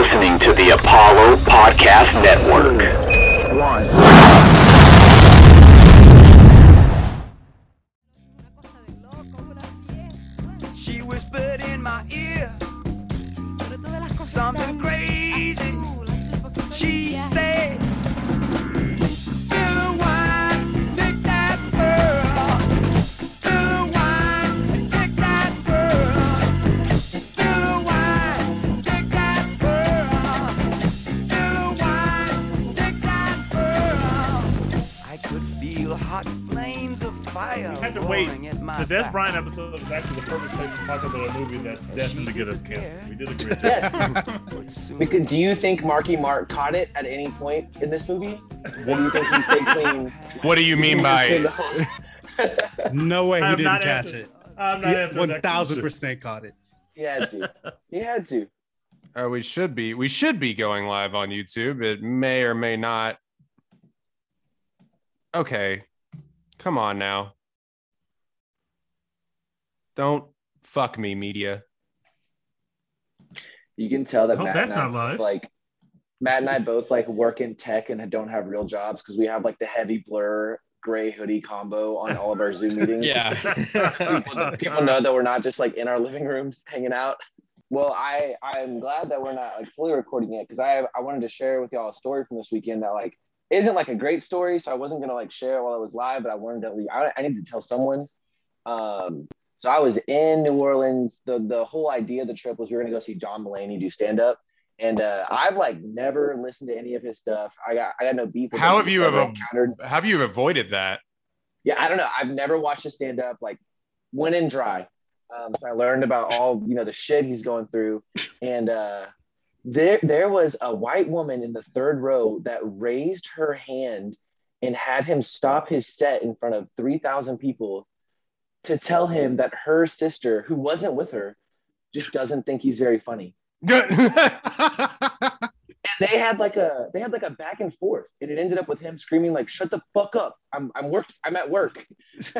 listening to the Apollo Podcast Network. Una cosa de loco, una fiesta. She whispered in my ear Pero todas las cosas something crazy. Had to wait. roaring at The Des back. Bryant episode is actually the perfect place to talk about a movie that's destined to get us canceled. We did a great job. Yes. Because, do you think Marky Mark caught it at any point in this movie? What do you think he stayed clean? What do you mean He just came by the No way I he didn't catch answered- it. I'm not answering One thousand percent caught it. He had to. He had to. uh, we should be we should be going live on YouTube. It may or may not. Okay. Come on now. Don't fuck me, media. You can tell that Matt that's and I not live. like Matt and I both like work in tech and don't have real jobs because we have like the heavy blur gray hoodie combo on all of our Zoom meetings. Yeah. people, people know that we're not just like in our living rooms hanging out. Well, I I'm glad that we're not like fully recording it because I I wanted to share with y'all a story from this weekend that like isn't like a great story, so I wasn't gonna like share it while it was live, but I wanted to leave. I, I need to tell someone. Um, so I was in New Orleans. The the whole idea of the trip was we were gonna go see John Mulaney do stand up. And uh, I've like never listened to any of his stuff. I got I got no beef. with How have you ever- encountered? Have you avoided that? yeah, I don't know. I've never watched a stand up like went in dry. Um, so I learned about all you know the shit he's going through, and uh, there there was a white woman in the third row that raised her hand and had him stop his set in front of three thousand people to tell him that her sister, who wasn't with her, just doesn't think he's very funny. And they had like a they had like a back and forth, and it ended up with him screaming like, "Shut the fuck up! I'm I'm work I'm at work."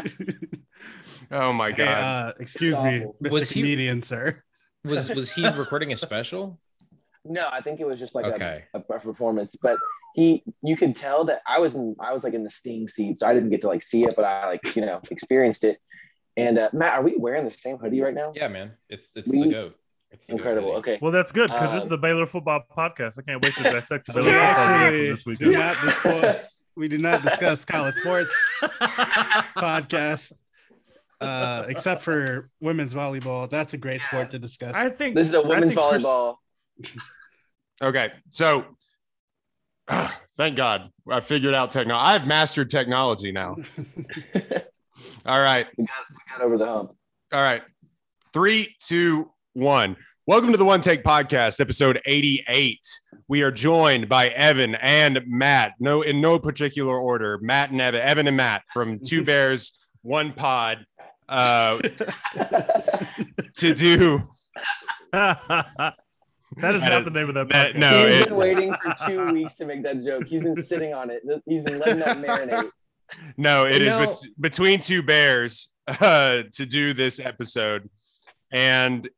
oh my Hey, god. uh, excuse me, awful. Mr. Was he- Comedian, sir. Was was he recording a special? No, I think it was just like Okay. a, a performance, but he you could tell that I was in I was like in the Sting seat, so I didn't get to like see it, but I like you know experienced it. And uh, Matt, are we wearing the same hoodie right now? Yeah, man. It's it's We- the goat. It's the Incredible. hoodie. Okay. Well, that's good because this is Um, the Baylor football podcast. I can't wait to dissect the Baylor We football game actually this do weekend. not discuss. We do not discuss college sports podcast, uh, except for women's volleyball. That's a great sport to discuss. I think This is a women's think Chris- volleyball. Okay, so thank God I figured out technology. I've mastered technology now. All right, We got, we got over the hump. all right. Three, two, one. Welcome to the One Take Podcast, episode 88. We are joined by Evan and Matt. No, in no particular order. Matt and Evan, Evan and Matt from Two Bears, One Pod. Uh, to do that is not the name of that. That- podcast. no, He's it- been waiting for two weeks to make that joke. He's been sitting on it. He's been letting that marinate. No, it is No. bet- between two bears uh, to do this episode. And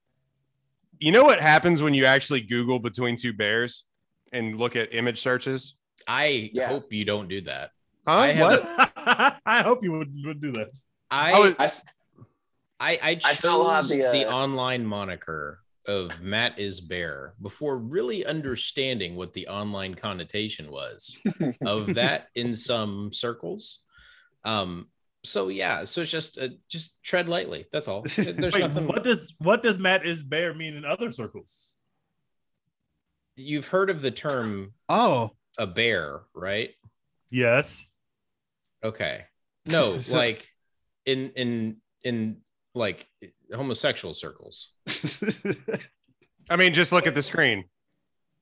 you know what happens when you actually Google between two bears and look at image searches? I Yeah. hope you don't do that. Huh? I what? I hope you would, would do that. I I, s- I, I chose I still have the, the, uh, online moniker of Matt is Bear before really understanding what the online connotation was of that in some circles. Um, so yeah, so it's just uh, just tread lightly. That's all. There's Wait, nothing. what does what does Matt is bear mean in other circles? You've heard of the term oh, a bear, right? Yes. Okay. No, So- like in in in like homosexual circles. I mean, just look at the screen.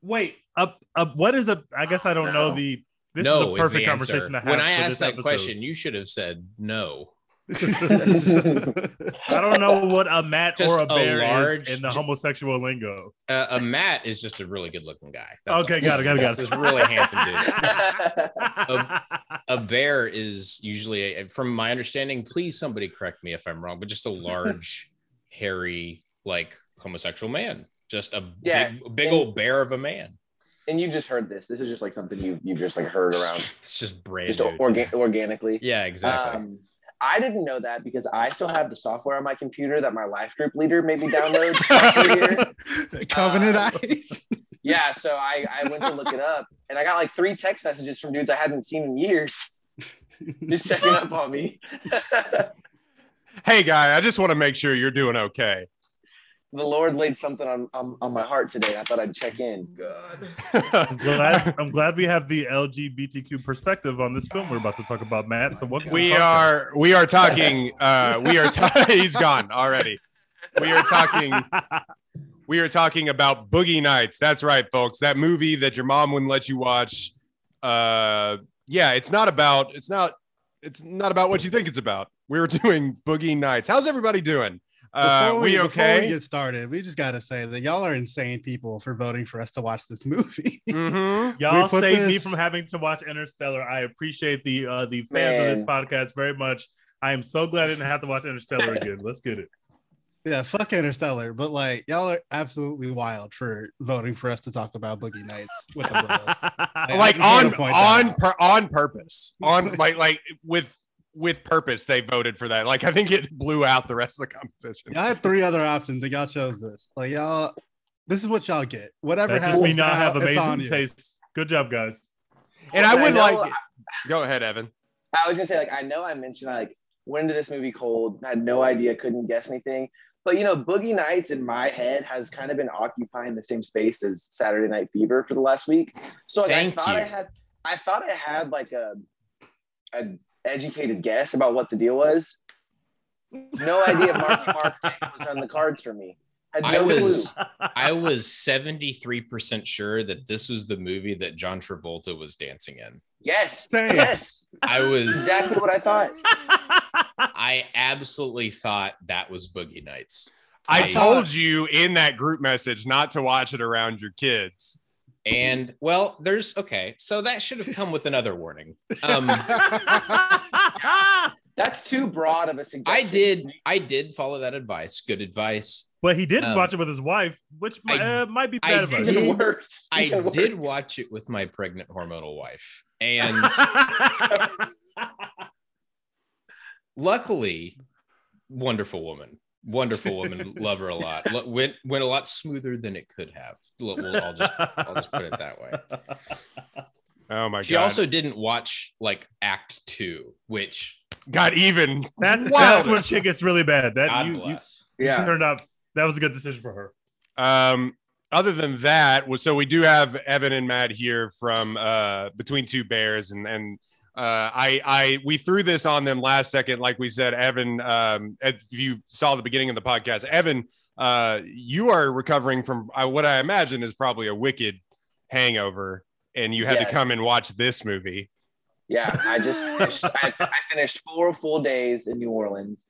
Wait, up up what is a I guess I don't know the this no, is a is perfect the conversation answer. to have. When I asked that episode. question, you should have said no. I don't know what a mat Just or a a bear large- is in the homosexual lingo. Uh, a mat is just a really good looking guy. That's Okay, all. got it, got it, got it. This it. is really handsome dude. A bear is usually, a, from my understanding, please somebody correct me if I'm wrong, but just a large, hairy, like homosexual man. Just a Yeah, big, big and- old bear of a man. And you just heard this. This is just like something you you've just like heard around, It's just brand just orga- organically. yeah, exactly. Um, I didn't know that because I still have the software on my computer that my life group leader made me download. Covenant Uh, eyes. Yeah, so I, I went to look it up and I got like three text messages from dudes I hadn't seen in years, just checking up on me. Hey, guy, I just want to make sure you're doing okay. the Lord laid something on, on, on my heart today. I thought I'd check in. I'm glad, I'm glad we have the LGBTQ perspective on this film we're about to talk about, Matt. So what we are we are talking uh we are ta- he's gone already we are talking we are talking about boogie nights that's right folks that movie that your mom wouldn't let you watch uh yeah it's not about it's not it's not about what you think it's about we were doing boogie nights how's everybody doing uh Before we before okay we get started, we just gotta say that y'all are insane people for voting for us to watch this movie. Mhm. Y'all We put saved me from having to watch Interstellar. I appreciate the uh the fans of this podcast very much. I am so glad I didn't have to watch Interstellar again. Let's get it. yeah, fuck Interstellar, but like y'all are absolutely wild for voting for us to talk about Boogie Nights with the bros. I like on on per, on purpose on like like with with purpose they voted for that like i think it blew out the rest of the competition Y'all had three other options and y'all chose this. Like y'all, this is what y'all get. Whatever That just happens me not have amazing you. taste. Good job, guys. and i And I would know- like go ahead evan I was gonna say, like, I know I mentioned I like went into this movie cold, had no idea, couldn't guess anything. But you know, Boogie Nights in my head has kind of been occupying the same space as Saturday Night Fever for the last week. So like, Thank I thought I had, I thought I had like a, a educated guess about what the deal was. No idea Marky Mark was on the cards for me. Had I was clue. I was 73% sure that this was the movie that John Travolta was dancing in. Yes, Same. yes, I was exactly what I thought. I absolutely thought that was Boogie Nights. I I- told you in that group message not to watch it around your kids. And well, there's okay. So that should have come with another warning. Um That's too broad of a I suggestion. did I did follow that advice. Good advice. But he did Um, watch it with his wife, which I- might, uh, might be I bad advice. did- Even worse. I Even did watch it with my pregnant hormonal wife. And luckily, wonderful woman. Wonderful woman. Love her a lot. Lo- Went went a lot smoother than it could have. Lo- well, I'll just I'll just put it that way. Oh my She god! She also didn't watch like Act Two, which got even. That's, Wow. that's when shit gets really bad. That God you, you, bless. you Yeah. turned out that was a good decision for her. Um, other than that, so we do have Evan and Matt here from uh, Between Two Bears, and and uh, I I we threw this on them last second, like we said. Evan, um, if you saw the beginning of the podcast, Evan, uh, you are recovering from uh, what I imagine is probably a wicked hangover, and you had Yes. to come and watch this movie. Yeah, I just finished, I, I finished four full days in New Orleans.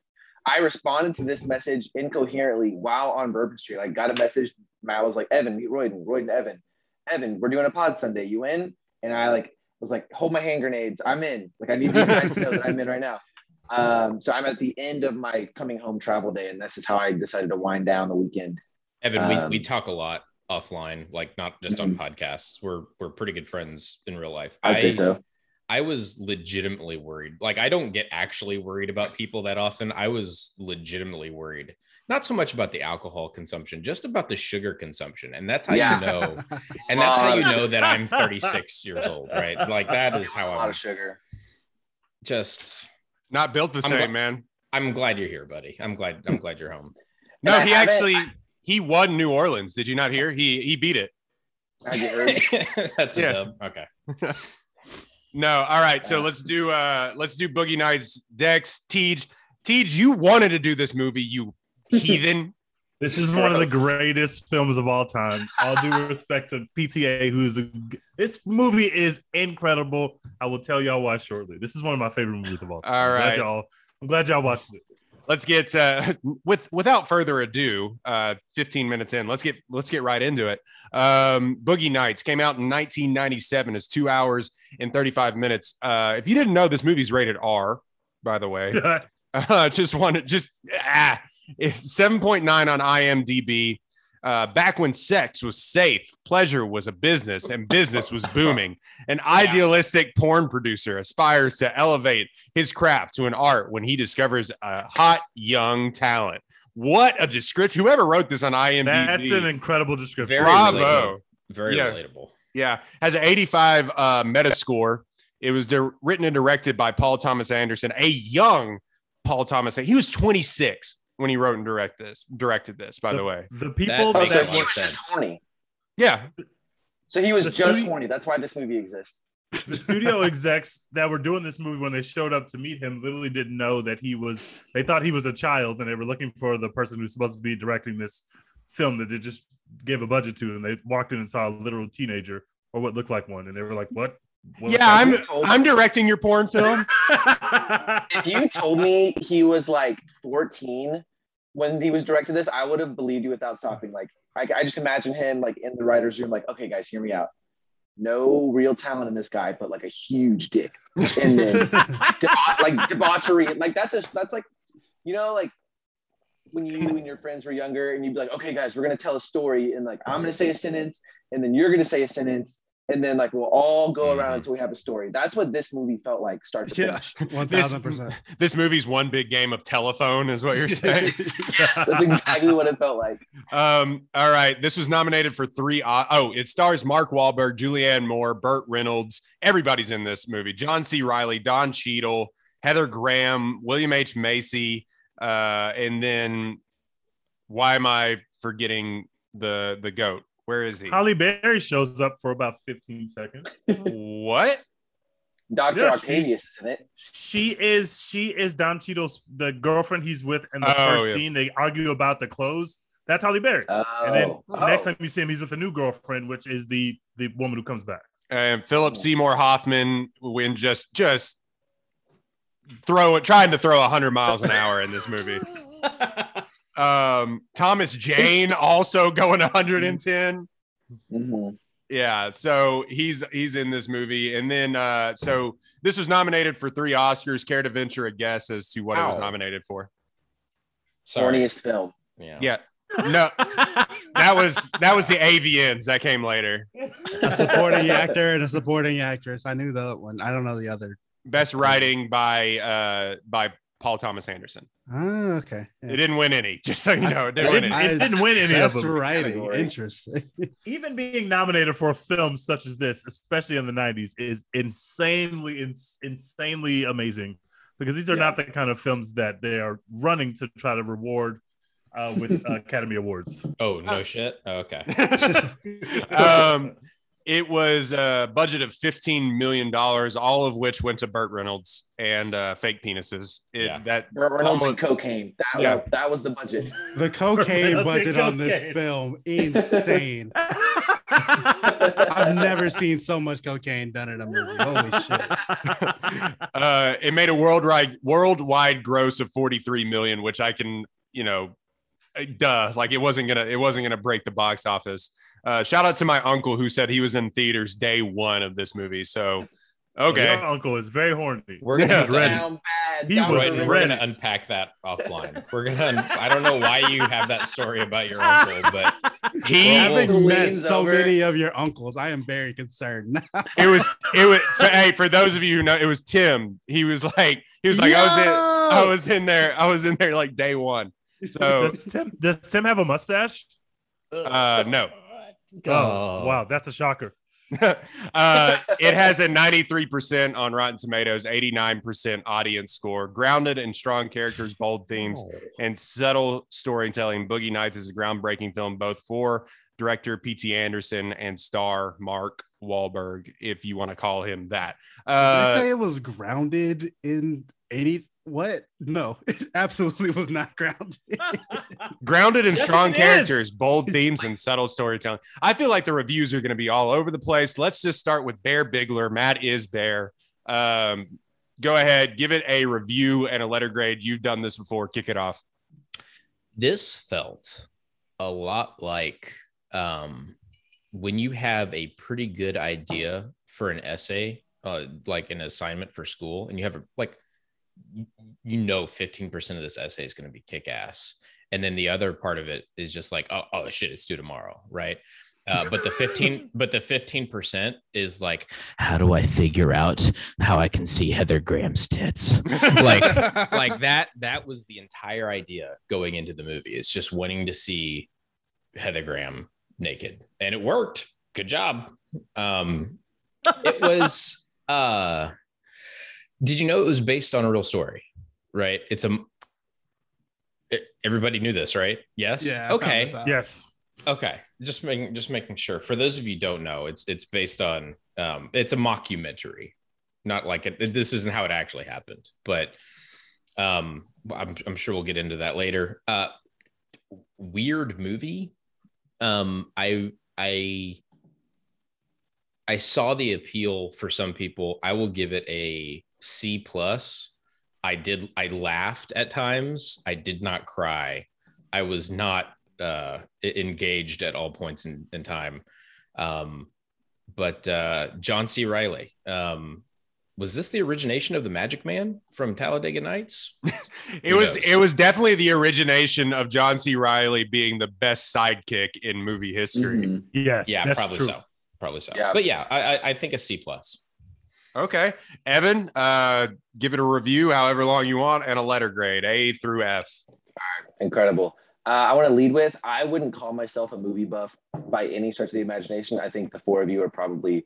I responded to this message incoherently while on Bourbon Street. I got a message. Matt was like, "Evan, meet Royden. Royden, Evan, Evan, we're doing a pod Sunday. You in?" And I like was like, "Hold my hand grenades. I'm in. Like I need these guys to know that I'm in right now." Um, so I'm at the end of my coming home travel day, and this is how I decided to wind down the weekend. Evan, we, Um, we talk a lot offline, like not just on podcasts. We're we're pretty good friends in real life. I think so. I was legitimately worried. Like I don't get actually worried about people that often. I was legitimately worried. Not so much about the alcohol consumption, just about the sugar consumption. And that's how Yeah. you know. And that's how you know that I'm 36 years old, right? Like that is how a lot I'm of sugar. just Not built the I'm same, gl- man. I'm glad you're here, buddy. I'm glad I'm glad you're home. No, he haven't- actually he won New Orleans. Did you not hear? He he beat it. Have you heard? that's a dub. Okay. No, all right. So Uh, let's do uh let's do Boogie Nights. Dex, Tej, Tej, you wanted to do this movie, you heathen. This is one of the greatest films of all time. All due respect to PTA, who's a, this movie is incredible. I will tell y'all why shortly. This is one of my favorite movies of all time. All I'm glad y'all. I'm glad y'all watched it. Let's get uh with without further ado, uh 15 minutes in. Let's get let's get right into it. Um Boogie Nights came out in 1997 as 2 hours and 35 minutes. Uh if you didn't know this movie's rated R, by the way. Uh, just wanted just ah, it's 7.9 on IMDb. Uh, back when sex was safe, pleasure was a business, and business was booming. An idealistic porn producer aspires to elevate his craft to an art when he discovers a hot young talent. What a description! Whoever wrote this on IMDb, That's an incredible description. Very bravo. relatable. Very Yeah. relatable. Yeah, has an 85 uh, Metascore. It was di- written and directed by Paul Thomas Anderson, a young Paul Thomas. He was 26 when he wrote and direct this. Directed this, by the, way. The people That makes so a that he was sense. just horny. Yeah, So he was The just studio- horny. That's why this movie exists. the studio execs that were doing this movie when they showed up to meet him literally didn't know that he was they thought he was a child and they were looking for the person who's supposed to be directing this film that they just gave a budget to and they walked in and saw a literal teenager or what looked like one and they were like what, what yeah. I'm told- I'm directing your porn film. If you told me he was like 14 when he was directed this, I would have believed you without stopping. Like, I, I just imagine him like in the writer's room, like, okay, guys, hear me out. No real talent in this guy, but like a huge dick. And then deba- like debauchery. Like that's a that's like, you know, like when you and your friends were younger and you'd be like, okay, guys, we're gonna tell a story, and like I'm gonna say a sentence, and then you're gonna say a sentence, and then like we'll all go around Mhm. until we have a story. That's what this movie felt like, start to Yeah, finish. one thousand percent. this movie's one big game of telephone, is what you're saying. yes, that's exactly what it felt like. Um, all right. This was nominated for three. O- oh, it stars Mark Wahlberg, Julianne Moore, Burt Reynolds. Everybody's in this movie. John C. Reilly, Don Cheadle, Heather Graham, William H. Macy, uh, and then why am I forgetting the the goat? Where is he? Halle Berry shows up for about 15 seconds what? Dr. Yes, Octavius isn't it. she is she is Don Cheadle's the girlfriend he's with in the Oh, first yeah. scene they argue about the clothes that's Halle Berry Oh, and then oh. next time you see him he's with a new girlfriend which is the the woman who comes back And Philip hmm. Seymour Hoffman when just just throw it, trying to throw hundred miles an hour in this movie. Um, Thomas Jane also going 110. Mhm. Yeah, so he's he's in this movie, and then uh, so this was nominated for three Oscars. Care to venture a guess as to what it was nominated for? Sorry. Horniest film. Yeah. Yeah, no, that was that was the AVNs that came later. A supporting actor and a supporting actress. I knew that one. I don't know the other. Best writing by uh by Paul Thomas Anderson. Oh, okay. It didn't win any, just so you know. It didn't it win didn't, any. it didn't win any That's of them writing. category. Interesting. even being nominated for a film such as this especially in the 90s is insanely ins- insanely amazing because these are Yeah. not the kind of films that they are running to try to reward uh, with uh, academy awards Oh no shit. Okay. um, it was a budget of fifteen million dollars, all of which went to Burt Reynolds and uh, fake penises. It, Yeah. That Burt Reynolds all and cocaine. That, Yeah. that, that was the budget. The cocaine budget and on this film insane. I've never seen so much cocaine done in a movie. Holy shit. uh, it made a worldwide worldwide gross of forty three million, which I can, you know, uh, duh, like it wasn't gonna it wasn't gonna break the box office. Uh, shout out to my uncle who said he was in theaters day one of this movie. So, okay, your uncle is very horny We're gonna Yeah, ready. Down bad. He down was Roy, the we're gonna unpack that offline. We're gonna. un- I don't know why you have that story about your uncle, but he Having met so over. many of your uncles, I am very concerned. it was it was hey for those of you who know it was tim he was like he was like i was in i was in there i was in there like day one so does, tim, does tim have a mustache uh no oh. Wow that's a shocker. Uh it has a 93% on rotten tomatoes 89% audience score. Grounded in strong characters bold themes and subtle storytelling boogie nights is a groundbreaking film both for director pt anderson and star mark Wahlberg, if you want to call him that. Did uh I say it was grounded in 80? What? No, it absolutely was not grounded. grounded in Yes, strong it characters, bold themes, and subtle storytelling. I feel like the reviews are going to be all over the place. Let's just start with Bear Bigler. Matt is Bear. Um, go ahead, give it a review and a letter grade. You've done this before. Kick it off. this felt a lot like um, when you have a pretty good idea for an essay, uh, like an assignment for school, and you have a, like, you- know, 15% of this essay is going to be kick ass. and then the other part of it is just like oh, oh shit it's due tomorrow right? Uh, but the 15 but the 15% is like how do i figure out how i can see heather graham's tits? Like like that that was the entire idea going into the movie. It's just wanting to see heather graham naked. And it worked. Good job. Um it was uh did you know it was based on a real story right? It's a it- everybody knew this right? Yes? Yeah. I okay. Yes. okay. Just making just making sure. For those of you who don't know it's it's based on um it's a mockumentary. Not like it, this isn't how it actually happened but um I'm, I'm sure we'll get into that later. Uh weird movie. Um i i i saw the appeal for some people. I will give it a c plus i did i laughed at times i did not cry i was not uh engaged at all points in, in time um but uh john c reilly um was this the origination of the magic man from talladega nights It was knows? it was definitely the origination of John C. Reilly being the best sidekick in movie history. Mhm. Yes. yeah that's probably true. so probably so Yeah. but yeah I, I i think a c plus Okay, Evan, uh, give it a review, however long you want, and a letter grade, A through F. Incredible. Uh, I want to lead with I wouldn't call myself a movie buff by any stretch of the imagination. I think the four of you are probably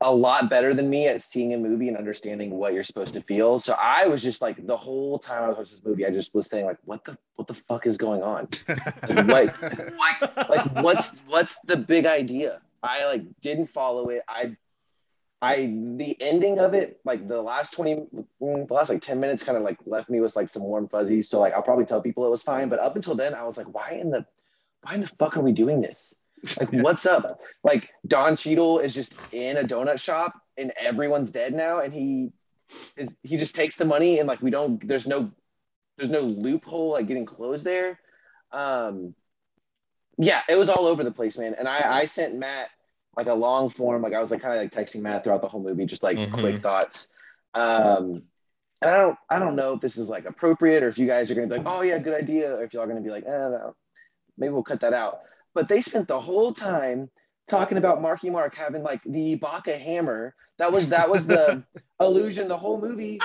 a lot better than me at seeing a movie and understanding what you're supposed to feel. So I was just like the whole time I was watching this movie, I just was saying like, what the what the fuck is going on? Like, like, like what's what's the big idea? I like didn't follow it. I I the ending of it, like the last 20 mm, the last like 10 minutes kind of like left me with like some warm fuzzies. So like I'll probably tell people it was fine. But up until then, I was like, why in the why in the fuck are we doing this? Like, what's up? Like Don Cheadle is just in a donut shop and everyone's dead now, and he is, he just takes the money and like we don't there's no there's no loophole like getting closed there. Um yeah, it was all over the place, man. And I I sent Matt like a long form, like I was like kind of like texting Matt throughout the whole movie, just like Mhm. quick thoughts. Um and I don't I don't know if this is like appropriate or if you guys are gonna be like, oh yeah, good idea, or if y'all are gonna be like, eh, no, maybe we'll cut that out. But they spent the whole time talking about Marky Mark having like the Baka hammer. That was that was the illusion the whole movie.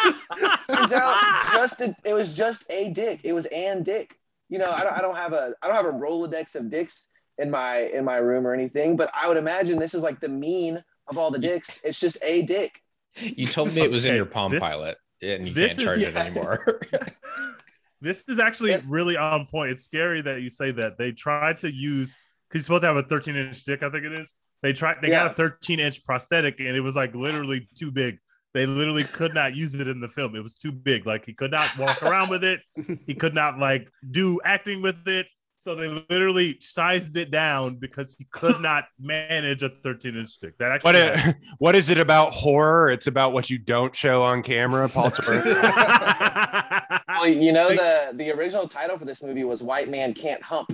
Turns out just a, it was just a dick. It was and dick. You know, I don't I don't have a I don't have a Rolodex of dicks in my in my room or anything, but I would imagine this is like the mean of all the dicks. It's just a dick. you told me it was in your palm this- pilot and you this can't is- charge it yeah. anymore This is actually Yeah. really on point. It's scary that you say that. They tried to use because he's supposed to have a 13 inch dick, I think it is. They tried they got a 13 inch prosthetic and it was like literally too big. They literally could not use it in the film. It was too big. Like he could not walk around with it. He could not like do acting with it. So they literally sized it down because he could not manage a 13 inch stick. That actually What it, what is it about horror? It's about what you don't show on camera, Paul. Torres. Well, you know the the original title for this movie was White Man Can't Hump.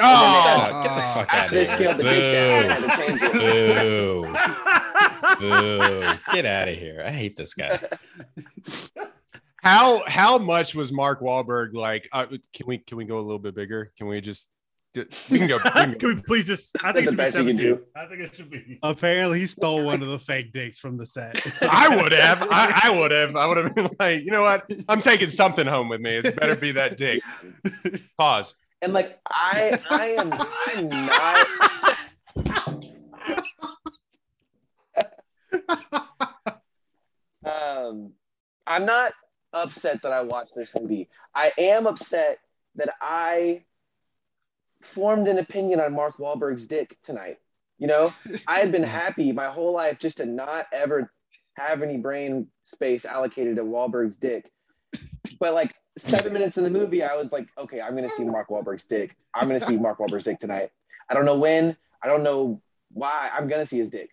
oh, get the fuck out After of they here. scaled the dick down, had to change it. Boo. Boo. Get out of here. I hate this guy. How how much was Mark Wahlberg like? Uh, can we can we go a little bit bigger? Can we just we can go. We can go. Can we please just? I think it should the be best you 17. can I think it should be. Apparently, he stole one of the fake dicks from the set. I would have. I, I would have. I would have been like, you know what? I'm taking something home with me. It's better be that dick. Pause. And like I I am I'm not um I'm not upset that I watched this movie. I am upset that I formed an opinion on Mark Wahlberg's dick tonight. You know, I had been happy my whole life just to not ever have any brain space allocated to Wahlberg's dick. But like seven minutes in the movie, I was like, okay, I'm gonna see Mark Wahlberg's dick. I'm gonna see Mark Wahlberg's dick tonight. I don't know when. I don't know why. I'm gonna see his dick.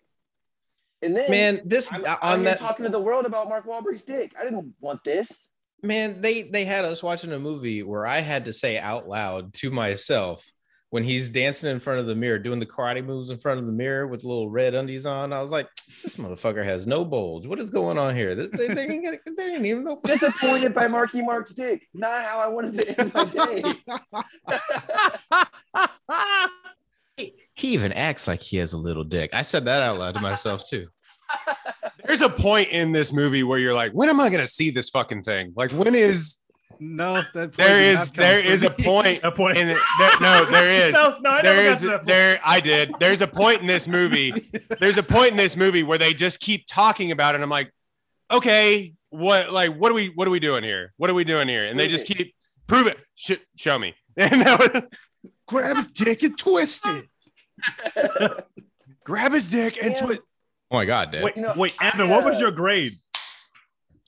And then Man, this I'm, on I'm that talking to the world about Mark Wahlberg's dick. I didn't want this. man, they they had us watching a movie where I had to say out loud to myself, when he's dancing in front of the mirror, doing the karate moves in front of the mirror with little red undies on. I was like, this motherfucker has no bulge. What is going on here? They, they, they ain't, they ain't even no. Disappointed by Marky Mark's dick. Not how I wanted to end my day. He, he even acts like he has a little dick. I said that out loud to myself too. There's a point in this movie where you're like, when am I going to see this fucking thing? Like, when is No, that point there did is not come there from is a point A point. in it, there, no there is no, no, I never there got is to that point. there I did there's a point in this movie there's a point in this movie where they just keep talking about it and I'm like okay what like what are we what are we doing here what are we doing here and they just keep prove it Sh- show me and that was, Grab his dick and twist it. grab his dick and Yeah. twist Oh my god, Dad. Wait, You know, wait, I, Evan, what was your grade?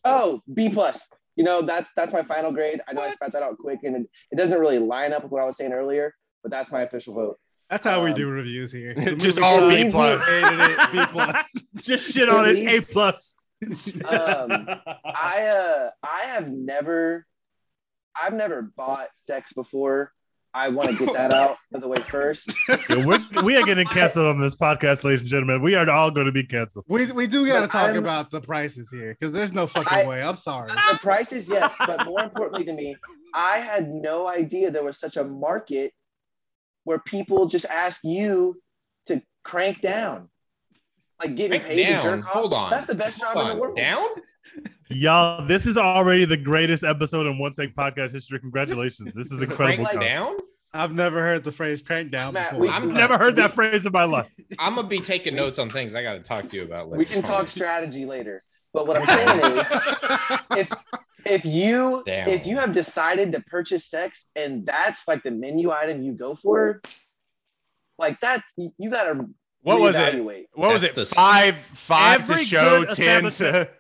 Oh, B plus. You know, that's that's my final grade. I know I spat that out quick, and it, it doesn't really line up with what I was saying earlier, but that's my official vote. That's how we Um, do reviews here. just all B plus. B plus. Just shit on it. A plus. Um, I uh I have never I've never bought sex before. I want to get that out of the way first. Yeah, we're, we are getting canceled on this podcast, ladies and gentlemen. We are all going to be canceled. We we do got to talk I'm- about the prices here because there's no fucking I- way. I'm sorry. The prices, yes, but more importantly to me, I had no idea there was such a market where people just ask you to crank down, like getting Crank paid down. to jerk off. Hold on. That's the best job Hold in the world. Down? Y'all, this is already the greatest episode in One Take Podcast history. Congratulations. This is incredible. Crank down? I've never heard the phrase crank down Matt, before. we- I've never heard that phrase in my life. I'm gonna be taking notes on things I got to talk to you about later. We can talk strategy later. But what I'm saying is, if if you Damn. if you have decided to purchase sex and that's like the menu item you go for, like that, you, you gotta what was it reevaluate. what was it the- five five to show good 10 to establishment-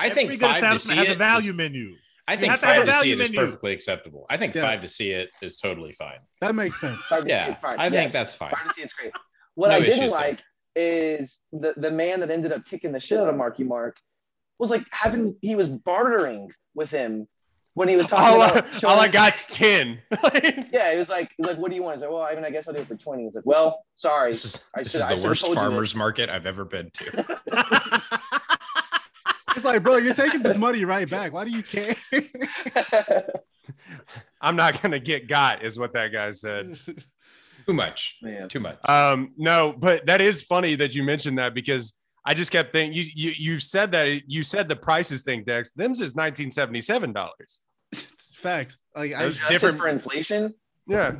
I think Every good five to establishment see has it. a value is- menu. I think have to have five to see value it is menu. perfectly acceptable. I think Yeah. five to see it is totally fine. that makes sense. Five to see Yeah, it's fine. I think that's fine. Five to see it's great. What No I didn't issues there. like is the the man that ended up kicking the shit out of Marky Mark was like having he was bartering with him when he was talking all, I, about showing all I his- got's 10 Yeah, it was like, like, what do you want? He's like, well, I mean, I guess I'll do it for 20. He's like, well, sorry. This is, I this is the should've worst farmers market I've ever been to. It's like, bro, you're taking this money right back. Why do you care? i'm not gonna get got is what that guy said Too much. Man. Too much. Um, no, but that is funny that you mentioned that because I just kept thinking you you you said that you said the prices thing, Dex. Them's is nineteen seventy seven dollars. Fact. Like I, Those Adjusted different- for inflation. Yeah,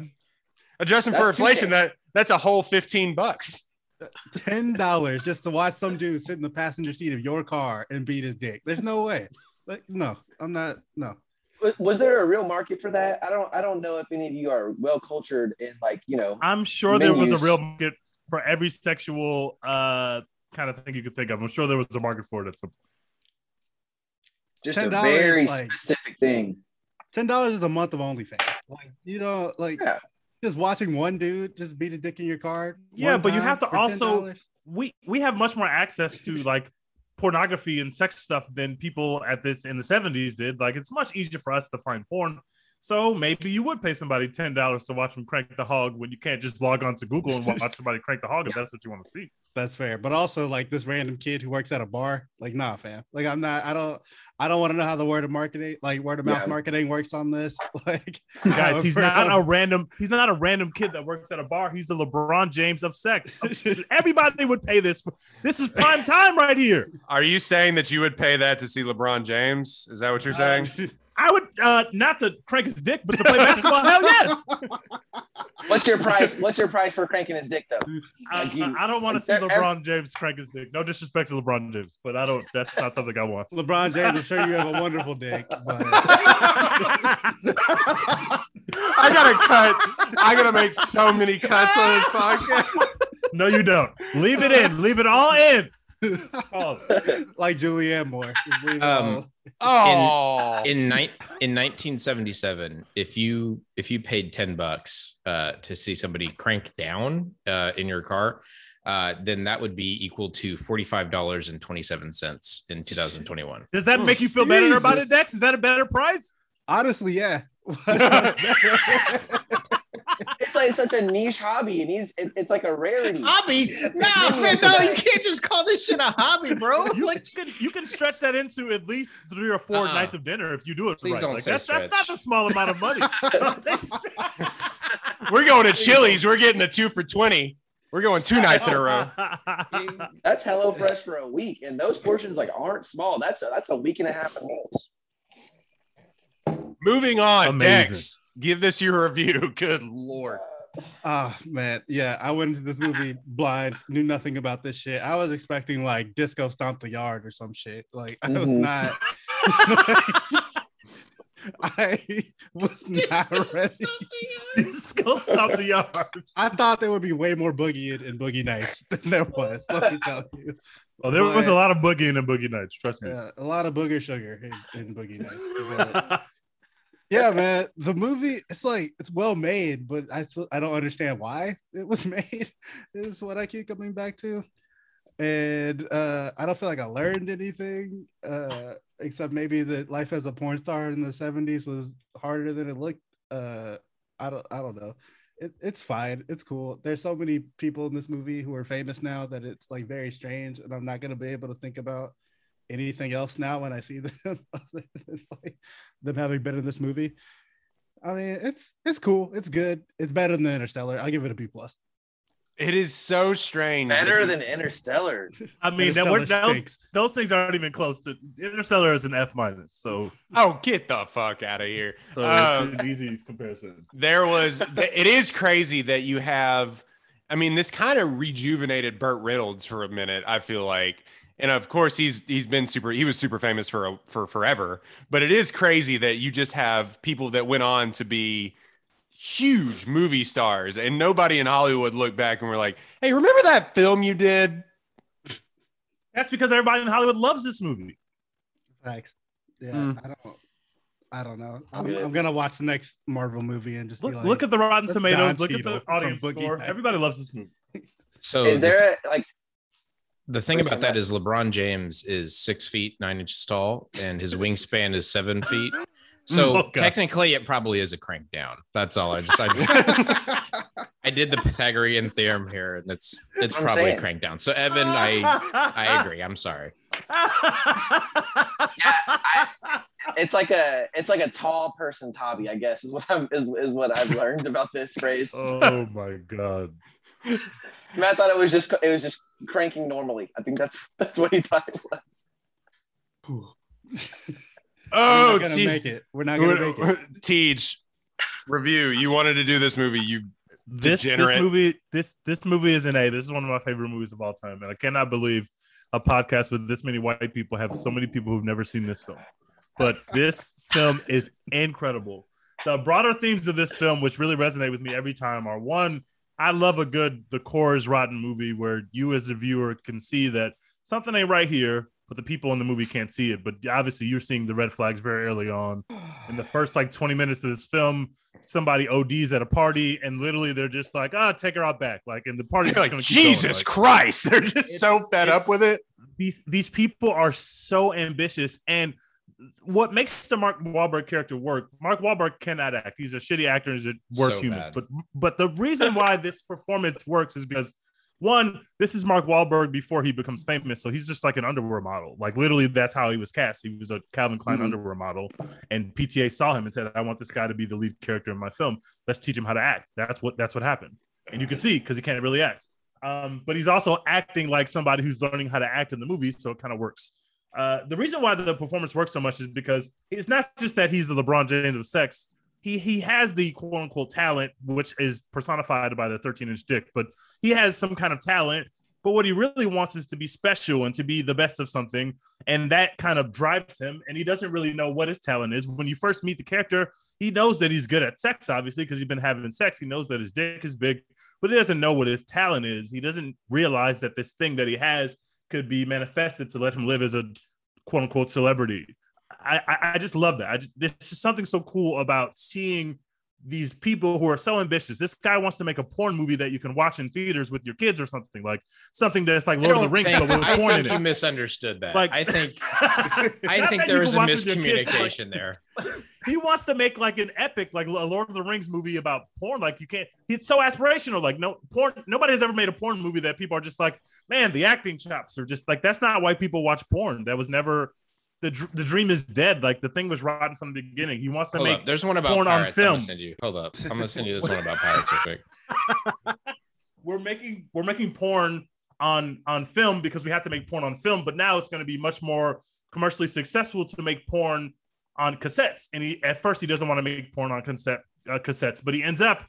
adjusting for That's two inflation, that that's a whole fifteen bucks. Ten dollars just to watch some dude sit in the passenger seat of your car and beat his dick. There's no way. Like, no, I'm not. No. Was, was there a real market for that? I don't. I don't know if any of you are well cultured in like you know. I'm sure there was a real market for every sexual uh kind of thing you could think of. I'm sure there was a market for it at some point. Just a $10 very like- specific thing. Ten dollars is a month of OnlyFans. Like, you know, like Yeah. Just watching one dude just beat a dick in your car. Yeah, but you have to also- $10? we we have much more access to like pornography and sex stuff than people at this in the 70s did. Like it's much easier for us to find porn. So maybe you would pay somebody ten dollars to watch them crank the hog when you can't just log on to Google and watch somebody crank the hog if that's what you want to see. That's fair. But also like this random kid who works at a bar, like nah, fam. Like I'm not. I don't. I don't want to know how the word of marketing, like word of mouth Yeah. marketing, works on this. Like Guys, he's for- not a random. He's not a random kid that works at a bar. He's the LeBron James of sex. Everybody would pay this. This is prime time right here. Are you saying that you would pay that to see LeBron James? Is that what you're uh, saying? I would uh not to crank his dick, but to play basketball. hell yes. What's your price? What's your price for cranking his dick though? I, you- I- I don't want to like see there- LeBron James crank his dick. No disrespect to LeBron James, but I don't. That's not something I want. LeBron James, I'm sure you have a wonderful dick, but I gotta cut. I gotta make so many cuts on this podcast. No, you don't. Leave it in. Leave it all in. Pause. like Julianne Moore. Just leave it Um, Oh, in night in 1977 if you if you paid 10 bucks uh to see somebody crank down uh in your car uh then that would be equal to $45.27 in 2021 Does that make you feel better about it, Jesus. Dex? Is that a better price? honestly, yeah. It's it's like such a niche hobby, and he's it, it's like a rarity. Hobby? No, Continue Finn, no, you can't just call this shit a hobby, bro. You, Like, you can you can stretch that into at least three or 4 Uh-uh. nights of dinner if you do it Please right. don't Like, say that's that's not a small amount of money. Don't say stretch. We're going to Chili's. We're getting the two for 20. We're going two nights in a row. That's HelloFresh for a week, and those portions like aren't small. That's a, that's a week and a half of meals. Moving on, Amazing. Dex. Give this your review. Good lord. Oh man, yeah. I went into this movie blind, knew nothing about this shit. I was expecting like disco stomp the yard or some shit. Like I was Mhm. not. I was not ready. Disco stop the yard. I thought there would be way more boogie in, in Boogie Nights than there was. Let me tell you, Oh, there was a lot of boogie in boogie nights. Trust me. yeah, a lot of booger sugar in, in Boogie Nights. Yeah, man, the movie it's like it's well made, but I still I don't understand why it was made. Is what I keep coming back to, and uh, I don't feel like I learned anything uh, except maybe that life as a porn star in the '70s was harder than it looked. Uh, I don't I don't know. It, it's fine. It's cool. There's so many people in this movie who are famous now that it's like very strange, and I'm not gonna be able to think about anything else now when I see them other than like them having been in this movie. I mean, it's it's cool. It's good. It's better than Interstellar. I'll give it a B plus. It is so strange. Better than Interstellar. I mean, that, we're, Interstellar those, those things aren't even close to Interstellar is an F minus, so, Oh, get the fuck out of here. so Um, it's an easy comparison. there was it is crazy that you have i mean this kind of rejuvenated burt reynolds for a minute i feel like and of course he's he's been super he was super famous for a, for forever but it is crazy that you just have people that went on to be huge movie stars and nobody in hollywood looked back and were like hey remember that film you did That's because everybody in Hollywood loves this movie. Thanks. Yeah, Mm. I don't. I don't know. I'm, Good. I'm gonna watch the next Marvel movie and just Look, be like, look at the Rotten Tomatoes. Look at the audience score. Everybody loves this movie. so Is there a, like the thing about I'm that not- is LeBron James is six feet nine inches tall, and his wingspan is seven feet. So Oh, technically, it probably is a crank down. That's all. I just I, just, I did the Pythagorean theorem here, and it's it's I'm probably a saying. crank down. So Evan, I I agree. I'm sorry. Yeah, it's like a it's like a tall person's hobby, I guess, is what I'm is, is what I've learned about this phrase. oh my god. Matt thought it was just it was just cranking normally. I think that's that's what he thought it was. oh, We're oh not gonna Te- make it. We're not gonna make it. Tej, review you wanted to do this movie you This this movie this this movie is an A. This is one of my favorite movies of all time, and I cannot believe a podcast with this many white people have so many people who've never seen this film. But this film is incredible. The broader themes of this film, which really resonate with me every time, are one, I love a good the core is rotten movie where you as a viewer can see that something ain't right here, but the people in the movie can't see it. But obviously you're seeing the red flags very early on. In the first like 20 minutes of this film, somebody ODs at a party and literally they're just like, ah, take her out back. Like, and the party's You're just like gonna keep going. jesus Like, christ they're just so fed up with it these these people are so ambitious and what makes the Mark Wahlberg character work? Mark Wahlberg cannot act. He's a shitty actor. He's a worse So human. bad. But but the reason why this performance works is because one, this is Mark Wahlberg before he becomes famous. So he's just like an underwear model. Like literally, that's how he was cast. He was a Calvin Klein Mhm. underwear model, and PTA saw him and said, "I want this guy to be the lead character in my film. Let's teach him how to act." That's what that's what happened, and you can see because he can't really act. Um, but he's also acting like somebody who's learning how to act in the movie, so it kind of works. Uh, the reason why the performance works so much is because it's not just that he's the LeBron James of sex. He he has the quote unquote talent, which is personified by the 13 inch dick, but he has some kind of talent. But what he really wants is to be special and to be the best of something. And that kind of drives him. And he doesn't really know what his talent is. When you first meet the character, he knows that he's good at sex, obviously, because he's been having sex. He knows that his dick is big, but he doesn't know what his talent is. He doesn't realize that this thing that he has could be manifested to let him live as a quote unquote celebrity. I, I, I just love that. I just, there's just something so cool about seeing these people who are so ambitious. This guy wants to make a porn movie that you can watch in theaters with your kids or something like something that's like Lord of the Rings, think- but with I porn think in you it. misunderstood that. Like- I think I I think there was a miscommunication there. he wants to make like an epic, like a Lord of the Rings movie about porn. Like you can't. It's so aspirational. Like no porn. Nobody has ever made a porn movie that people are just like, man, the acting chops are just like. That's not why people watch porn. That was never. The, dr- the dream is dead. Like the thing was rotten from the beginning. He wants to Hold make up. There's one about porn on pirates. I'm film. gonna send you. Hold up. I'm gonna send you this one about pirates real quick. we're making we're making porn on on film because we have to make porn on film but now it's going to be much more commercially successful to make porn on cassettes and he at first he doesn't want to make porn on cassette uh, cassettes but he ends up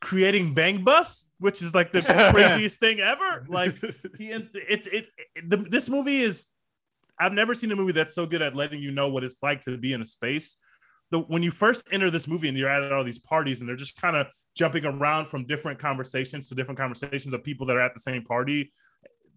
creating bang bus which is like the craziest thing ever like he ends, it's it, it the, this movie is i've never seen a movie that's so good at letting you know what it's like to be in a space. The when you first enter this movie and you're at all these parties and they're just kind of jumping around from different conversations to different conversations of people that are at the same party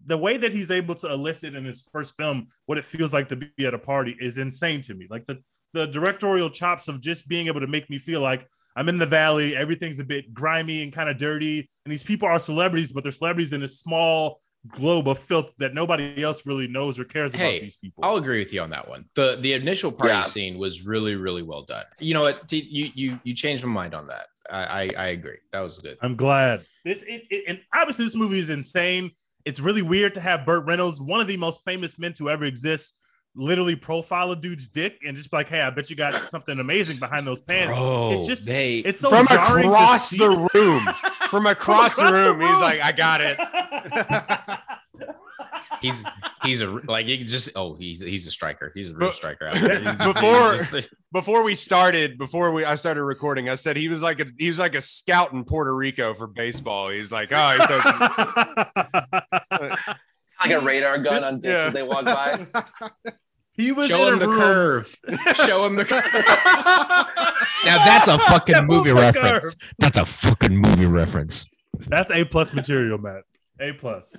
the way that he's able to elicit in his first film what it feels like to be at a party is insane to me. Like the the directorial chops of just being able to make me feel like I'm in the valley, everything's a bit grimy and kind of dirty, and these people are celebrities, but they're celebrities in a small globe of filth that nobody else really knows or cares Hey, about these people. I'll agree with you on that one. The the initial party Yeah. scene was really really well done. You know what? T- You you you changed my mind on that. I I, I agree. That was good. I'm glad. This it, it, and obviously this movie is insane. It's really weird to have Burt Reynolds, one of the most famous men to ever exist, literally profile a dude's dick and just be like, "Hey, I bet you got something amazing behind those pants." Bro, it's just they it's so From jarring to across the room. From across the across the room, he's room. like, I got it. he's he's a like he just oh he's he's a striker. He's a real striker. Out there. He just- he Before- just- Before we started, before we I started recording, I said he was like a he was like a scout in Puerto Rico for baseball. He's like, oh, he throws- like a radar gun This- on dicks yeah. as they walk by. he was show him the room- curve. Show him the curve. now that's a fucking Show movie reference. curve. That's a fucking movie reference. That's a plus material, Matt. A plus.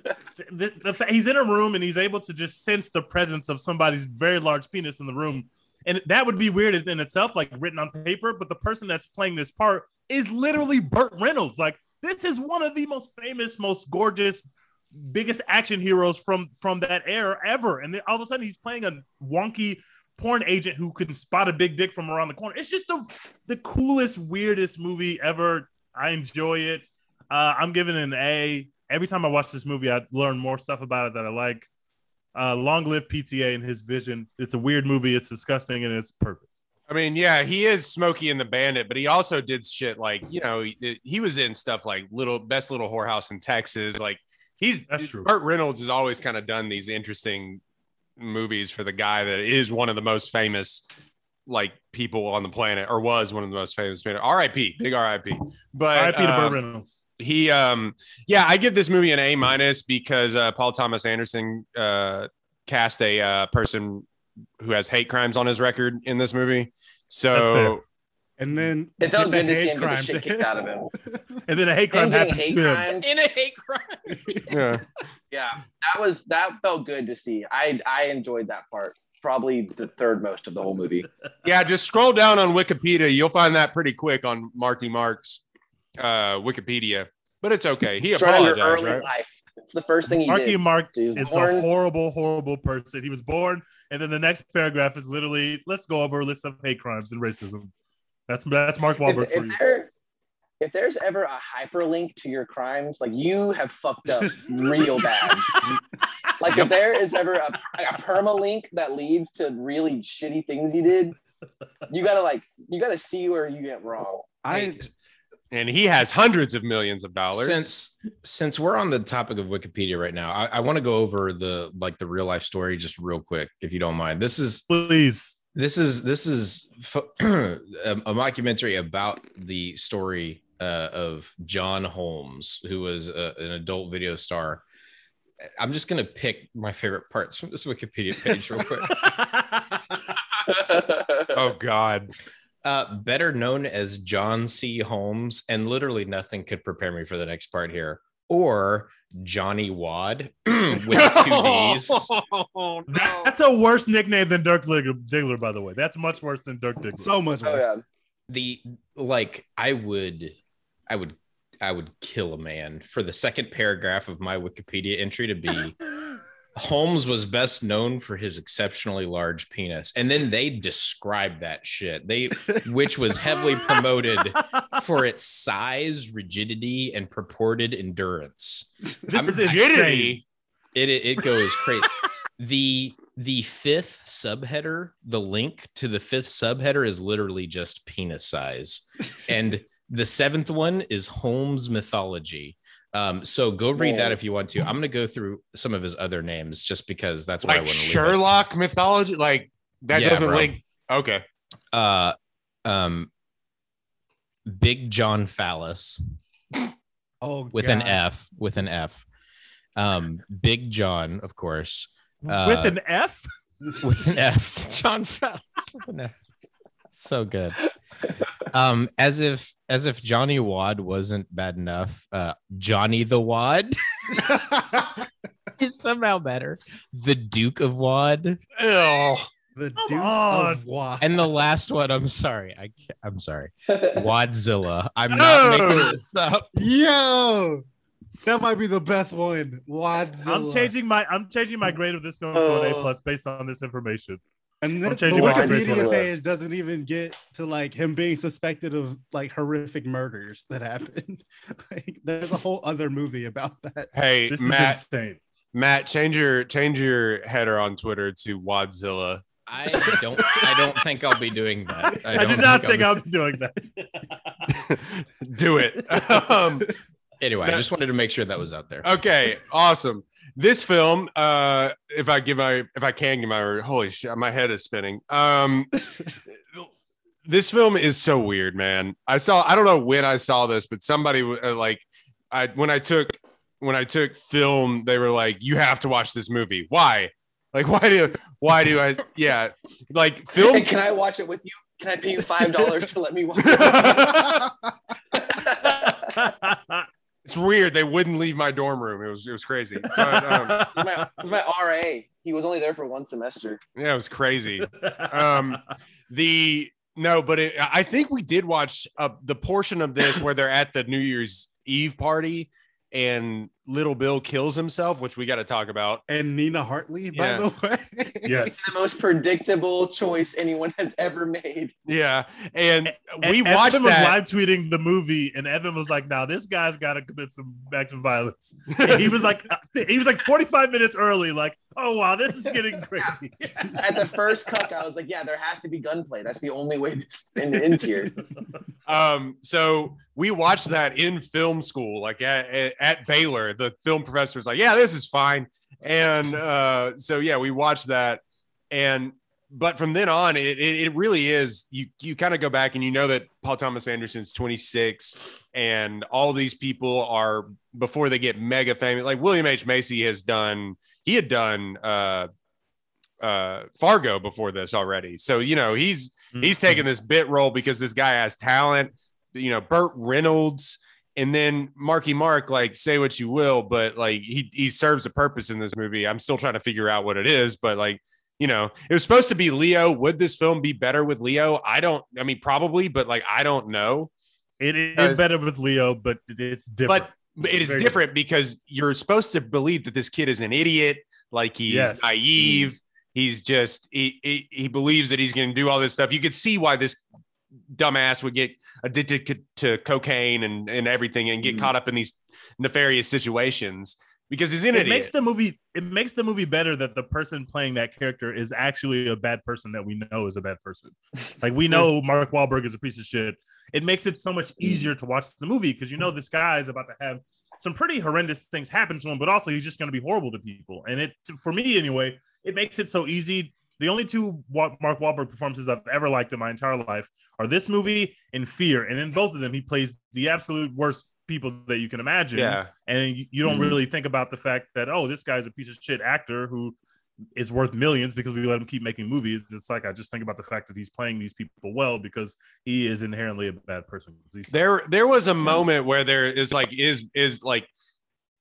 The, the, fa- he's in a room and he's able to just sense the presence of somebody's very large penis in the room, and that would be weird in itself, like written on paper. But the person that's playing this part is literally Burt Reynolds. Like this is one of the most famous, most gorgeous, biggest action heroes from from that era ever. And then all of a sudden, he's playing a wonky porn agent who can spot a big dick from around the corner. It's just the the coolest, weirdest movie ever. I enjoy it. Uh, I'm giving it an A. Every time I watch this movie, I learn more stuff about it that I like. Uh, long live PTA and his vision. It's a weird movie. It's disgusting and it's perfect. I mean, yeah, he is Smokey and the Bandit, but he also did shit like you know he, he was in stuff like little best little whorehouse in Texas. Like he's That's true. Burt Reynolds has always kind of done these interesting movies for the guy that is one of the most famous like people on the planet or was one of the most famous. R.I.P. Big R.I.P. But R.I.P. to um, Burt Reynolds. he um yeah i give this movie an a minus because uh paul thomas anderson uh cast a uh person who has hate crimes on his record in this movie so And then It felt get good to see hate him get the crime shit kicked out of him. And then a hate crime Him happened hate to him. In a hate crime. yeah Yeah, that was that felt good to see. I I enjoyed that part. Probably the third most of the whole movie. yeah just scroll down on wikipedia you'll find that pretty quick on marky mark's uh wikipedia but it's okay he Start out your apologized early right life. It's the first thing he Marky did. Mark So is born- the horrible, horrible person. He was born, and then the next paragraph is literally, "Let's go over a list of hate crimes and racism." That's that's Mark Wahlberg if, for if you. there, if there's ever a hyperlink to your crimes, like you have fucked up real bad. like if there is ever a, a permalink that leads to really shitty things you did, you gotta like you gotta see where you get wrong. I and he has hundreds of millions of dollars Since since we're on the topic of Wikipedia right now, I, I want to go over the like the real life story just real quick, if you don't mind. This is Please, this is this is fo- a, a mockumentary about the story uh, of John Holmes, who was a, an adult video star. I'm just gonna pick my favorite parts from this Wikipedia page real quick. oh god Uh, better known as John C. Holmes, and literally nothing could prepare me for the next part here. Or Johnny Wad with two D's. oh, that's a worse nickname than Dirk Diggler, Diggler, by the way. That's much worse than Dirk Diggler. so much Oh worse. yeah. the like I would I would I would kill a man for the second paragraph of my Wikipedia entry to be Holmes was best known for his exceptionally large penis. And then they described that shit. They which was heavily promoted for its size, rigidity, and purported endurance. This is insane. It it, it goes crazy. the the fifth subheader, the link to the fifth subheader is literally just penis size, and the seventh one is Holmes mythology. Um, so go read that if you want to. I'm gonna go through some of his other names just because that's what I want to leave. Sherlock mythology, like that Yeah, doesn't bro. link. Okay. Uh, um, Big John Phallus Oh, with an F, with an F. Um, Big John, of course. Uh, with an F. with an F. John Phallus with an F. So good. Um, as if as if Johnny Wad wasn't bad enough. Uh, Johnny the Wad is somehow better. The Duke of Wad, Oh, The Come Duke on. of Wad. and the last one. I'm sorry. I I'm sorry. Wadzilla. I'm not Oh. making this up. Yo, that might be the best one. Wadzilla. I'm changing my I'm changing my grade of this film to an A Oh. plus based on this information. And I'm then the changing my Wikipedia page doesn't even get to like him being suspected of like horrific murders that happened. like, there's a whole other movie about that. hey This Matt. is insane. Matt, change your change your header on Twitter to Wadzilla. I don't. I don't think I'll be doing that. I, don't did not think I'll I'll be doing that. Do it. um, be- Anyway, I just wanted to make sure that was out there. okay, awesome. This film, uh, if I give my if I can give my holy shit, my head is spinning. Um, this film is so weird, man. I saw I don't know when I saw this, but somebody uh, like I when I took when I took film, they were like, "You have to watch this movie." Why? Like, why do why do I? Yeah, like Hey, film. can I watch it with you? Can I pay you five dollars to let me watch it? it's weird. They wouldn't leave my dorm room. It was it was crazy. But, um, It's my, it's my RA. He was only there for one semester. yeah, it was crazy. Um, the no, but it, I think we did watch uh, the portion of this where they're at the New Year's Eve party and Little Bill kills himself, which we got to talk about. And Nina Hartley, by Yeah. the way. yes. The most predictable choice anyone has ever made. Yeah, and And we watched Evan was live tweeting the movie, and Evan was like, "Now this guy's got to commit some acts of violence." And he was like, uh, he was like 45 minutes early, like, "Oh wow, this is getting crazy." At the first cut, I was like, yeah, there has to be gunplay. That's the only way this ends here. Um, so we watched that in film school, like at, at, Baylor. The film professor was like, "Yeah, this is fine," and uh, so yeah, we watched that, and but from then on, it it, it really is. You you kind of go back and you know that Paul Thomas Anderson's 26, and all these people are before they get mega famous. Like William H Macy has done, he had done uh, uh, Fargo before this already, so you know he's he's mm-hmm. taking this bit role because this guy has talent. You know, Burt Reynolds, and then Marky Mark. Like, say what you will, but like he he serves a purpose in this movie. I'm still trying to figure out what it is, but like you know, it was supposed to be Leo. Would this film be better with Leo? I don't. I mean, probably, but like I don't know. It is better with Leo, but it's different. But but it is different because you're supposed to believe that this kid is an idiot, like he's Yes. naive. He's just he, he he believes that he's going to do all this stuff. You could see why this dumbass would get addicted to, cocaine and and everything and get Mhm. caught up in these nefarious situations because he's an it idiot. makes the movie it makes the movie better that the person playing that character is actually a bad person that we know is a bad person. Like we know Mark Wahlberg is a piece of shit. It makes it so much easier to watch the movie because you know this guy is about to have some pretty horrendous things happen to him, but also he's just going to be horrible to people. And it, for me anyway, it makes it so easy. The only two Mark Wahlberg performances I've ever liked in my entire life are this movie and Fear. And in both of them, he plays the absolute worst people that you can imagine yeah. and you, don't Mhm. really think about the fact that oh this guy's a piece of shit actor who is worth millions because we let him keep making movies it's like i just think about the fact that he's playing these people well because he is inherently a bad person There there was a moment where there is like is is like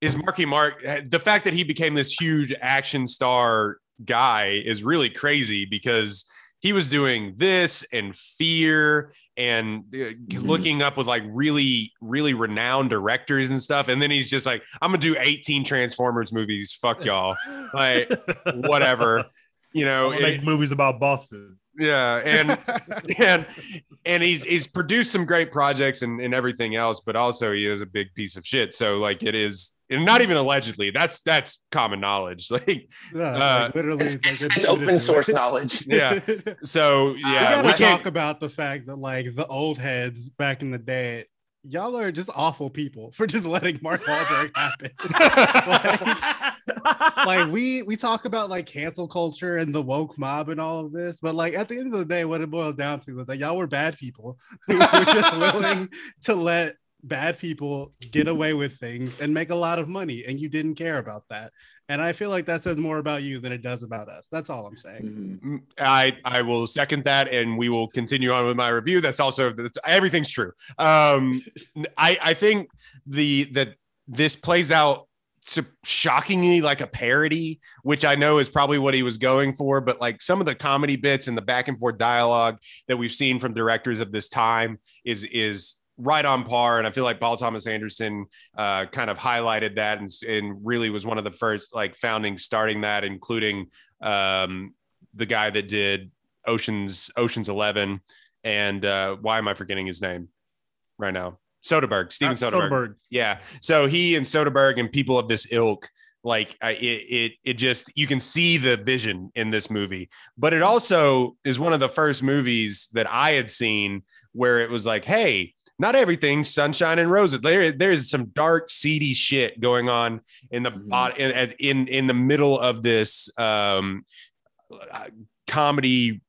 is Marky Mark the fact that he became this huge action star guy is really crazy because he was doing this and Fear and uh, Mm-hmm. looking up with like really really renowned directors and stuff. And then he's just like, I'm gonna do 18 Transformers movies. Fuck y'all. Like whatever. You know, I'll make it- movies about Boston. Yeah, and and and he's he's produced some great projects and, and everything else, but also he is a big piece of shit. So like it is, and not even allegedly. That's that's common knowledge. Like Yeah, Uh, like, literally, It's, like, it's, it's open it- source knowledge. yeah. So yeah, gotta we talk about the fact that like the old heads back in the day, y'all are just awful people for just letting Mark Wahlberg happen. like, like we we talk about like cancel culture and the woke mob and all of this, but like at the end of the day, what it boils down to is that y'all were bad people who were just willing to let bad people get away with things and make a lot of money, and you didn't care about that. And I feel like that says more about you than it does about us. That's all I'm saying. Mhm. Mm, I I will second that, and we will continue on with my review. That's also that's, everything's true. Um, I I think the that this plays out so shockingly like a parody, which I know is probably what he was going for. But like some of the comedy bits and the back and forth dialogue that we've seen from directors of this time is is right on par. And I feel like Paul Thomas Anderson uh, kind of highlighted that and, and really was one of the first like founding starting that, including um, the guy that did Ocean's Ocean's Eleven, and uh, why am I forgetting his name right now? Soderbergh, Steven Uh, Soderbergh. Soderbergh. Yeah. So he and Soderbergh and people of this ilk, like I, it, it, it just you can see the vision in this movie. But it also is one of the first movies that I had seen where it was like, hey, not everything sunshine and roses. There, there's some dark, seedy shit going on in the Mhm. bot in, in in the middle of this um, comedy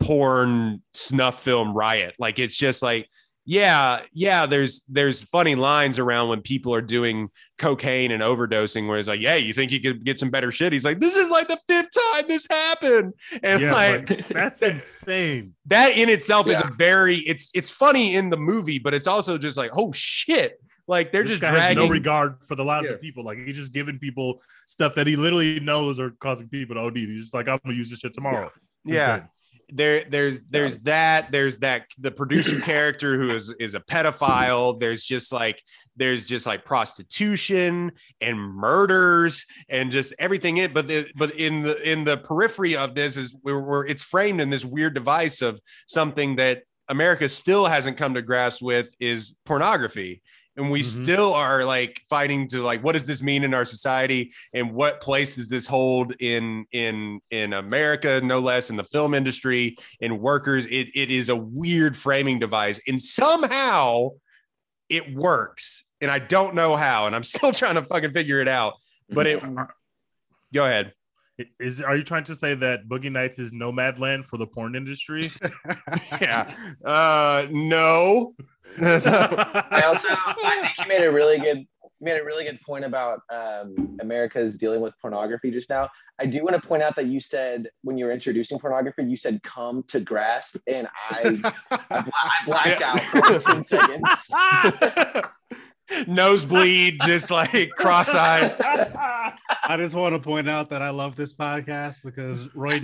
porn snuff film riot. Like it's just like, yeah, yeah. There's there's funny lines around when people are doing cocaine and overdosing, where it's like, yeah, you think you could get some better shit? He's like, this is like the fifth time this happened, and Yeah, like like, that's insane. that in itself is a very it's it's funny in the movie, but it's also just like, oh shit. Like they're this just guy dragging has no regard for the lives Yeah. of people. Like he's just giving people stuff that he literally knows are causing people to oh, OD. He's just like, I'm gonna use this shit tomorrow. It's Yeah. insane. There there's there's that there's that the producer character who is is a pedophile. There's just like there's just like prostitution and murders and just everything in but the, but in the in the periphery of this is we're, we're it's framed in this weird device of something that america still hasn't come to grasp with is pornography and we Mhm. still are like fighting to like what does this mean in our society? And what place does this hold in in in america no less in the film industry in workers? It, it is a weird framing device. And somehow it works. And i don't know how. And i'm still trying to fucking figure it out. But it go ahead Is are you trying to say that Boogie Nights is Nomadland for the porn industry? yeah uh no I also I think you made a really good you made a really good point about um, America's dealing with pornography just now. I do want to point out that you said when you were introducing pornography, you said "come to grasp," and I I, bla- I blacked Yeah. out for ten seconds. nosebleed just like cross-eyed I just want to point out that I love this podcast because Roy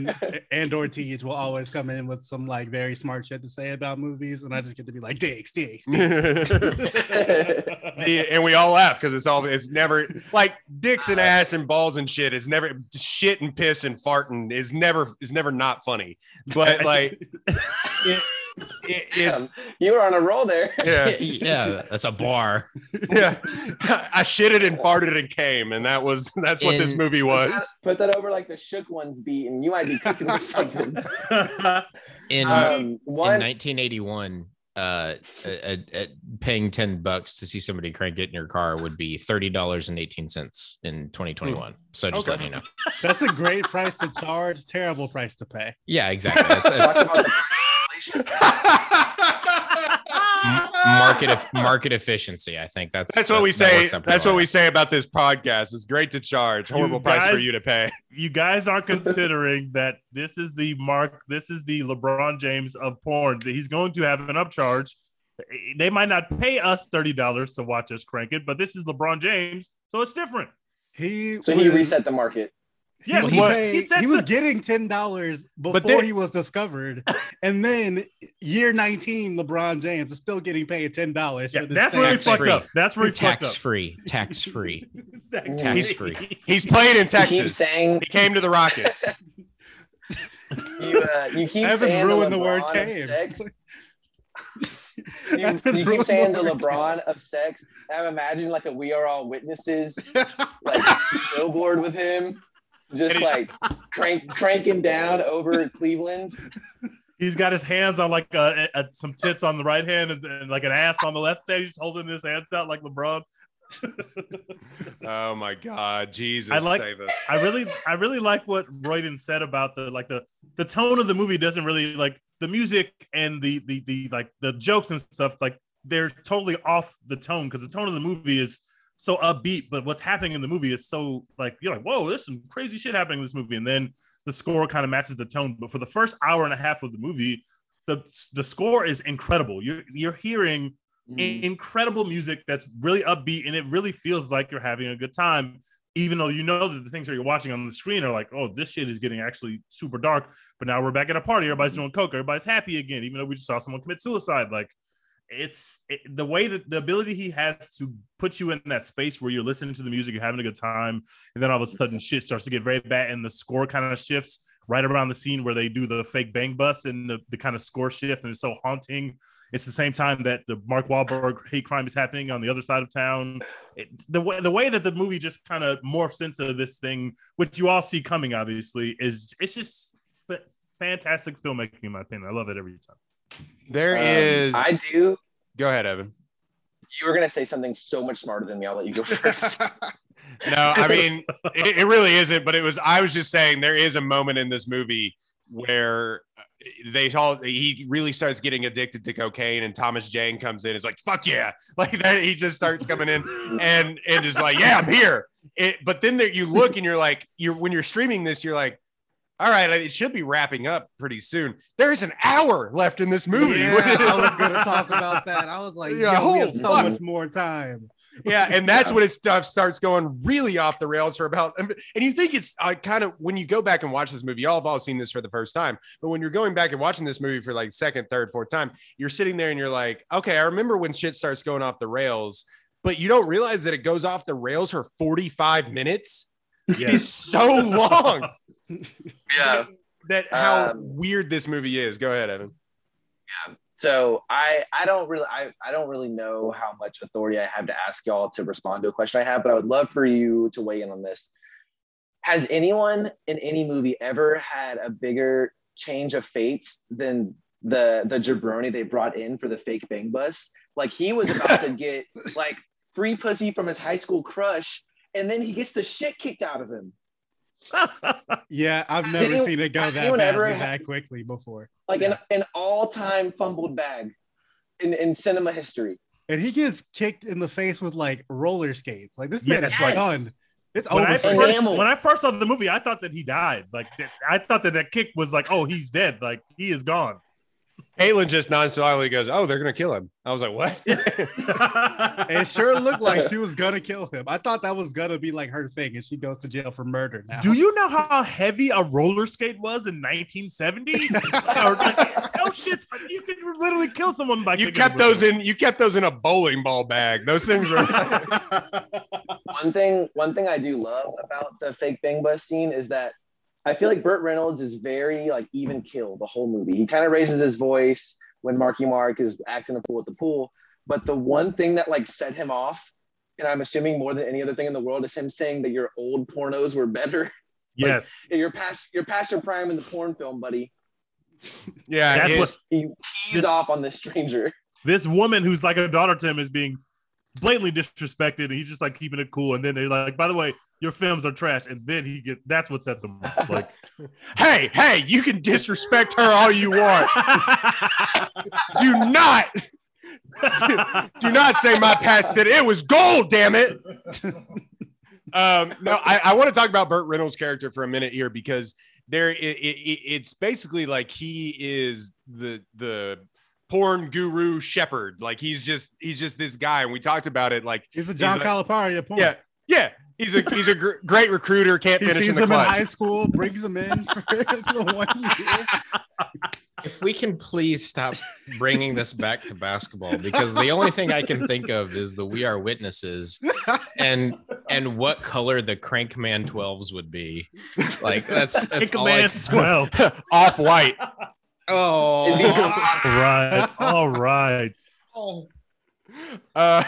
and Ortiz will always come in with some like very smart shit to say about movies, and I just get to be like, dicks, dicks. dicks." And we all laugh because it's all it's never like dicks and ass and balls and shit is never shit and piss and farting is never is never not funny but like it, it, it's you were on a roll there. yeah yeah, that's a bar. yeah i shitted and farted and came and that was that's what this movie was Put that over like the shook ones beat, and you might be cooking with something. In Um, in 1981, uh, a, a- a- paying 10 bucks to see somebody crank it in your car would be $30.18 in 2021. So just Okay. letting you know. That's a great price to charge, terrible price to pay. Yeah, exactly. That's, that's talk about the inflation. m- market market efficiency. I think that's that's what we that- that say works out that's what we say about this podcast it's great to charge horrible price for you to pay you guys are considering that this is the mark, this is the LeBron James of porn. That he's going to have an upcharge. They might not pay us thirty dollars to watch us crank it, but this is LeBron James, so it's different. He So he reset the market. Yes, he was, he, what- paying- he said he was so- getting ten dollars before then- he was discovered, and then year nineteen, LeBron James is still getting paid ten dollars. Yeah, for this that's where he fucked free. up. That's where he fucked Tax up. free. Tax free. Tax Tax free. free. He's playing in You keep Texas. saying He came to the Rockets. you uh, you keep Evans saying ruined the, the word LeBron came. sex. You, Evans you ruined keep the saying the LeBron of sex. I'm imagining like a We Are All Witnesses like billboard with him, just like crank cranking down over Cleveland. He's got his hands on like uh uh some tits on the right hand and, and like an ass on the left hand. He's holding his hands out like LeBron. oh my God, Jesus, I like- save us. I really, I really like what Royden said about the like the the tone of the movie doesn't really like the music and the the the like the jokes and stuff like they're totally off the tone because the tone of the movie is so upbeat, but what's happening in the movie is so like you're like, whoa, there's some crazy shit happening in this movie, and then the score kind of matches the tone. But for the first hour and a half of the movie, the the score is incredible. You're you're hearing mm. incredible music that's really upbeat and it really feels like you're having a good time even though you know that the things that you're watching on the screen are like oh this shit is getting actually super dark. But now we're back at a party. Everybody's mm. doing coke. Everybody's happy again even though we just saw someone commit suicide. Like it's it, the way that the ability he has to put you in that space where you're listening to the music you're having a good time and then all of a sudden shit starts to get very bad and the score kind of shifts right around the scene where they do the fake bang bust and the, the kind of score shift and it's so haunting it's the same time that the Mark Wahlberg hate crime is happening on the other side of town. It, the way the way that the movie just kind of morphs into this thing, which you all see coming, obviously, is it's just fantastic filmmaking in my opinion. I love it every time. There Um, is. I do. Go ahead, Evan. You were gonna say something so much smarter than me. I'll let you go first. no, I mean it, it really isn't. But it was. I was just saying there is a moment in this movie where uh, they all he really starts getting addicted to cocaine, and Thomas Jane comes in. Is like fuck yeah, like that. He just starts coming in and and is like yeah, I'm here. It, but then there you look and you're like you're when you're streaming this, you're like. All right, it should be wrapping up pretty soon. There's an hour left in this movie. Yeah, I was gonna talk about that. I was like, Yeah, yeah, we have so fuck. much more time. yeah and that's when it stuff starts going really off the rails for about and you think it's uh, kind of when you go back and watch this movie y'all have all seen this for the first time but when you're going back and watching this movie for like second third fourth time you're sitting there and you're like okay i remember when shit starts going off the rails but you don't realize that it goes off the rails for 45 minutes it's so long yeah. that how Um, weird this movie is go ahead evan Yeah. So I I don't really I, I don't really know how much authority I have to ask y'all to respond to a question I have, but I would love for you to weigh in on this. Has anyone in any movie ever had a bigger change of fates than the the jabroni they brought in for the fake bang bus? Like he was about to get like free pussy from his high school crush, and then he gets the shit kicked out of him. Yeah, I've never anyone- seen it go that ever badly had- that quickly before. Like an, an all-time fumbled bag in, in cinema history. And he gets kicked in the face with like roller skates. Like this man Yes. is like done. It's When over. I, first, when I first saw the movie, I thought that he died. Like I thought that that kick was like, oh, he's dead. Like he is gone. Caitlin just nonchalantly goes oh they're gonna kill him i was like what It sure looked like she was gonna kill him. I thought that was gonna be like her thing, and she goes to jail for murder now. Do you know how heavy a roller skate was in 1970? or like, no shit, you could literally kill someone by you kept those in you kept those in a bowling ball bag those things were one thing one thing I do love about the fake bang bus scene is that I feel like Burt Reynolds is very like even kill the whole movie. He kind of raises his voice when Marky Mark is acting a fool at the pool. But the one thing that like set him off, and I'm assuming more than any other thing in the world, is him saying that your old pornos were better. Yes. You're past you're past your prime in the porn film, buddy. yeah That's it- what- He tees This- off on this stranger. This woman who's like a daughter to him is being blatantly disrespected, and he's just like keeping it cool. And then they're like, by the way, your films are trash. And then he gets that's what sets him off. Like, hey, hey, you can disrespect her all you want. do not, do not say my past said it was gold. Damn it. Um, no, I, I want to talk about Burt Reynolds' character for a minute here because there, it, it, it's basically like he is the the porn guru shepherd. Like he's just he's just this guy, and we talked about it. Like He's a John like- Calipari of porn. yeah, yeah. He's a he's a gr- great recruiter. Can't He finish sees in the him in high school, brings him in for the one year. If we can please stop bringing this back to basketball, because the only thing I can think of is the "We Are Witnesses" and and what color the Crankman 12s would be. Like that's that's Take a all I man can- 12. Off white. Oh, right. All right. Uh,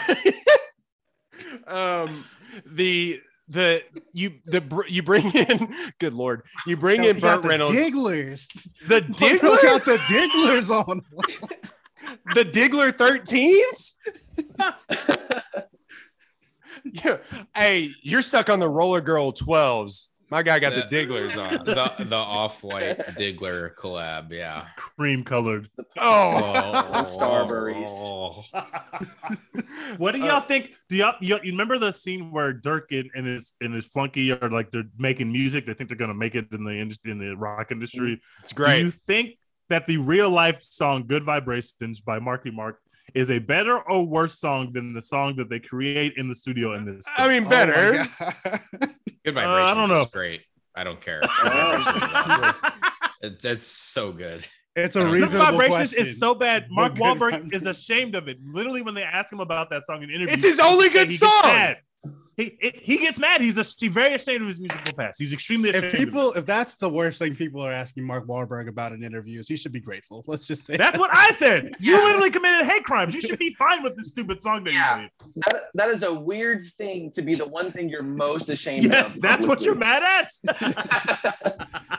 um, the the you the you bring in. Good lord, you bring No, in he got Burt the Reynolds. Digglers. The Look Digglers. got the Digglers on. the Diggler 13s? yeah. Hey, you're stuck on the Roller Girl 12s. My guy got the The- Digglers on. the the off-white Diggler collab. Yeah. Cream colored. Oh, oh. Starburys. What do y'all think? Do y'all, you, you remember the scene where Dirk and, and his and his flunky are like they're making music? They think they're gonna make it in the industry in the rock industry. it's Do great. you think that the real life song "Good Vibrations" by Marky Mark is a better or worse song than the song that they create in the studio in this? I mean, Oh better. God. Good Uh, I don't know. Is great. I don't care. Oh. it's, it's so good. It's a Good Good Vibrations question. is so bad. Mark Good Wahlberg is ashamed of it. Literally, when they ask him about that song in interviews, It's his only good he song. Gets mad. He, it- he gets mad. He's, a, he's very ashamed of his musical past. He's extremely ashamed. if of it. people, if that's the worst thing people are asking Mark Wahlberg about in interviews, he should be grateful. Let's just say That's what I said. You literally committed hate crimes. You should be fine with this stupid song that Yeah. you made. That, that is a weird thing to be the one thing you're most ashamed Yes, of. that's what you're mad at.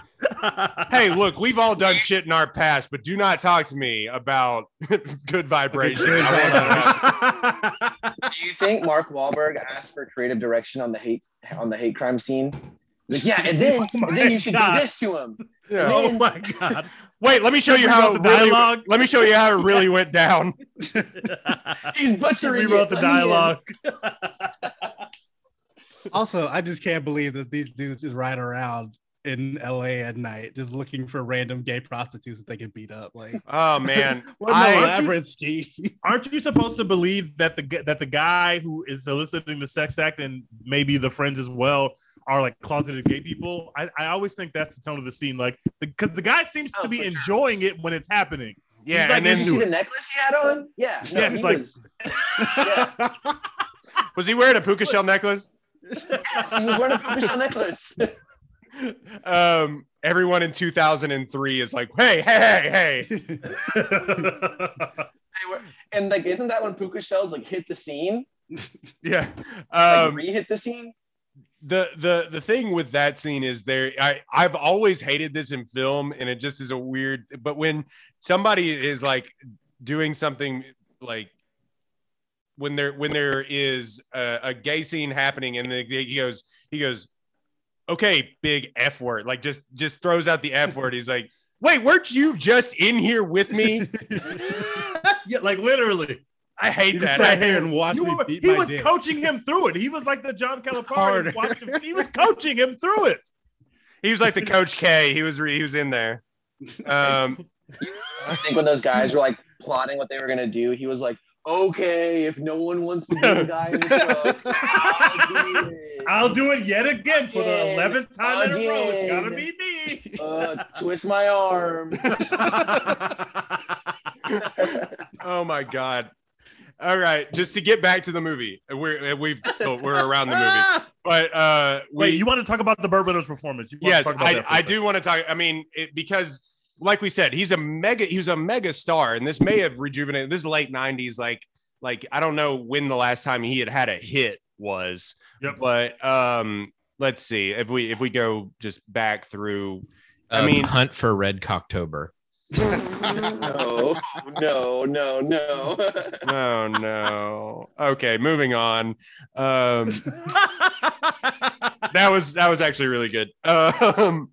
Hey, look, we've all done shit in our past, but do not talk to me about good vibration. you think Mark Wahlberg asked for creative direction on the hate on the hate crime scene? Like, yeah, and then, Oh and then you should God. do this to him. Yeah. oh my god. Wait, let me show you how the it really, dialogue. Let me show you how it really went down. He's butchering Rewrote it. the Let me in. dialogue. Also, I just can't believe that these dudes just ride around in LA at night, just looking for random gay prostitutes that they can beat up. Like, Oh man, what an I- elaborate scheme. Aren't you supposed to believe that the that the guy who is soliciting the sex act and maybe the friends as well are like closeted gay people? I, I always think that's the tone of the scene, like because the, guy seems Oh, to be for sure. enjoying it when it's happening. yeah, He's like and Did then you see the necklace he had on? Yeah. No, Yes, like- was, yeah. was he wearing a puka shell necklace? Yes, he was wearing a puka shell necklace. Um, everyone in 2003 is like, hey, hey, hey, hey. And like, isn't that when puka shells like hit the scene? Yeah. Like Um, re-hit the scene? the the the thing with that scene is there I I've always hated this in film and it just is a weird but when somebody is like doing something like when there when there is a, a gay scene happening and the, he goes he goes okay big f word like just just throws out the f word he's like wait weren't you just in here with me yeah, like literally. I hate You just that I sat hate here and watched You me were- beat he my was dick. coaching him through it. He was like the John Calipari. Harder. He was coaching him through it. he was like the coach K he was re, he was in there um I think when those guys were like plotting what they were gonna do, he was like, "Okay, if no one wants to be the guy in the truck, I'll do it." I'll do it yet again for the eleventh time in a row. It's gotta be me. Uh, twist my arm. oh my god. All right, just to get back to the movie, we're we've still we're around the movie, but uh, we Wait, you want to talk about the Bourboners performance? You want to yes, talk about I, that for a I second? do want to talk. I mean, it, because like we said, he's a mega he was a mega star, and this may have rejuvenated. This late '90s, like like I don't know when the last time he had had a hit was, Yep. but um, let's see if we if we go just back through. I I mean- mean, Hunt for Red Cocktober. No, no, no, no. Oh no. Okay, moving on. Um, that was that was actually really good. Um,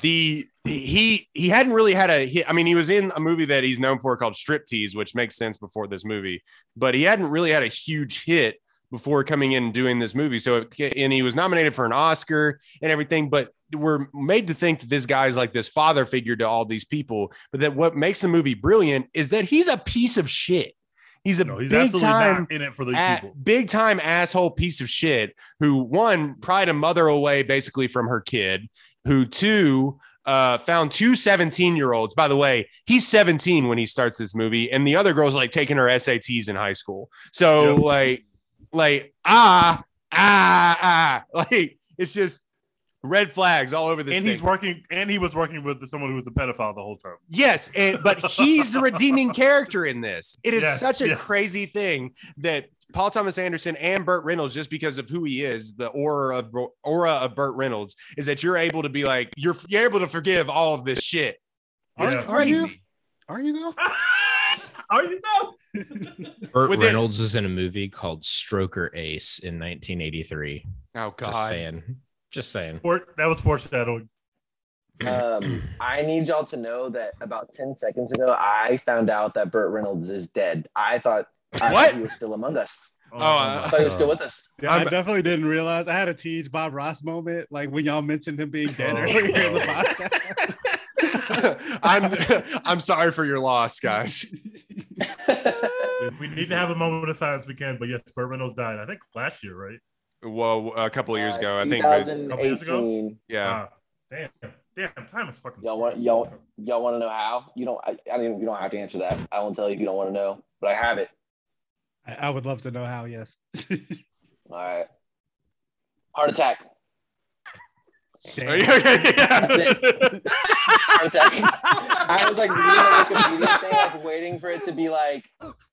the he he hadn't really had a hit. I mean, he was in a movie that he's known for called Striptease, which makes sense before this movie, but he hadn't really had a huge hit before coming in and doing this movie. So, it, and he was nominated for an Oscar and everything, but we're made to think that this guy's like this father figure to all these people. But that what makes the movie brilliant is that he's a piece of shit. He's a No, he's big time not in it for these a- people. big time asshole piece of shit who one pried a mother away basically from her kid who two uh found two 17 year olds by the way he's 17 when he starts this movie and the other girl's like taking her sats in high school so Yep. like like ah ah ah like it's just red flags all over this And thing. he's working, and he was working with someone who was a pedophile the whole time. Yes, and, but he's the redeeming character in this. It is Yes, such a yes. crazy thing that Paul Thomas Anderson and Burt Reynolds, just because of who he is, the aura of aura of Burt Reynolds, is that you're able to be like you're you're able to forgive all of this shit. It's Yeah. Are you? crazy. Are you though? Are you know? Burt With it- Reynolds was in a movie called Stroker Ace in 1983. Oh God! Just saying. Just saying. For- That was foreshadowing. Um, I need y'all to know that about 10 seconds ago, I found out that Burt Reynolds is dead. I thought, I What? thought he was still among us. Oh, I thought he was still with us. Yeah, I I'm- definitely didn't realize. I had a teach Bob Ross moment, like when y'all mentioned him being dead Oh. earlier in the podcast. I'm I'm sorry for your loss, guys. if we need to have a moment of silence, we can. But yes, Burt Reynolds died. I think last year, right? Well, a couple of years Uh, ago, I think. 2018. Yeah. Ah, damn, damn, time is fucking. Y'all want y'all y'all want to know how? You don't. I, I mean, you don't have to answer that. I won't tell you if you don't want to know, but I have it. I, I would love to know how. Yes. All right. Heart attack. Are you okay? Heart attack. I was like reading the Wikipedia thing, like waiting for it to be like,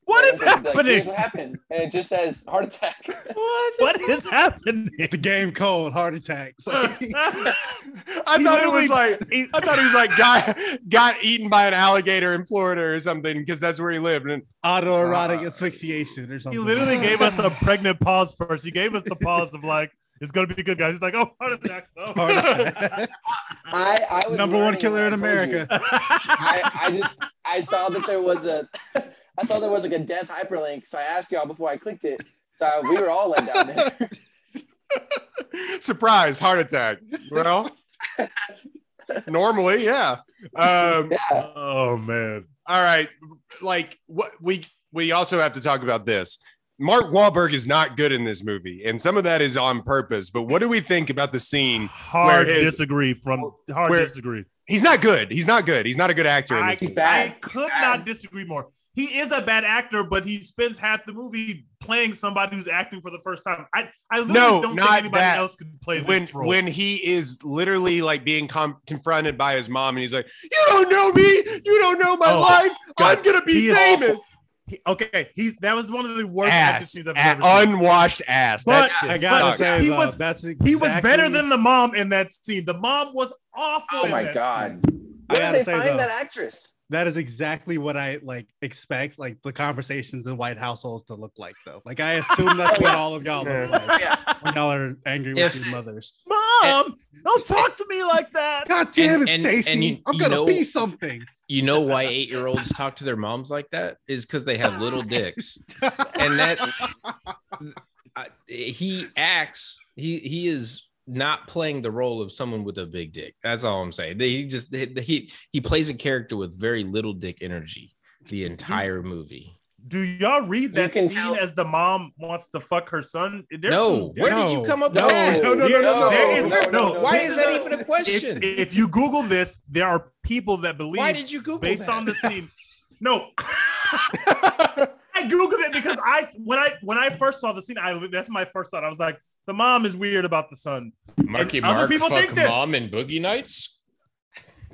what is waiting for it to be like, Here's happening? what happened? And it just says heart attack. What? What is happening? the game cold heart attack. Like, I thought it was literally- like I thought he was like got got eaten by an alligator in Florida or something because that's where he lived. And autoerotic uh, asphyxiation or something. He literally gave us a pregnant pause first. He gave us the pause of like, it's gonna be good, guys. He's like, oh, heart attack. Oh. Heart attack. I, I was Number one killer in when I told you. America. I, I just I saw that there was a I saw there was like a death hyperlink, so I asked y'all before I clicked it. So we were all let down there. surprise, heart attack. Well, normally, yeah. Um, Yeah. oh man. all right, like what we we also have to talk about this. Mark Wahlberg is not good in this movie, and some of that is on purpose. But what do we think about the scene? Hard Where his- disagree from hard where- disagree. He's not good. He's not good. He's not a good actor in I, this He's movie. I could bad. not disagree more. He is a bad actor, but he spends half the movie playing somebody who's acting for the first time. I, I literally No, don't not think anybody that. else could play when this role. when he is literally like being com- confronted by his mom and he's like you don't know me you don't know my Oh, life God. i'm gonna be He is famous He- okay, he's that was one of the worst acting ass scenes I've a- ever seen. unwashed ass But that shit I gotta sucks. say, He though, was- that's He was better than the mom in that scene. The mom was awful. Oh in my that god. scene. I Where did they say, find though, that actress? That is exactly what I like expect like the conversations in white households to look like though. Like I assume that's what all of y'all look like yeah. when y'all are angry with If- your mothers. Mom, don't talk to me like that. God damn And- it, and- Stacy! I'm you gonna know- be something. You know why eight year olds talk to their moms like that? Is because they have little dicks. And that I- he acts, he he is not playing the role of someone with a big dick. That's all I'm saying. He just he he plays a character with very little dick energy the entire movie. Do y'all read that scene tell- as the mom wants to fuck her son? There's no, some- where did you come up no, with that? no, no, no, no, no. There is- no, Why this is is that even a if, question? if you Google this, there are people that believe Why did you Google based that? on the scene. No. I googled it because I when I when I first saw the scene, I that's my first thought. I was like, the mom is weird about the son. Marky and other Mark people fuck think this. mom and Boogie Nights?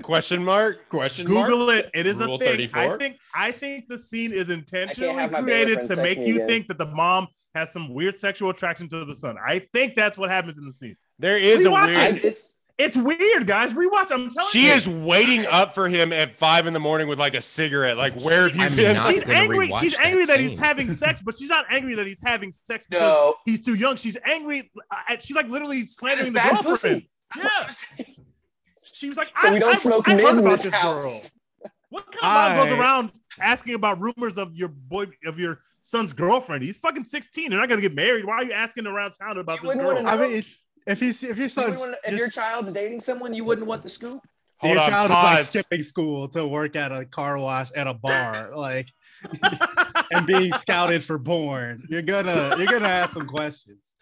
question mark Question mark? Google it. It is Rule a thing. 34? I think I think the scene is intentionally created to make you again. think that the mom has some weird sexual attraction to the son. I think that's what happens in the scene. there is a Rewatch I weird just It's weird, guys. Rewatch. I'm telling she you. She is waiting up for him at five in the morning with like a cigarette like where have you I'm been she's angry. She's that angry that, he's having sex, but she's not angry that he's having sex because no. he's too young. She's angry. uh, She's like literally It's slandering the bad girlfriend. pussy. Yeah. She was like, So I, we don't I, smoke I mid heard about this this house. girl. What kind of mom goes around asking about rumors of your boy of your son's girlfriend? He's fucking 16. They're not gonna get married. Why are you asking around town about You this girl? I mean, if, if he's if your You son's wouldn't if your child's dating someone, you wouldn't want the scoop. hold your on child is like skipping school to work at a car wash at a bar, like and being scouted for porn, you're gonna you're gonna ask some questions.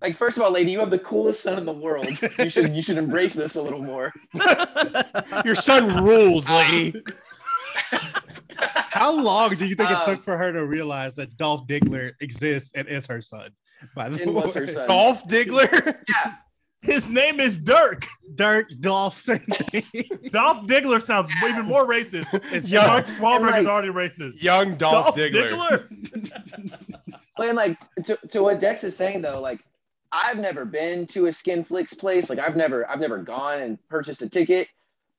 Like, first of all, lady, you have the coolest son in the world. You should you should embrace this a little more. Your son rules, lady. How long do you think it Um, took for her to realize that Dolph Diggler exists and is her son? By the And was her way, son. Dolph Diggler. His name is Dirk. Dirk Dolph. same thing. Dolph Diggler sounds even more racist. It's Young- Mark Wahlberg like- is already racist. Young Dolph, Diggler. But like to, to what Dex is saying though, like I've never been to a Skin Flicks place. Like I've never I've never gone and purchased a ticket.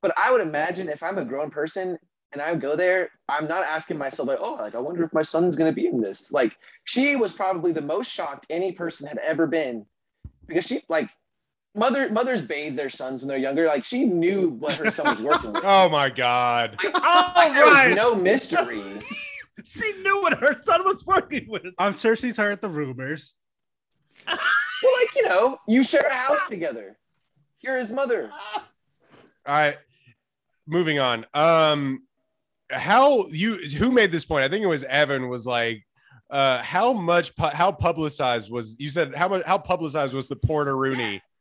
But I would imagine if I'm a grown person and I go there, I'm not asking myself like, oh, like I wonder if my son's gonna be in this. Like she was probably the most shocked any person had ever been because she like mother mothers bathe their sons when they're younger. Like she knew what her son was working with. Oh my God. All Like, there was no mystery. She knew what her son was working with. I'm sure she's heard the rumors. Well, like you know, you share a house together. You're his mother. All right. Moving on. Um, how you who made this point? I think it was Evan. Was like, uh, how much pu- how publicized was you said how much how publicized was the Porter Rooney?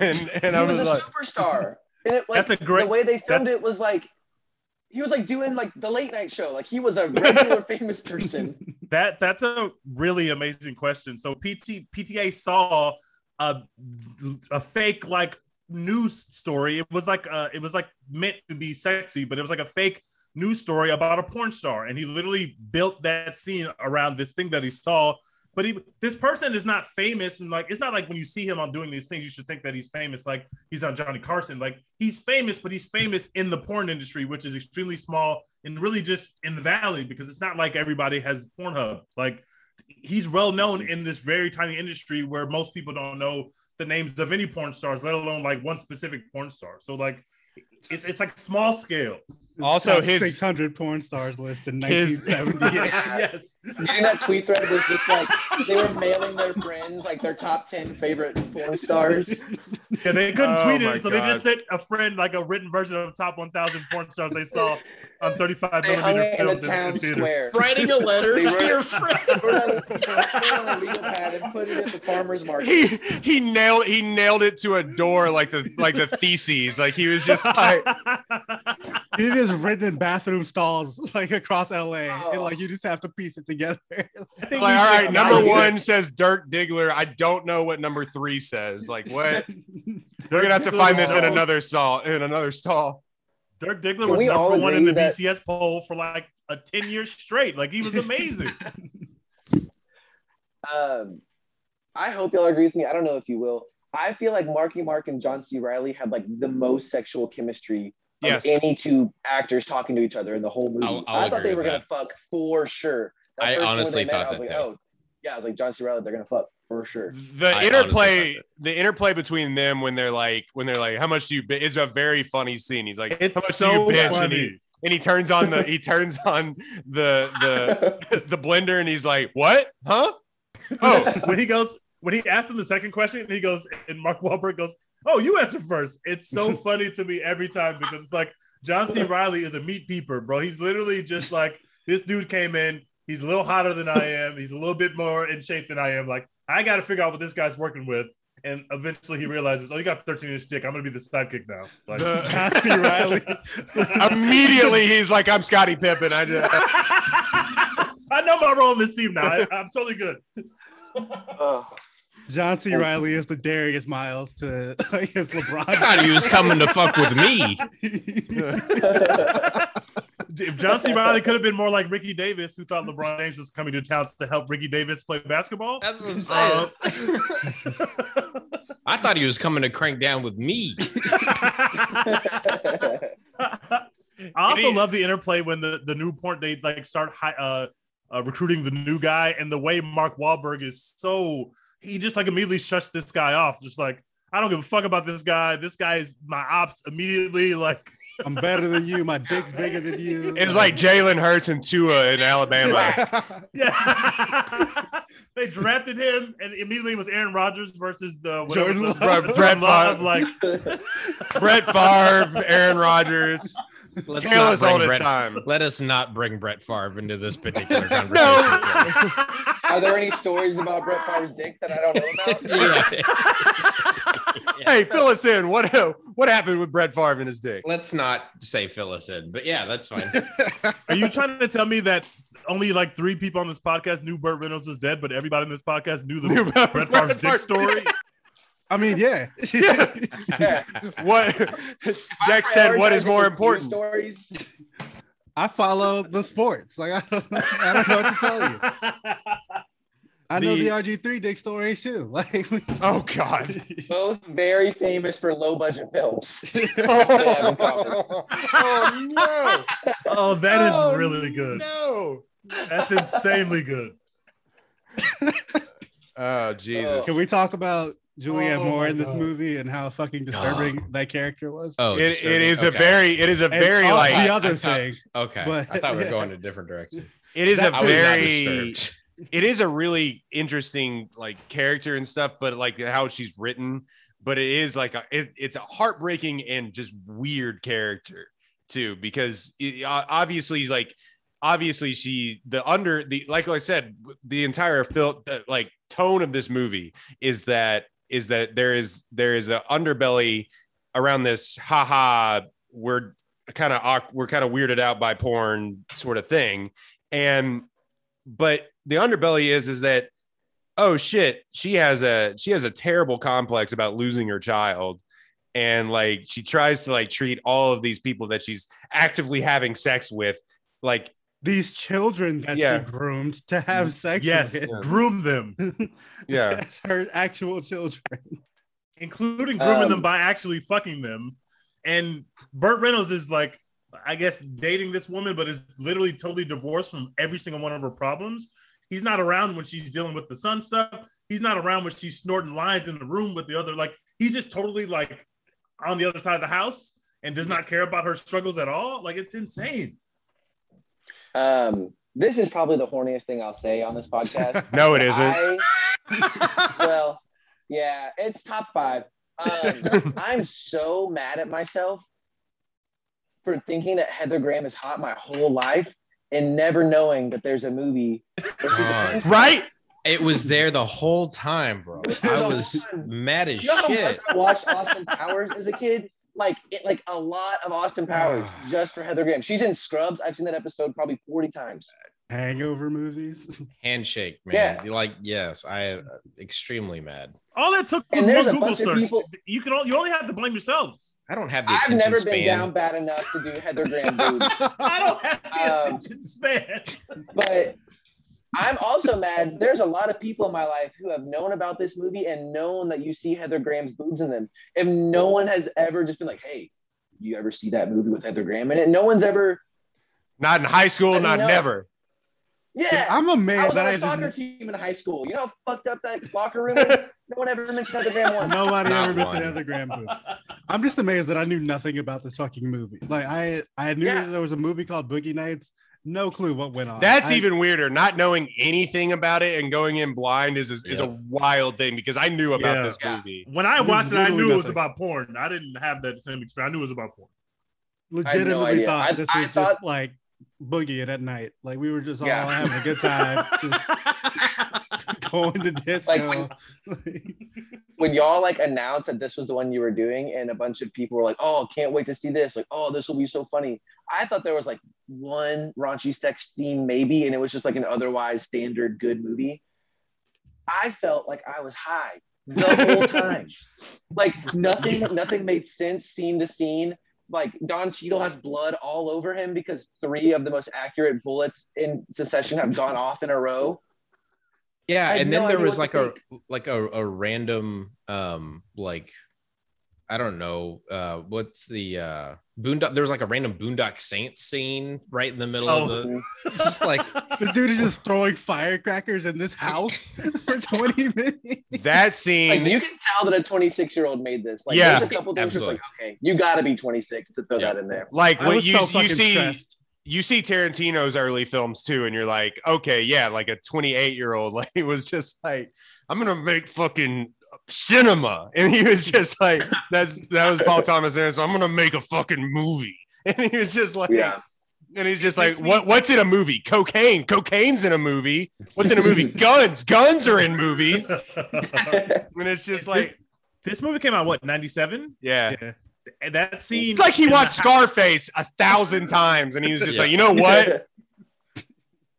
And and I was, was a like, superstar. And it, like, That's a great- the way they filmed it was like he was like doing like the late night show. Like he was a regular famous person. That that's a really amazing question. So PT PTA saw a a fake like news story. It was like uh it was like meant to be sexy, but it was like a fake news story about a porn star, and he literally built that scene around this thing that he saw. But he, this person is not famous, and like it's not like when you see him on doing these things, you should think that he's famous. Like he's on Johnny Carson. Like he's famous, but he's famous in the porn industry, which is extremely small and really just in the valley because it's not like everybody has Pornhub. Like he's well known in this very tiny industry where most people don't know the names of any porn stars, let alone like one specific porn star. So like it, it's like small scale. also Top his 600 porn stars list in his- 1970. yes. Getting that tweet thread was just like they were mailing their friends like their top ten favorite porn stars. Yeah, they couldn't Oh tweet my it, so they just sent a friend like a written version of the top 1,000 porn stars they saw on 35 They hung millimeter it in the films in, town in theaters. square. Writing a letter They to wrote- your friend. Put it on a- put it on a legal pad and put it at the farmer's market. he he nailed he nailed it to a door like the like the theses. Like he was just like It is written in bathroom stalls like across LA. And Oh. like you just have to piece it together. I think like, we all should right, number acknowledge one says Dirk Diggler. I don't know what number three says. Like what? that We're gonna have to find this in another stall. In another stall. Dirk Diggler Can was number one in the that- BCS poll for like a 10 years straight. Like he was amazing. Um, I hope y'all agree with me. I don't know if you will. I feel like Marky Mark and John C. Reilly had like the most sexual chemistry of Yes. any two actors talking to each other in the whole movie. I'll- I'll I thought they were with gonna fuck for sure. That I honestly they met, thought I was that like, too. Oh, yeah, I was like John C. Reilly, they're gonna fuck for sure. The I interplay, the interplay between them when they're like, when they're like, how much do you? Is a very funny scene. He's like, how It's much do so you bitch? And funny. he, and he turns on the he turns on the the the blender and he's like, what? Huh? Oh, when he goes, when he asked him the second question, he goes, and Mark Wahlberg goes, "Oh, you answer first. It's so funny to me every time because it's like John C. Reilly is a meat peeper, bro. He's literally just like this dude came in. He's a little hotter than I am. He's a little bit more in shape than I am. Like I got to figure out what this guy's working with. And eventually he realizes, oh, you got 13 inch dick. I'm gonna be the sidekick now. Like, The- John C. Reilly. Immediately he's like, I'm Scottie Pippen. I just, I know my role in this team now. I, I'm totally good. Oh. John C. Reilly is the Darius Miles to I guess LeBron. I thought he was coming to fuck with me. If John C. Reilly could have been more like Ricky Davis, who thought LeBron James was coming to town to help Ricky Davis play basketball. That's what I'm Uh, saying. I thought he was coming to crank down with me. I also love the interplay when the the new porn they like start hi, uh, uh, recruiting the new guy, and the way Mark Wahlberg is so he just like immediately shuts this guy off, just like I don't give a fuck about this guy. This guy is my ops immediately. Like I'm better than you. My dick's bigger than you. it was like Jalen Hurts and Tua in Alabama. yeah, they drafted him, and immediately it was Aaron Rodgers versus the whatever Jordan the- Love. Brett- Brett Favre. like Brett Favre, Aaron Rodgers. Let's Tale not as bring old as Brett- time. Let us not bring Brett Favre into this particular conversation. No. Are there any stories about Brett Favre's dick that I don't know about? Yeah. hey, fill us in. What uh, what happened with Brett Favre and his dick? Let's not say fill us in, but yeah, that's fine. Are you trying to tell me that only like three people on this podcast knew Burt Reynolds was dead, but everybody in this podcast knew the Knew about Brett Brett Favre's dick story? I mean, yeah. Yeah. What Dex said, what is more important? Stories. I follow the sports. Like I don't, I don't know what to tell you. I know The- the RG3 dick story too. Like, Oh God. Both very famous for low budget films. oh no. Oh, that is Oh, really good. No. That's insanely good. Oh Jesus. can we talk about Julianne Oh Moore in this God. movie and how fucking disturbing that character was? Oh, It, it disturbing. is a very it is a And very all like the other I thought- thing. Okay, But- I thought we were yeah. going a different direction. it is a I was not very it is a really interesting like character and stuff, but like how she's written, but it is like a, it, it's a heartbreaking and just weird character too, because it, uh, obviously like obviously she the under the like I said the entire film the, like tone of this movie is that is that there is there is a underbelly around this haha we're kind of we're kind of weirded out by porn sort of thing. And but the underbelly is is that oh shit she has a she has a terrible complex about losing her child. And like she tries to like treat all of these people that she's actively having sex with like These children that Yeah. she groomed to have sex Yes, with. groom them, Yeah. As her actual children. including grooming Um, them by actually fucking them. And Burt Reynolds is like, I guess, dating this woman, but is literally totally divorced from every single one of her problems. He's not around when she's dealing with the son stuff. He's not around when she's snorting lines in the room with the other. Like, he's just totally like on the other side of the house and does not care about her struggles at all. Like, it's insane. Um, this is probably the horniest thing I'll say on this podcast. no it isn't I, well, yeah, it's top five. Um, I'm so mad at myself for thinking that Heather Graham is hot my whole life and never knowing that there's a movie. where she's a God. trans- right It was there the whole time, bro. I was mad as You know shit. I watched Austin Powers as a kid? Like it, like a lot of Austin Powers just for Heather Graham. She's in Scrubs. I've seen that episode probably 40 times. Hangover movies. Handshake, man. Yeah. Like, yes, I am extremely mad. All that took was one Google search. people- You can all, you only have to blame yourselves. I don't have the I've attention never span. been down bad enough to do Heather Graham boobs. I don't have the Um, attention span. but I'm also mad. There's a lot of people in my life who have known about this movie and known that you see Heather Graham's boobs in them. If no one has ever just been like, "Hey, you ever see that movie with Heather Graham in it?" No one's ever. not in high school I not know. never Yeah, I'm amazed that I amazed was that on I a soccer just team in high school. You know how fucked up that locker room is. No one ever mentioned Heather Graham once. nobody Not ever mentioned one. Heather Graham boobs. I'm just amazed that I knew nothing about this fucking movie. Like I I knew Yeah. there was a movie called Boogie Nights. No clue what went on. That's I- even weirder. Not knowing anything about it and going in blind is is, is a wild thing because I knew about Yeah. this movie. When I watched it, I Literally knew it was about porn. I didn't have that same experience. I knew it was about porn. legitimately idea. thought I- this I was just thought- like boogieing at night. Like we were just all Yeah. having a good time, just going to disco. when y'all like announced that this was the one you were doing and a bunch of people were like oh can't wait to see this like oh this will be so funny i thought there was like one raunchy sex scene maybe and it was just like an otherwise standard good movie i felt like i was high the whole time like nothing nothing made sense scene to scene like Don Cheadle has blood all over him because three of the most accurate bullets in succession have gone off in a row. Yeah, I had and then there was like to a like a, a random um like I don't know uh what's the uh Boondock there was like a random Boondock saint scene right in the middle of Oh. the it's just like this dude is just throwing firecrackers in this house for 20 minutes. That Like scene, you can tell that a 26 year old made this. Like Yeah. there's a couple things where it's Absolutely. like, okay, you got to be 26 to throw Yeah. that in there. like I when you so you see stressed. You see Tarantino's early films too, and you're like, okay, yeah, like a 28 year old, like he was just like, I'm gonna make fucking cinema, and he was just like, that's that was Paul Thomas Anderson. So I'm gonna make a fucking movie, and he was just like, Yeah. and he's just It like, what? What's in a movie? Cocaine. Cocaine's in a movie. What's in a movie? Guns. Guns are in movies. And it's just like, this movie came out what 97 yeah. Yeah. And that scene It's like he watched Scarface a thousand times, and he was just Yeah. like, you know what?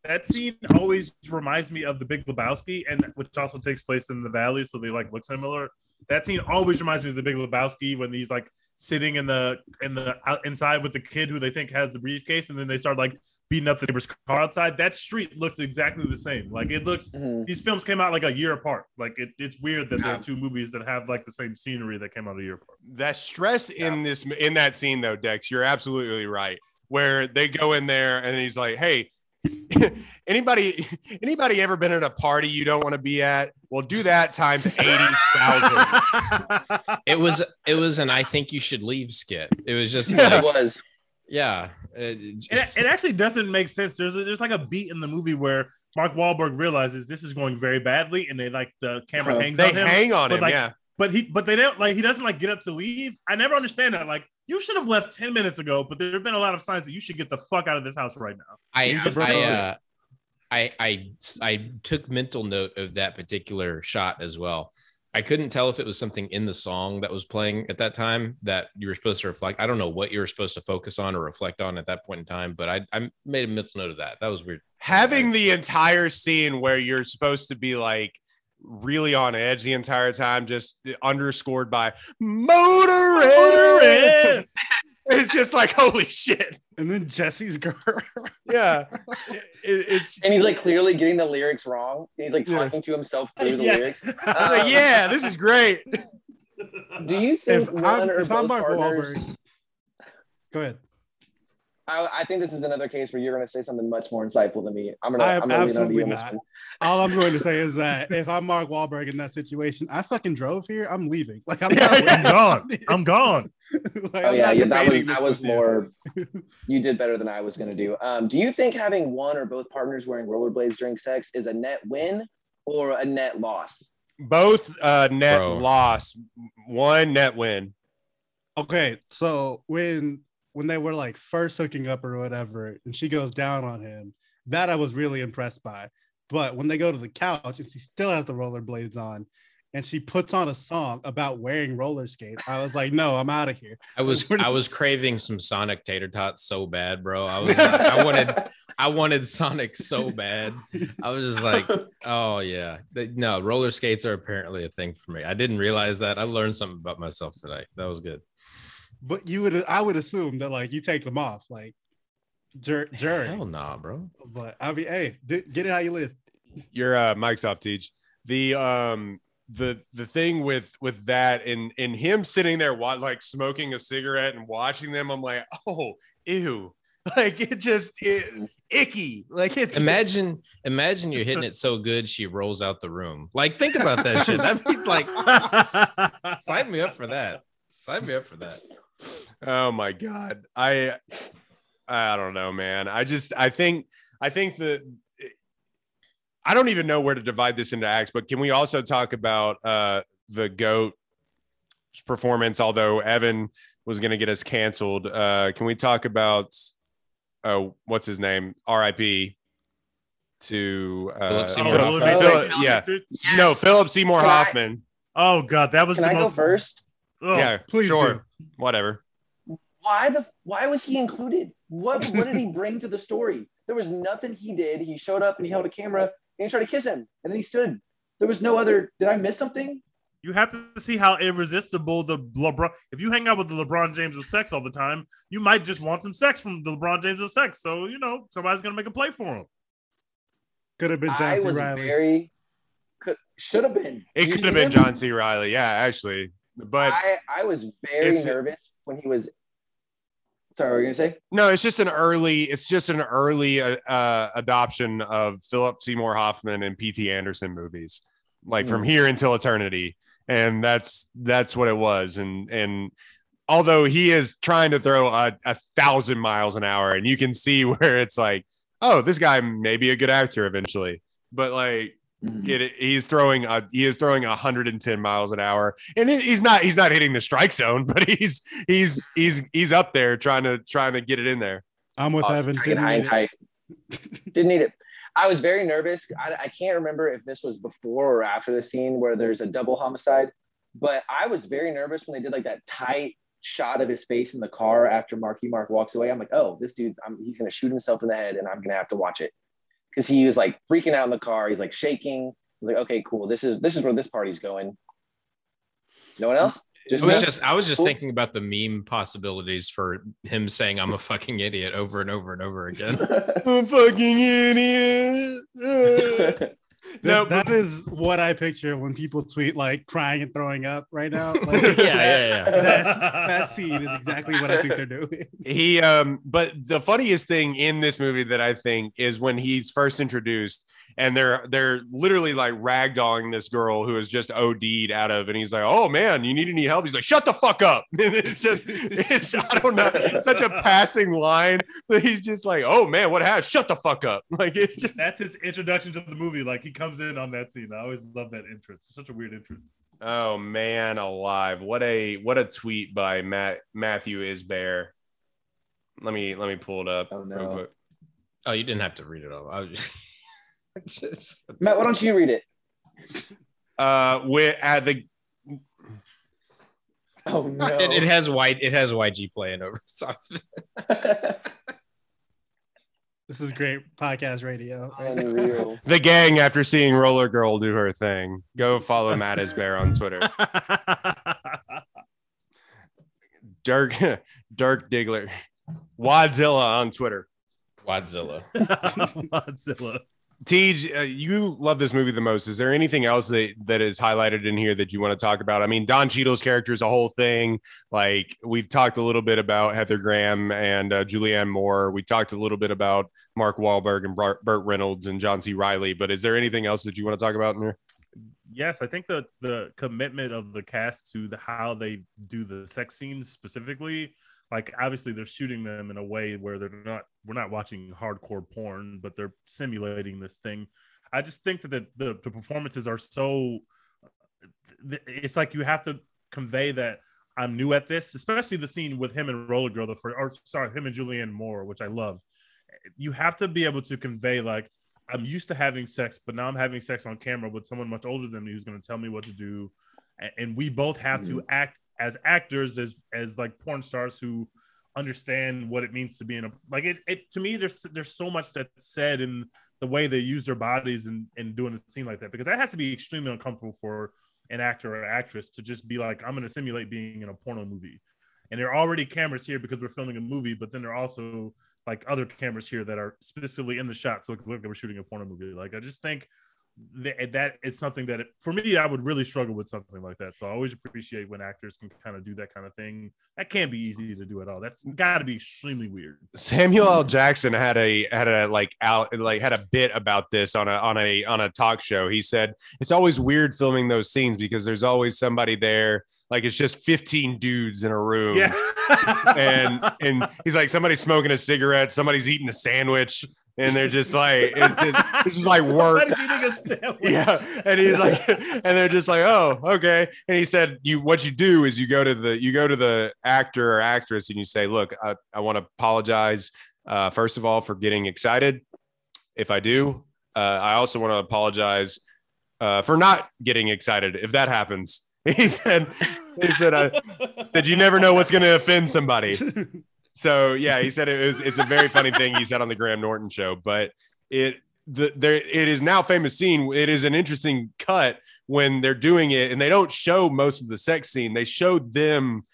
that scene always reminds me of the big lebowski and which also takes place in the valley so they like look similar. That scene always reminds me of the big lebowski when he's like sitting in the in the out, inside with the kid who they think has the briefcase and then they start like beating up the neighbor's car outside. That street looks exactly the same. Like it looks Mhm. these films came out like a year apart. Like it, it's weird that there are two movies that have like the same scenery that came out a year apart. That stress in this in that scene though, Dex, you're absolutely right. Where they go in there and he's like, "Hey, anybody anybody ever been at a party you don't want to be at? Well, do that times eighty thousand. It was it was an I think you should leave skit. It was just it like was. yeah. it- it, it actually doesn't make sense. There's a, there's like a beat in the movie where Mark Wahlberg realizes this is going very badly, and they like the camera Uh-huh. hangs They on him. hang on but him, like- yeah. But he but they don't like he doesn't like get up to leave. I never understand that. Like you should have left ten minutes ago, but there have been a lot of signs that you should get the fuck out of this house right now. I I, uh, I I I took mental note of that particular shot as well. I couldn't tell if it was something in the song that was playing at that time that you were supposed to reflect. I don't know what you were supposed to focus on or reflect on at that point in time, but I, I made a mental note of that. That was weird. Having the entire scene where you're supposed to be like really on edge the entire time, just underscored by motorhead. It's just like holy shit. And then Jesse's girl. Yeah, It- it's And he's like clearly getting the lyrics wrong. And he's like Yeah. talking to himself through the Yeah. lyrics. I'm like, yeah, this is great. Do you think if one I'm, or if both I'm Mark partners? Wahlberg, go ahead. I, I think this is another case where you're going to say something much more insightful than me. I'm gonna. I I'm gonna lean on absolutely you not. All I'm going to say is that if I'm Mark Wahlberg in that situation, I fucking drove here. I'm leaving. Like I'm Yeah, yeah. I'm gone. I'm gone. Like, Oh I'm yeah, yeah that was that was with you. more. You did better than I was going to do. Um, do you think having one or both partners wearing rollerblades during sex is a net win or a net loss? Both uh, net Bro. loss, one net win. Okay, so when when they were like first hooking up or whatever, and she goes down on him, that I was really impressed by. But when they go to the couch and she still has the rollerblades on, and she puts on a song about wearing roller skates, I was like, no, I'm out of here. I was I was craving some Sonic tater tots so bad, bro. I was I wanted I wanted Sonic so bad. I was just like, oh yeah. No, roller skates are apparently a thing for me. I didn't realize that. I learned something about myself today. That was good. But you would, I would assume that like you take them off, like dur- during. Hell nah, bro. But I mean, hey, d- get it how you live. Your uh, mic's off, Teach. The um the the thing with with that and and him sitting there wa- like smoking a cigarette and watching them, I'm like, oh, ew. Like it just it, icky. Like it's Imagine, imagine you're hitting it so good she rolls out the room. Like, think about that shit. That'd be like sign me up for that. Sign me up for that. Oh my god. I I don't know, man. I just I think I think that I don't even know where to divide this into acts, but can we also talk about uh the goat performance although Evan was going to get us canceled. Uh can we talk about uh what's his name? RIP to uh Philip Seymour Philip- Hoffman. Philip- yeah. No, Philip Seymour Hoffman. Oh god, that was Can the I most. go first? Oh, yeah, please sure. do. Whatever. Why the? Why was he included? What? What did he bring to the story? There was nothing he did. He showed up and he held a camera and he tried to kiss him, and then he stood. There was no other. Did I miss something? You have to see how irresistible the LeBron. If you hang out with the LeBron James of sex all the time, you might just want some sex from the LeBron James of sex. So you know somebody's gonna make a play for him. Could have been I John C. Reilly. very. Could should have been. It could have been him? John C. Reilly. Yeah, actually. But I I was very nervous when he was. Sorry, what were you gonna say? No, it's just an early. It's just an early uh, uh, adoption of Philip Seymour Hoffman and P.T. Anderson movies, like from here until eternity, and that's that's what it was. And and although he is trying to throw a, a thousand miles an hour, and you can see where it's like, oh, this guy may be a good actor eventually, but like Mhm. It, he's throwing a, he is throwing 110 miles an hour, and it- he's not he's not hitting the strike zone, but he's he's he's he's up there trying to trying to get it in there. I'm with Awesome. Evan. Trying to get Didn't high need and it. tight. Didn't need it. I was very nervous. I, I can't remember if this was before or after the scene where there's a double homicide, but I was very nervous when they did like that tight shot of his face in the car after Marky Mark walks away. I'm like, oh, this dude, I'm, he's gonna shoot himself in the head, and I'm gonna have to watch it because he was like freaking out in the car. He's like shaking. I was like, okay, cool. This is this is where this party's going. No one else? Just I was me? just I was just Cool. thinking about the meme possibilities for him saying I'm a fucking idiot over and over and over again. I'm a fucking idiot. That- no, that but- is what I picture when people tweet like crying and throwing up right now. Like, yeah, yeah, yeah. That's, that scene is exactly what I think they're doing. he um but the funniest thing in this movie that i think is when he's first introduced and they're they're literally like ragdolling this girl who is just OD'd out of, and he's like, "Oh man, you need any help?" He's like, "Shut the fuck up!" And it's just, it's I don't know, such a passing line that he's just like, "Oh man, what happened? Shut the fuck up!" Like it's just That's his introduction to the movie. Like he comes in on that scene. I always love that entrance. It's such a weird entrance. Oh man, alive! What a what a tweet by Matt Matthew Isbear. Let me let me pull it up. Oh, no. real quick. Oh, you didn't have to read it all. I was just, just Matt, why don't you read it? Uh, we're at the Oh no. it, it has white. It has YG playing over the top. This is great podcast radio. Unreal. the gang after seeing Roller Girl do her thing. Go follow Matt Isbear on Twitter. Dirk Dirk Diggler, Wadzilla on Twitter. Wadzilla. Godzilla. Tej, uh, you love this movie the most. Is there anything else that that is highlighted in here that you want to talk about? I mean, Don Cheadle's character is a whole thing. Like we've talked a little bit about Heather Graham and uh, Julianne Moore. We talked a little bit about Mark Wahlberg and Burt Reynolds and John C. Reilly. But is there anything else that you want to talk about in here? yes, I think the the commitment of the cast to the how they do the sex scenes specifically, like obviously they're shooting them in a way where they're not we're not watching hardcore porn, but they're simulating this thing. I just think that the the, the performances are so it's like you have to convey that I'm new at this, especially the scene with him and Roller Girl, the first, or sorry, him and Julianne Moore, which I love. You have to be able to convey like I'm used to having sex, but now I'm having sex on camera with someone much older than me who's going to tell me what to do, and we both have to mm-hmm. act as actors, as as like porn stars who understand what it means to be in a like it. it to me, there's there's so much that's said in the way they use their bodies and and doing a scene like that because that has to be extremely uncomfortable for an actor or actress to just be like, I'm going to simulate being in a porno movie. And there are already cameras here because we're filming a movie, but then there are also like other cameras here that are specifically in the shot so it like we're shooting a porno movie. Like I just think that, that is something that for me I would really struggle with something like that. So I always appreciate when actors can kind of do that kind of thing. That can't be easy to do at all. That's got to be extremely weird. Samuel L. Jackson had a had a like out like had a bit about this on a on a on a talk show. He said it's always weird filming those scenes because there's always somebody there. Like it's just 15 dudes in a room. Yeah. and and he's like somebody's smoking a cigarette, somebody's eating a sandwich, and they're just like just- this is like work. Somebody's eating a sandwich. Yeah, and he's like, and they're just like, oh, okay. And he said, you what you do is you go to the you go to the actor or actress and you say, look, I, I want to apologize uh, first of all for getting excited. If I do, uh, I also want to apologize uh, for not getting excited. If that happens, he said, he said, I said you never know what's going to offend somebody. So yeah, he said it was it's a very funny thing he said on the Graham Norton show, but it the there it is now famous scene. It is an interesting cut when they're doing it and they don't show most of the sex scene. They showed them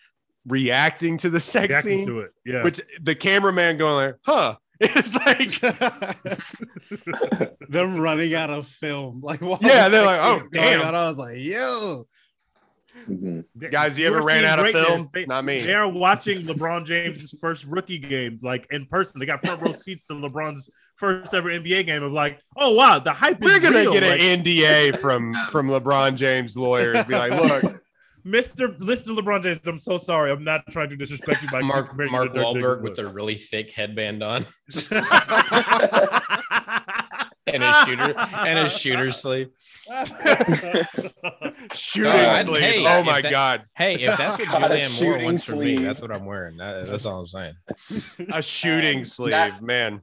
reacting to the sex Reacting scene, to it. Yeah. which the cameraman going like, huh. It's like Them running out of film. Like, Yeah, they're like, oh, scene is going damn. on, I was like, yo. Mhm. guys, you ever We're ran seeing out of greatness. film? They, Not me. They are watching LeBron James' first rookie game, like in person. They got front row seats to LeBron's first ever NBA game. Of like, oh wow, the hype We're is gonna real. get like, an NDA from from LeBron James lawyers. Be like, look, Mr. Mr. LeBron James. I'm so sorry. I'm not trying to disrespect you by Mark Mark Wahlberg with a really thick headband on. Just- and a shooter and a shooter sleeve. Shooting Uh, sleeve. hey, oh my that- god. Hey, if that's what God, Julianne Moore wants from me, that's what I'm wearing. That- that's all I'm saying. A shooting Um, sleeve, that- man.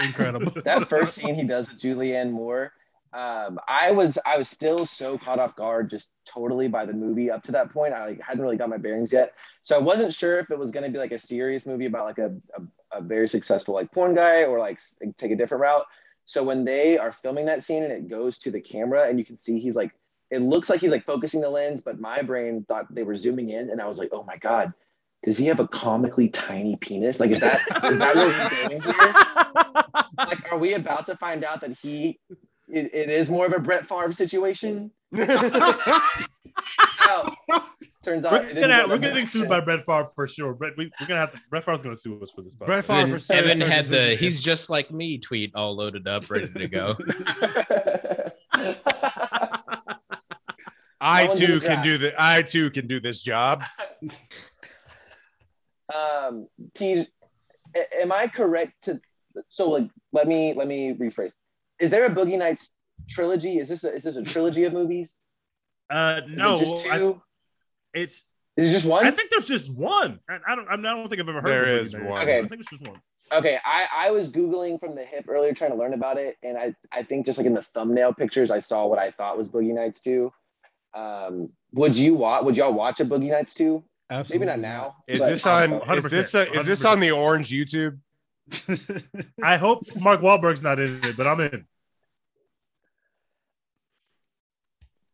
Incredible. that first scene he does with Julianne Moore, um, I was I was still so caught off guard, just totally by the movie up to that point. I like, hadn't really got my bearings yet, so I wasn't sure if it was going to be like a serious movie about like a, a, a very successful like porn guy or like take a different route. So when they are filming that scene and it goes to the camera and you can see he's like, it looks like he's like focusing the lens, but my brain thought they were zooming in, and I was like, oh my god, does he have a comically tiny penis? Like, is that is that where he's going here? like are we about to find out that he it, it is more of a Brett Favre situation? No. Turns out We're, gonna, we're getting sued by Brett Favre for sure. Brett, we, we're gonna have to. Brett Favre's gonna sue us for this. Brett podcast. Favre Evan, for saying Evan had the things. he's just like me tweet all loaded up, ready to go. I No too can do the I too can do this job. um, Tej, a- am I correct to? So like, let me let me rephrase. Is there a Boogie Nights trilogy? Is this a, is this a trilogy of movies? Uh, no, just I- two. It's. is just one? I think there's just one. I, I don't. I don't think I've ever heard. There of is one. Okay. I think it's just one. Okay, I, I was googling from the hip earlier trying to learn about it, and I, I think just like in the thumbnail pictures, I saw what I thought was Boogie Nights 2. Um, would you watch? Would y'all watch a Boogie Nights 2? Maybe not now. Is this on is this 100%, is this on the orange YouTube? I hope Mark Wahlberg's not in it, but I'm in.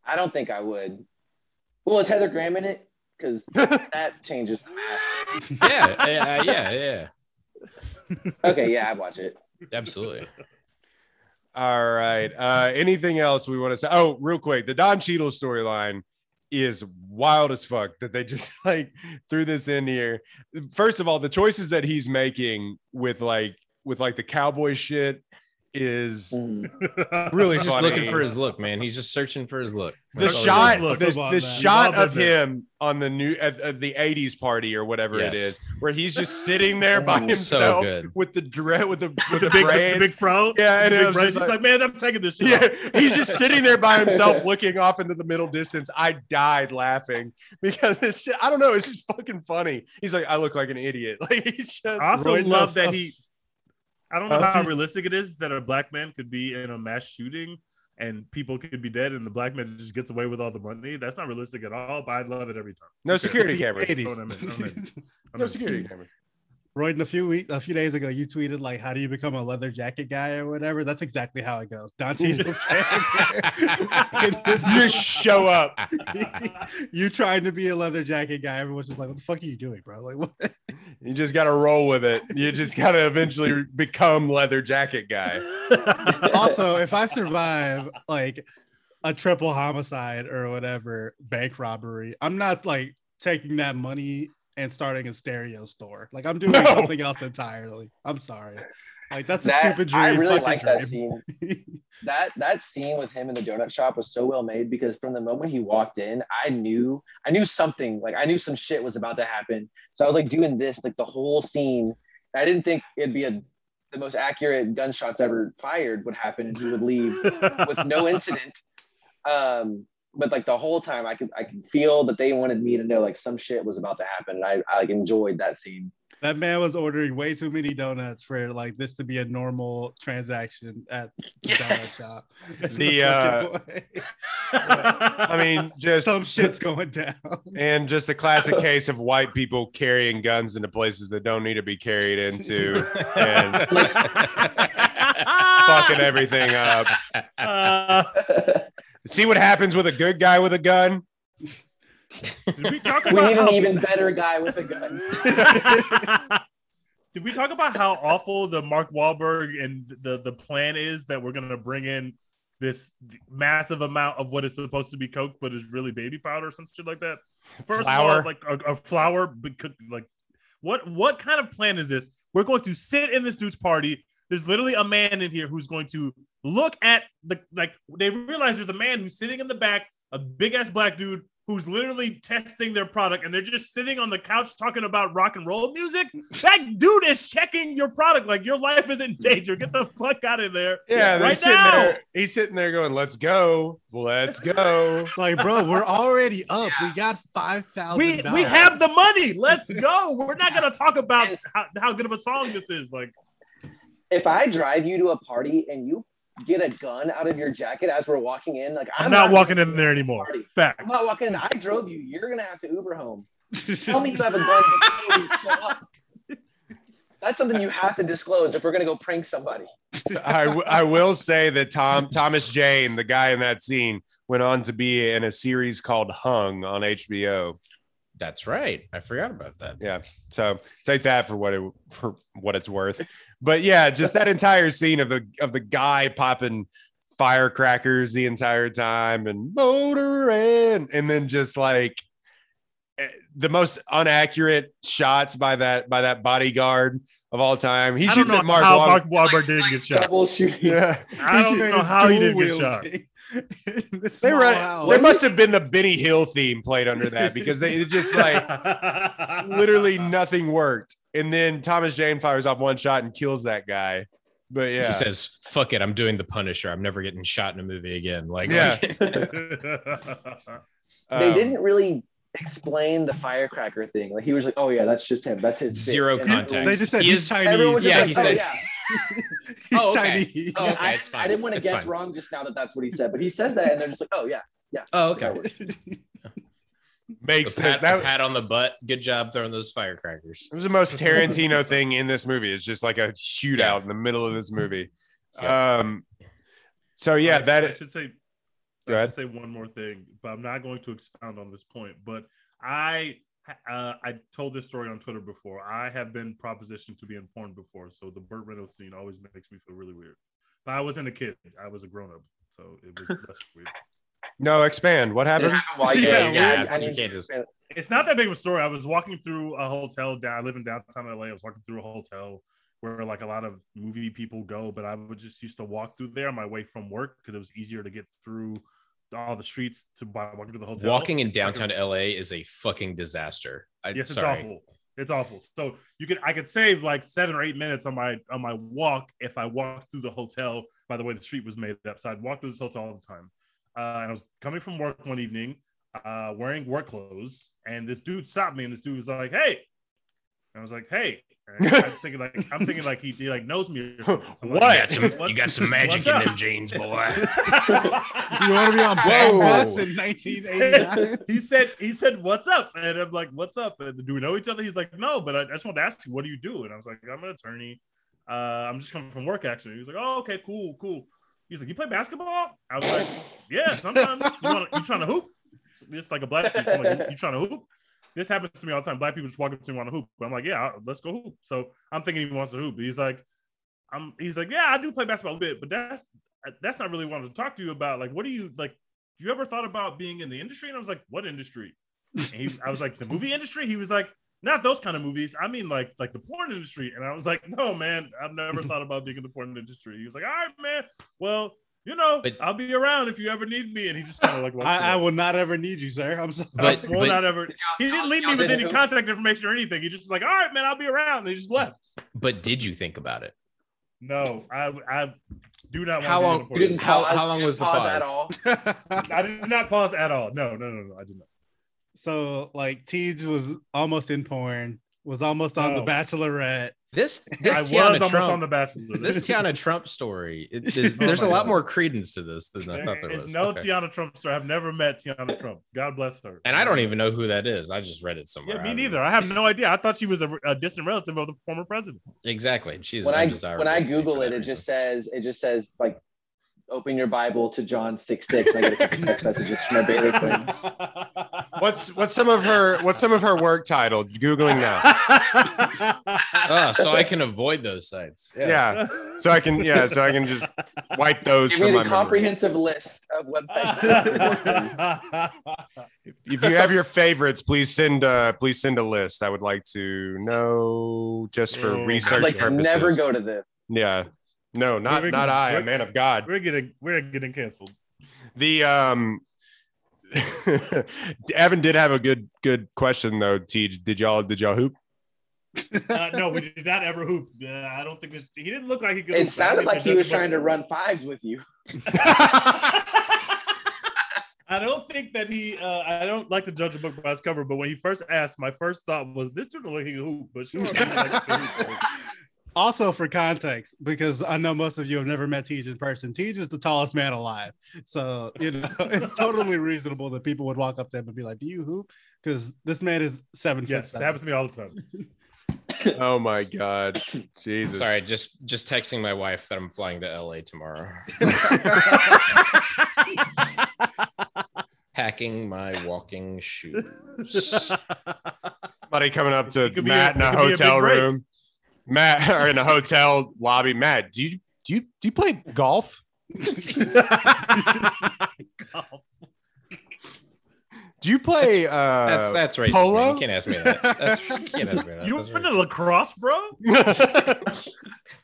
I don't think I would. Well, is Heather Graham in it? Because that changes. yeah, yeah, yeah, yeah. Okay, yeah, I'd watch it. Absolutely. All right. Uh, anything else we want to say? Oh, real quick, the Don Cheadle storyline is wild as fuck that they just like threw this in here. First of all, the choices that he's making with like with like the cowboy shit is Mm. really He's just funny. looking for his look, man. He's just searching for his look. the That's shot, is. Look, the, on, the shot Love of it. him on the new at, at the '80s party or whatever it Yes. is, where he's just sitting there by so himself good. with the dread, with the with the the, big, the big fro. Yeah, and it big was just He's like- like, man, I'm taking this shit. Yeah, he's just sitting there by himself, looking off into the middle distance. I died laughing because this shit. I don't know. It's just fucking funny. He's like, I look like an idiot. Like he's just. I also love that he. I don't know how realistic it is that a black man could be in a mass shooting and people could be dead and the black man just gets away with all the money. That's not realistic at all, but I love it every time. no security cameras. 80s. I'm in, I'm in. I'm No security cameras. Royden, a few weeks, a few days ago, you tweeted like, "How do you become a leather jacket guy or whatever?" That's exactly how it goes. Don Cheadle's character You just show up. you trying to be a leather jacket guy. Everyone's just like, "What the fuck are you doing, bro?" Like, what? You just got to roll with it. You just got to eventually become leather jacket guy. also, if I survive like a triple homicide or whatever bank robbery, I'm not like taking that money and starting a stereo store. Like I'm doing No. something else entirely. I'm sorry. Like that's a That, stupid dream. I really like that scene. that that scene with him in the donut shop was so well made because from the moment he walked in, I knew I knew something like I knew some shit was about to happen. So I was like doing this like the whole scene. I didn't think it'd be a the most accurate gunshots ever fired would happen and he would leave with no incident. Um, but like the whole time, I could I could feel that they wanted me to know like some shit was about to happen. And I, I like enjoyed that scene. That man was ordering way too many donuts for like this to be a normal transaction at the Yes. donut shop. The, uh, I mean, just some shit's going down. and just a classic case of white people carrying guns into places that don't need to be carried into and fucking everything up. Uh, See what happens with a good guy with a gun? did we talk we need an even better guy with a gun. Did we talk about how awful the Mark Wahlberg and the the plan is that we're gonna bring in this massive amount of what is supposed to be coke, but is really baby powder or some shit like that? First Flour. of all, like a, a flour, but like what what kind of plan is this? We're going to sit in this dude's party. There's literally a man in here who's going to look at the like. They realize there's a man who's sitting in the back a big ass black dude who's literally testing their product and they're just sitting on the couch talking about rock and roll music. That dude is checking your product like your life is in danger. Get the fuck out of there. Yeah, they're right sitting now. there. He's sitting there going, "Let's go, let's go." like, bro, we're already up. We got five thousand. We we have the money. Let's go. We're not gonna talk about how, how good of a song this is. Like If I drive you to a party and you get a gun out of your jacket as we're walking in, like I'm, not walking in there anymore. Party. I'm not walking in. I drove you. You're gonna have to Uber home. Tell me you have a gun before you show up. That's something you have to disclose if we're gonna go prank somebody. I, w- I will say that Tom Thomas Jane, the guy in that scene, went on to be in a series called Hung on HBO. That's right. I forgot about that. Yeah, so take that for what it for what it's worth. But yeah, just that entire scene of the of the guy popping firecrackers the entire time and motoring, and then just like eh, the most inaccurate shots by that by that bodyguard of all time. He I don't shoots know at Mark how Wahlberg. Mark Wahlberg didn't get shot. Double shooting. Yeah. I don't know how he didn't get shot. They were there must have been the Benny Hill theme played under that because they it just like literally nothing worked. And then Thomas Jane fires off one shot and kills that guy. But yeah, He says, "Fuck it, I'm doing the Punisher. I'm never getting shot in a movie again." Like, Yeah. They um, didn't really explain the firecracker thing. Like he was like, "Oh yeah, that's just him. That's his. Zero And context. They just said He he's is- Chinese. Everyone was just Yeah, like, he "Oh, said- yeah." he's Oh, okay. Chinese. Oh, okay, I, it's fine. I didn't want to It's guess fine. wrong just now that that's what he said, but he says that, and they're just like, "Oh yeah, yeah." Oh, okay. That works. makes A sense. That pat on the butt. Good job throwing those firecrackers. It was the most Tarantino thing in this movie. It's just like a shootout Yeah. in the middle of this movie. Yeah. Um, so yeah, I that should say. Go I ahead. should say one more thing, but I'm not going to expound on this point. But I, uh, I told this story on Twitter before. I have been propositioned to be in porn before, so the Burt Reynolds scene always makes me feel really weird. But I wasn't a kid; I was a grown up, so it was less weird. No expand. What Did happened? happen while you Yeah, yeah, weird? I you need can't to just- expand- It's not that big of a story. I was walking through a hotel down. I live in downtown LA. I was walking through a hotel where like a lot of movie people go, but I would just used to walk through there on my way from work because it was easier to get through all the streets to by walking to the hotel. Walking in It's like downtown LA is a fucking disaster. I, yes, it's sorry. awful. It's awful. So you could I could save like seven or eight minutes on my on my walk if I walked through the hotel. By the way, the street was made up, so I'd walk through this hotel all the time. Uh, and I was coming from work one evening, uh, wearing work clothes, and this dude stopped me, and this dude was like, "Hey," and I was like, "Hey." I'm thinking like I'm thinking like he, he like knows me or something. So I'm like, What? You got some, What- you got some magic in them jeans, boy. You want to be on Whoa. Backbox in he 1989? he said, he said, "What's up?" And I'm like, "What's up?" And do we know each other? He's like, "No, but I, I just want to ask you, what do you do?" And I was like, "I'm an attorney. Uh, I'm just coming from work, actually." He's like, "Oh, okay, cool, cool." He's like, "You play basketball?" I was like, "Yeah, sometimes." You, want you trying to hoop? It's like a black like, you trying to hoop? This happens to me all the time. Black people just walk up to me want to hoop. I'm like, "Yeah, let's go hoop." So I'm thinking he wants to hoop. He's like, "I'm." He's like, "Yeah, I do play basketball a bit, but that's that's not really what I wanted to talk to you about. Like, what do you like?" you ever thought about being in the industry? And I was like, what industry? And he, I was like, the movie industry. He was like, not those kind of movies. I mean, like, like the porn industry. And I was like, no, man, I've never thought about being in the porn industry. He was like, all right, man. Well, you know, But- I'll be around if you ever need me. And he just kind of like, I, I will not ever need you, sir. I'm sorry. But- I will not ever. Did y'all- He didn't leave me with any hoop? contact information or anything. He just was like, all right, man, I'll be around. And he just left. But did you think about it? No, I, I do not. want How to long- the You didn't. How- how long was the pause at all? I did not pause at all. No, no, no, no. I did not. So like Tej was almost in porn, was almost on No. The oh. Bachelorette. This I this was Tiana almost Trump, on The Bachelor. this Tiana Trump story. It is, Oh there's a oh my lot God. more credence to this than I thought there There is was. no Okay. Tiana Trump story. I've never met Tiana Trump. God bless her. And I don't even know who that is. I just read it somewhere. Yeah, me don't neither. know. I have no idea. I thought she was a, a distant relative of the former president. Exactly. She's when I when I to me for Google it, it reason. just says it just says like open your Bible to John six six. I get a couple text messages from my Bailey twins. What's what's some of her what's some of her work titled? Googling now. oh, so I can avoid those sites. Yeah. So I can yeah, so I can just wipe those Give from me my the memory. comprehensive list of websites. If you have your favorites, please send uh please send a list. I would like to know just for research I'd like to purposes. never go to this. Yeah. No, not We're not getting- I, a man of God. we're getting we're getting canceled. The um Evan did have a good good question though. T, did y'all did y'all hoop? Uh, no, we did not ever hoop. Uh, I don't think this. He didn't look like he could. It hoop. Sounded like he was trying to run fives with you. I don't think that he. Uh, I don't like to judge a book by its cover, but when he first asked, my first thought was this dude look like he can hoop, but sure. he likes to hoop. also for context, because I know most of you have never met Tej in person. Tej is the tallest man alive. So, you know, it's totally reasonable that people would walk up to him and be like, Do you hoop? Because this man is seven Yes, that happens to me all the time. Oh my god, Jesus! Sorry, just just texting my wife that I'm flying to LA tomorrow. Packing my walking shoes. Buddy coming up to It could be Matt a- in a it could be a big hotel break. room. Matt or in a hotel lobby. Matt, do you do you do you play golf? golf. Do you play uh That's that's racist. Polo? Man. You can't ask me that. That's, you can't ask me that. You That's, were into lacrosse, bro?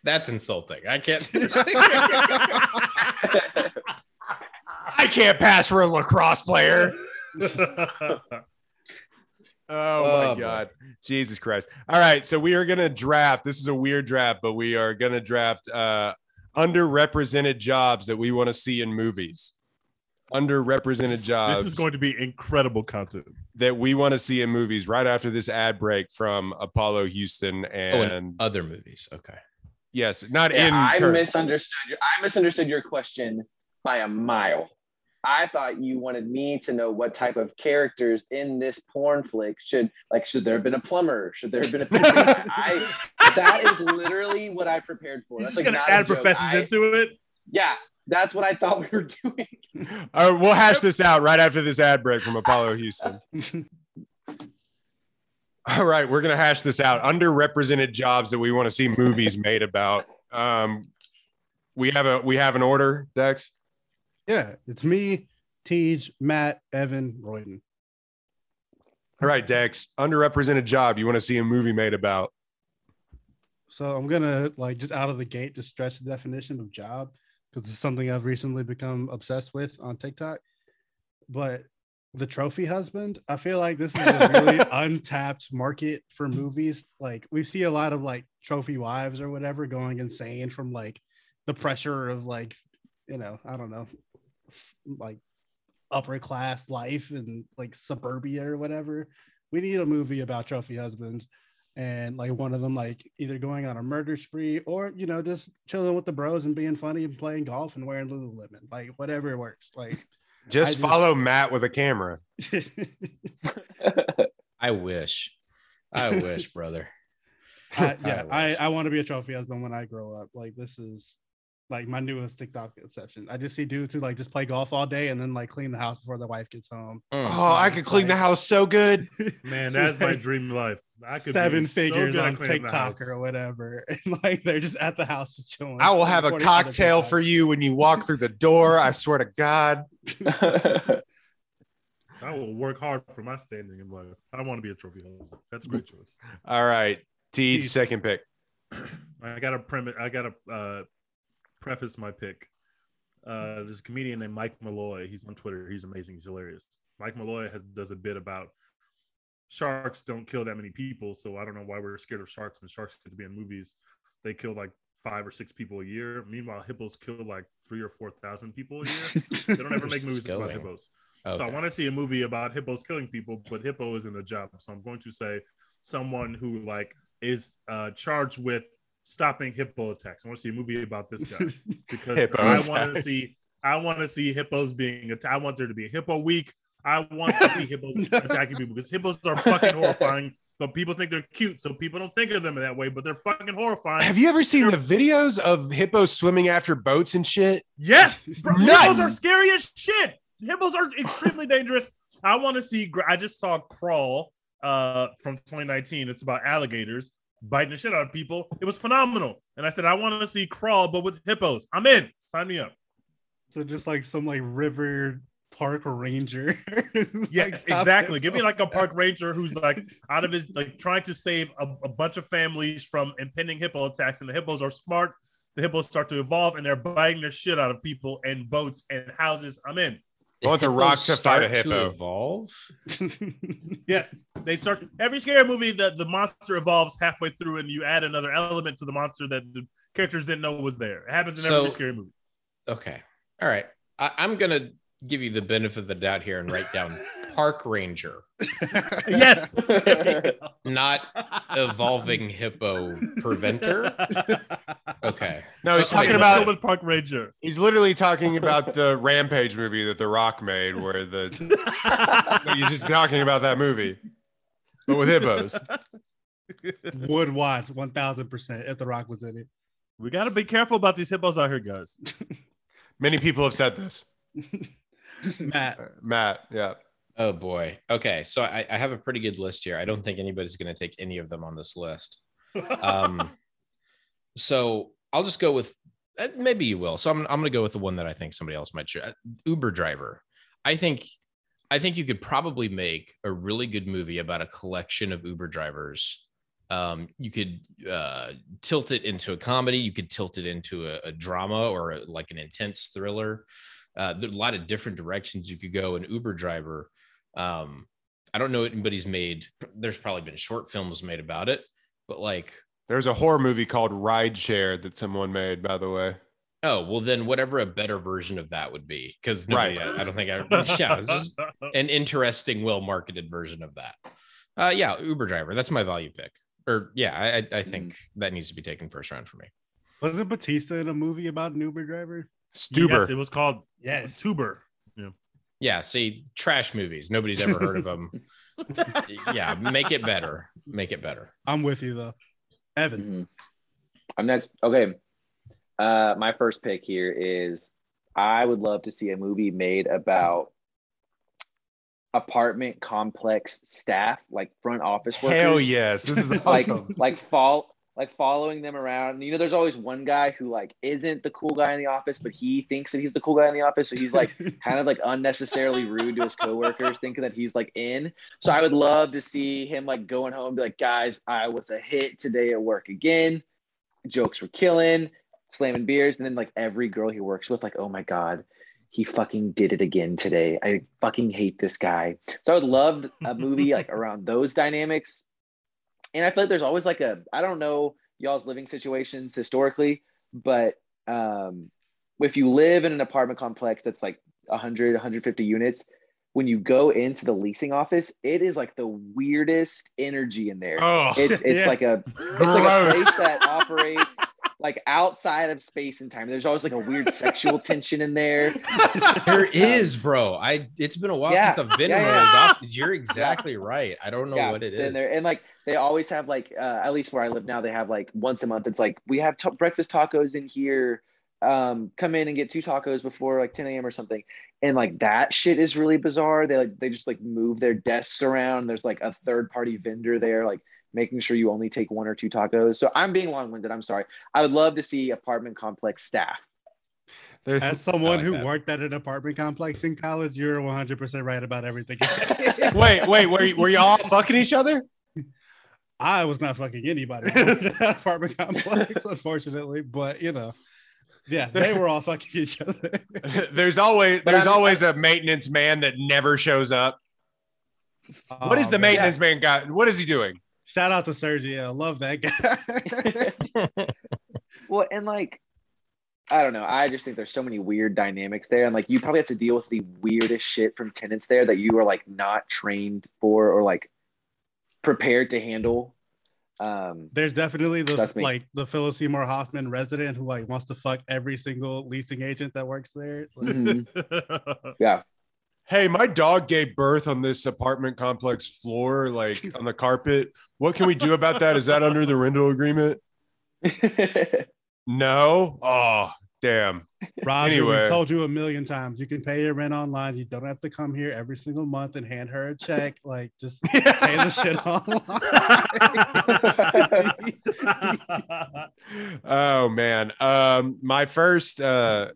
That's insulting. I can't. I can't pass for a lacrosse player. Oh, Oh, my boy. god. Jesus Christ. All right, so we are going to draft. This is a weird draft, but we are going to draft uh underrepresented jobs that we want to see in movies. Underrepresented jobs This is going to be incredible content. that we want to see in movies right after this ad break from Apollo Houston Oh, and and other movies. Okay. yes, not Yeah, in I current- misunderstood. Your, I misunderstood your question by a mile. I thought you wanted me to know what type of characters in this porn flick should like. Should there have been a plumber? Should there have been a? I that is literally what I prepared for. That's just like gonna add professors I- into it. Yeah, that's what I thought we were doing. All right, we'll hash this out right after this ad break from Apollo Houston. All right, we're gonna hash this out. Underrepresented jobs that we want to see movies made about. Um, we have a we have an order, Dex. Yeah, it's me, Tej, Matt, Evan, Royden. All right, Dex. Underrepresented job you want to see a movie made about. So I'm gonna like just out of the gate just stretch the definition of job because it's something I've recently become obsessed with on TikTok. But the trophy husband, I feel like this is a really untapped market for movies. Like we see a lot of like trophy wives or whatever going insane from like the pressure of like, you know, I don't know, like upper class life and like suburbia or whatever. We need a movie about trophy husbands and like one of them like either going on a murder spree or you know just chilling with the bros and being funny and playing golf and wearing Lululemon, like whatever works. Like Just, just- follow Matt with a camera. I wish. I wish, brother. I, yeah, I, wish. I want to be a trophy husband when I grow up. Like this is like my newest TikTok obsession. I just see dudes who like just play golf all day and then like clean the house before the wife gets home. Mm. Oh, I could clean the house so good. Man, that's my dream life. I could Seven be so figures good on TikTok or whatever, and like they're just at the house chilling. I will have a cocktail for you when you walk through the door. I swear to God. I will work hard for my standing in life. I want to be a trophy husband. That's a great choice. All right, T T. second pick. I got a premise. I got a uh, preface my pick. Uh, this comedian named Mike Malloy. He's on Twitter. He's amazing. He's hilarious. Mike Malloy has, does a bit about sharks don't kill that many people, so I don't know why we're scared of sharks. And sharks get to be in movies. They kill like five or six people a year. Meanwhile, hippos kill like three or four thousand people a year. They don't ever make movies this about going? hippos. So I want to see a movie about hippos killing people, but hippo isn't a job. So I'm going to say someone who like is uh, charged with stopping hippo attacks. I want to see a movie about this guy because I want to see I want to see hippos being attacked. I want there to be a hippo week. I want to see hippos attacking people because hippos are fucking horrifying. But people think they're cute, so people don't think of them in that way. But they're fucking horrifying. Have you ever seen the videos of hippos swimming after boats and shit? Yes, bro, hippos are scary as shit. Hippos are extremely dangerous. I want to see. I just saw Crawl uh, from 2019. It's about alligators biting the shit out of people. It was phenomenal. And I said, I want to see Crawl, but with hippos. I'm in. Sign me up. So just like some like river park ranger. Yes, Like, exactly. Give me like a park ranger who's like out of his like trying to save a, a bunch of families from impending hippo attacks, and the hippos are smart. The hippos start to evolve, and they're biting the shit out of people and boats and houses. I'm in. I want the Rock to fight a Start hippo. evolve. Yes, they start every scary movie that the monster evolves halfway through, and you add another element to the monster that the characters didn't know was there. It happens in So- every scary movie. Okay. All right. I, I'm gonna give you the benefit of the doubt here and write down Park Ranger, Yes, not evolving hippo preventer. Okay. No, he's talking about go with Park Ranger. he's literally talking about the Rampage movie that The Rock made, where the you're just talking about that movie, but with hippos. Would watch 1000% if The Rock was in it. We got to be careful about these hippos out here, guys. Many people have said this. Matt, Uh, Matt, yeah. Oh boy. Okay. So I, I have a pretty good list here. I don't think anybody's gonna take any of them on this list. Um, so I'll just go with uh, maybe you will. So I'm, I'm gonna go with the one that I think somebody else might choose. Uh, Uber driver. I think I think you could probably make a really good movie about a collection of Uber drivers. Um, you could uh, tilt it into a comedy. You could tilt it into a, a drama or a, like an intense thriller. Uh, there are a lot of different directions you could go. An Uber driver. Um, I don't know anybody's made. There's probably been short films made about it, but like There's a horror movie called Ride Share that someone made, by the way. Oh well, then whatever a better version of that would be, because Right. I, I don't think I. Yeah, just an interesting, well marketed version of that. Uh, yeah, Uber driver. That's my value pick. Or yeah, I I- I think that needs to be taken first round for me. wasn't Batista in a movie about an Uber driver? Stuber. Yes, it was called Yes. Tuber. Yeah, see, trash movies. Nobody's ever heard of them. yeah, make it better. Make it better. I'm with you though. Evan, Mhm. I'm next. Okay. Uh, my first pick here is I would love to see a movie made about apartment complex staff, like front office workers. Hell yes. This is Like, awesome. like fall, like following them around. You know, there's always one guy who like isn't the cool guy in the office, but he thinks that he's the cool guy in the office. So he's like kind of like unnecessarily rude to his coworkers, thinking that he's like in. So I would love to see him like going home and be like, guys, I was a hit today at work again. Jokes were killing, slamming beers, and then like every girl he works with, like, oh my god, he fucking did it again today. I fucking hate this guy. So I would love a movie like around those dynamics. And I feel like there's always like a I don't know y'all's living situations historically, but um if you live in an apartment complex that's like 100 150 units when you go into the leasing office it is like the weirdest energy in there Oh, it's it's Yeah. like a it's like a gross. place that operates like outside of space and time there's always like a weird sexual tension in there There is, bro. I it's been a while Yeah. since I've been Yeah, in one yeah. of those offices. You're exactly right. I don't know what it is. then there- and like they always have like uh, at least where I live now, they have like once a month. It's like we have t- breakfast tacos in here. Um, come in and get two tacos before like 10 a.m. or something. And like that shit is really bizarre. They like they just like move their desks around. There's like a third party vendor there, like making sure you only take one or two tacos. So I'm being long winded. I'm sorry. I would love to see apartment complex staff. There's- as someone like who that. worked at an apartment complex in college, you're 100% right about everything. wait, wait, were, y- were you all fucking each other? I was not fucking anybody at that apartment complex, unfortunately, but you know, yeah, they were all fucking each other. There's always there's always a maintenance man that never shows up. Oh, what is Oh, the man. maintenance man got? What is he doing? Shout out to Sergio. I love that guy. Well, and like, I don't know. I just think there's so many weird dynamics there, and like, you probably have to deal with the weirdest shit from tenants there that you are like not trained for or like prepared to handle. Um, There's definitely the like the Philip Seymour Hoffman resident who like wants to fuck every single leasing agent that works there. Mhm. yeah, Hey, my dog gave birth on this apartment complex floor, like on the carpet. What can we do about that? Is that under the rental agreement? No. Oh, damn. Roger, Anyway. we told you a million times. You can pay your rent online. You don't have to come here every single month and hand her a check. Like, just pay the shit online. oh man. Um, my first uh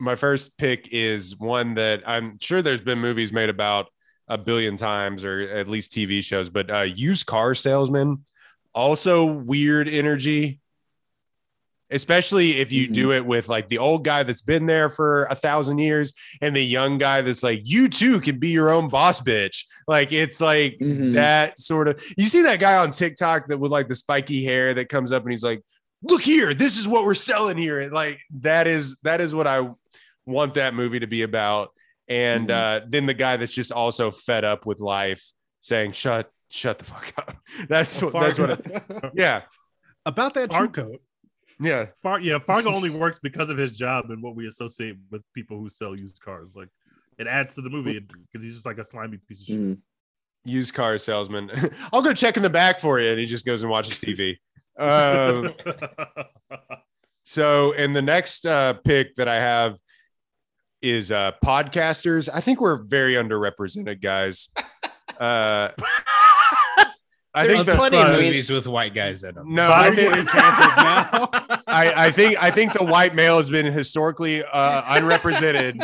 my first pick is one that I'm sure there's been movies made about a billion times or at least TV shows, but uh used car salesman, also weird energy. especially if you Mhm. do it with like the old guy that's been there for a thousand years and the young guy that's like, you too can be your own boss bitch. Like it's like Mhm. that sort of. You see that guy on TikTok that with like the spiky hair that comes up and he's like, "Look here, this is what we're selling here." And like that is that is what I want that movie to be about. And uh, then the guy that's just also fed up with life, saying, "Shut, shut the fuck up." That's what. That's what. It, yeah, About that true Fargo. coat. yeah. Far, yeah, Fargo only works because of his job and what we associate with people who sell used cars. Like it adds to the movie because he's just like a slimy piece of shit. Mhm. Used car salesman. I'll go check in the back for you, and he just goes and watches TV. Um, So, and the next uh, pick that I have is uh, podcasters. I think we're very underrepresented, guys. Uh, I There's think the, plenty of movies with white guys in them. no, I think now. I, I think I think the white male has been historically uh, unrepresented,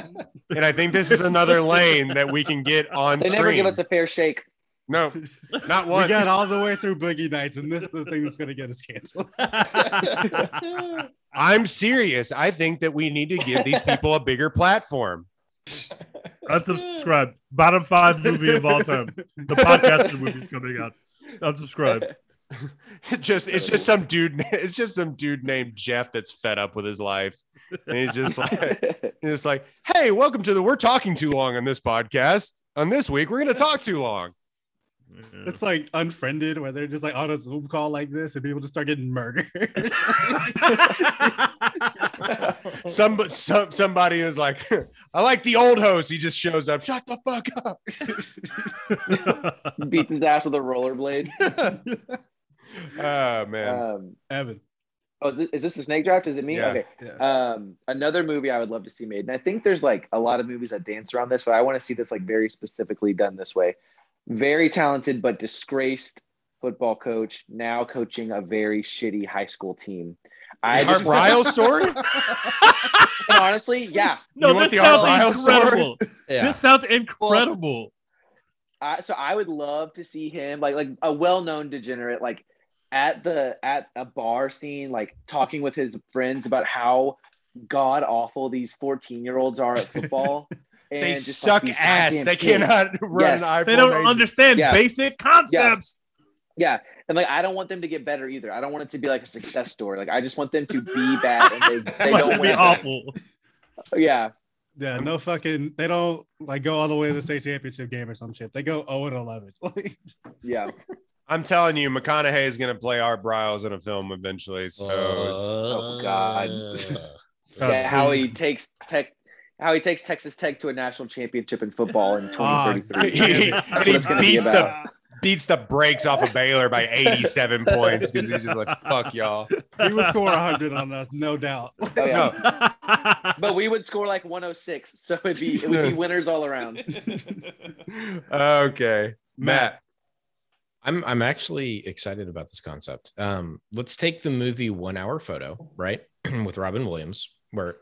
and I think this is another lane that we can get on They screen. never give us a fair shake. No, not one. we once. got all the way through Boogie Nights, and this is the thing that's going to get us canceled. I'm serious. I think that we need to give these people a bigger platform. Unsubscribe. Bottom five movie of all time. The podcaster movie's coming out. Unsubscribe. It just it's just some dude. It's just some dude named Jeff that's fed up with his life, and he's just like, he's just like, hey, welcome to the We're Talking Too Long on this podcast. On this week, we're gonna talk too long. It's like unfriended, where they're just like on a Zoom call like this, and people just start getting murdered. Some, some somebody is like, I like the old host. He just shows up. Shut the fuck up. Beats his ass with a rollerblade. oh man. Um, Evan, oh, is this, is this a snake draft? Is it me? Yeah. Okay. yeah. Um, another movie I would love to see made, and I think there's like a lot of movies that dance around this, but I want to see this like very specifically done this way. Very talented but disgraced football coach now coaching a very shitty high school team. I Art just Briles story. and honestly, yeah. No, this the Art Briles sounds incredible. Yeah. This sounds incredible. I, so I would love to see him like like a well-known degenerate like at the at a bar scene like talking with his friends about how god awful these 14 year olds are at football and They just, like, suck these ass. They kids. cannot run Yes. an I they don't understand Yeah. basic concepts. yeah and like i don't want them to get better either i don't want it to be like a success story like i just want them to be bad and they, they don't it be win. awful. yeah Yeah, no fucking. They don't like go all the way to the state championship game or some shit. They go 0 and 11. Like, yeah I'm telling you, McConaughey is going to play Art Briles in a film eventually. So Oh, God. Uh, God, yeah how he takes tech how he takes texas tech to a national championship in football in Ah, 2033 he, and he it's gonna be beats the beats the brakes off of Baylor by 87 points because he's just like, fuck y'all. he would score 100 on us, no doubt. Oh, yeah. No. but we would score like 106 so it'd be it would be winners all around okay. Matt. I'm I'm actually excited about this concept. Um, let's take the movie One Hour Photo, right, with Robin Williams, where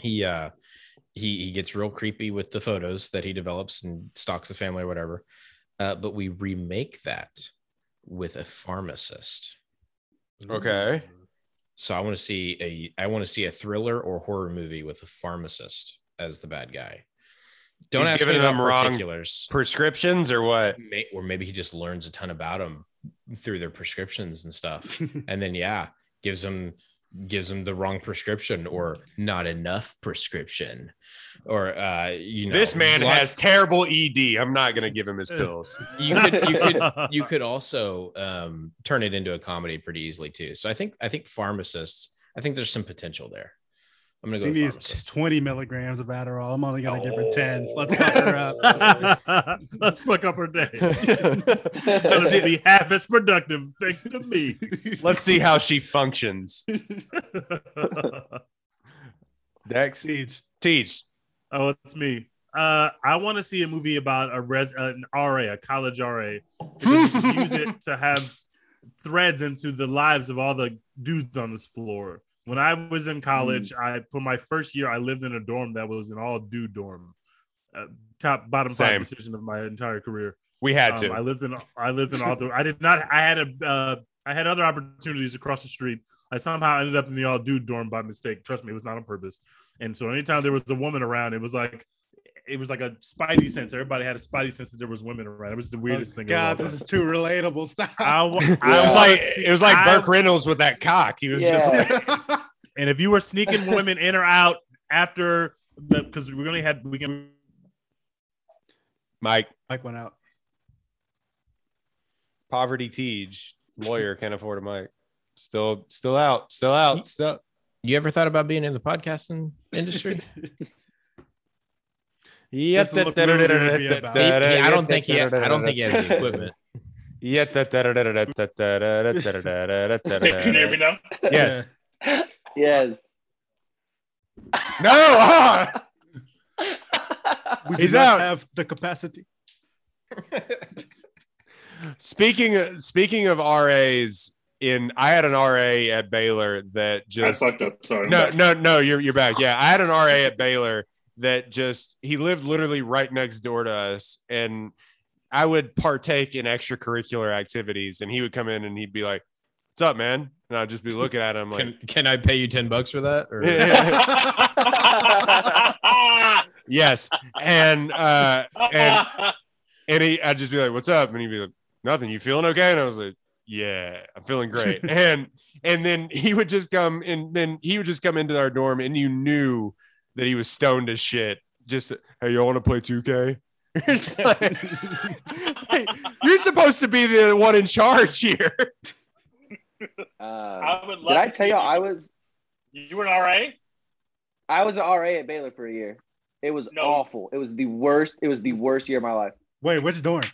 he uh he he gets real creepy with the photos that he develops and stalks the family or whatever. Uh, but we remake that with a pharmacist. Okay. So I want to see a I want to see a thriller or horror movie with a pharmacist as the bad guy. Don't He's ask giving me about them wrong particulars. Prescriptions or what? May, or maybe he just learns a ton about them through their prescriptions and stuff and then yeah gives them gives them the wrong prescription or not enough prescription or uh you know this man lot- has terrible ED. I'm not going to give him his pills. you could you could you could also um turn it into a comedy pretty easily too so i think i think pharmacists i think there's some potential there i'm gonna go He with needs 20 milligrams of Adderall. I'm only going to give her 10. Let's fuck her up. Let's fuck up her day. It's gonna be half as productive thanks to me. Let's see how she functions. Dex. Siege. Teach. oh, it's me. Uh, I want to see a movie about a res an RA, a college RA, because you can use it to have threads into the lives of all the dudes on this floor. When I was in college, I for my first year, I lived in a dorm that was an all dude dorm. Uh, top bottom Same. five decision of my entire career. We had Um, to. I lived in I lived in all the I did not I had a uh, I had other opportunities across the street. I somehow ended up in the all dude dorm by mistake. Trust me, it was not on purpose. And so anytime there was a woman around, it was like it was like a spidey sense. Everybody had a spidey sense that there was women around. It was the weirdest thing. of Oh, God, this is too relatable. Stop. I, wa- I it was like see- it was like I- Burt Reynolds with that cock. He was just Yeah. like, And if you were sneaking women in or out after the because we only had we can Mike Mike went out. Poverty Teej lawyer can't afford a mic. Still, still out, still out, still. You ever thought about being in the podcasting industry? Yes, This look movie would be about- He- he- I don't think he. I don't think he has the equipment. Yeah. Can you hear me now? Yes. Yes. No. ah! We do He's not out. have the capacity. Speaking of, speaking of RAs, in I had an RA at Baylor that just I fucked up. Sorry. no, no, no. You're you're back. Yeah, I had an RA at Baylor that just he lived literally right next door to us, and I would partake in extracurricular activities, and he would come in and he'd be like, "What's up, man?" And I'd just be looking at him like, Can Can I pay you ten bucks for that? Or "Yes," and uh, and and he, I'd just be like, "What's up?" And he'd be like, "Nothing. You feeling okay?" And I was like, "Yeah, I'm feeling great." and and then he would just come and then he would just come into our dorm, and you knew that he was stoned as shit. Just hey, y'all want to play 2K? Like- Hey, you're supposed to be the one in charge here. Uh, I would love did I tell see you I was You were an RA? I was an RA at Baylor for a year. It was No. awful. It was the worst. It was the worst year of my life. Wait, which dorm?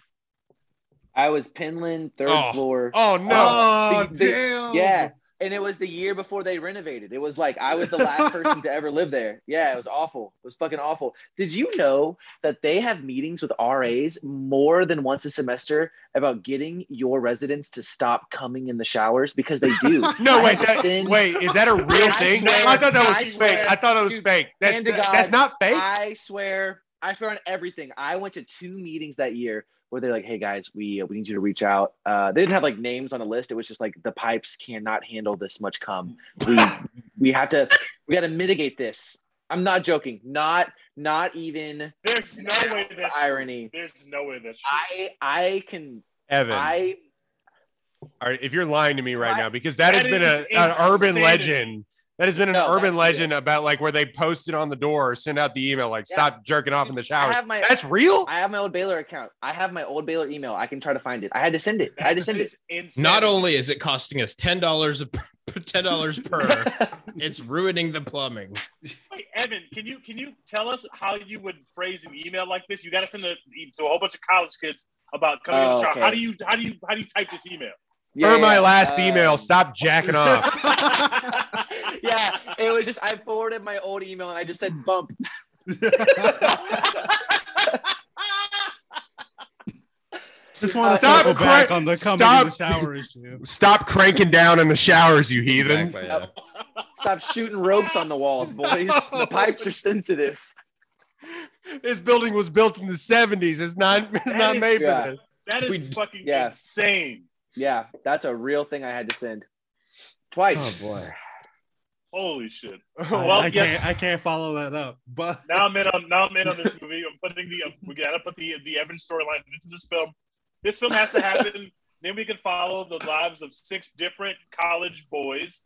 I was Penland, third Oh. floor. Oh no! Oh, The- the- damn. Yeah. And it was the year before they renovated. It was like I was the last person to ever live there. Yeah, it was awful. It was fucking awful. Did you know that they have meetings with RAs more than once a semester about getting your residents to stop coming in the showers because they do. No, I wait, that, send- wait, is that a real I thing? swear- I thought that was I fake. swear- I thought it was Dude, fake. That's God, that's not fake. I swear, I swear on everything. I went to two meetings that year where they're like, "Hey guys, we uh, we need you to reach out." Uh, they didn't have like names on a list. It was just like the pipes cannot handle this much cum. We we have to we got to mitigate this. I'm not joking. Not not even There's no way the that's irony. There's no way that's true. I I can Evan, I all right, if you're lying to me right What? now, because that, has been is a, an urban legend. That has been an No, urban that's legend about like where they post it on the door or send out the email like Yeah. stop jerking off in the shower. I have my That's real. I have my old Baylor account. I have my old Baylor email. I can try to find it. I had to send it. I had to That send it. is insane. not only is it costing us ten dollars ten dollars per, it's ruining the plumbing. Wait, Evan, can you can you tell us how you would phrase an email like this? You got to send it to a whole bunch of college kids about coming in the Oh, shower. okay. How do you how do you how do you type this email? Yeah, For my last um, email, stop jacking off. Yeah, it was just I forwarded my old email and I just said bump. Just want to Stop circle back cra- on the coming stop- in the shower issue. Stop cranking down in the showers, you heathen. Exactly. yeah. Stop shooting ropes on the walls, boys. The pipes are sensitive. This building was built in the 70s. It's not it's That not is- made Yeah. for this. That is We- fucking yeah. insane. Yeah, that's a real thing I had to send twice. Oh boy. Holy shit! I, Well, I yeah. can't. I can't follow that up. But Now I'm in on now I'm in on this movie. I'm putting the we gotta put the the Evan storyline into this film. This film has to happen. then we can follow the lives of six different college boys,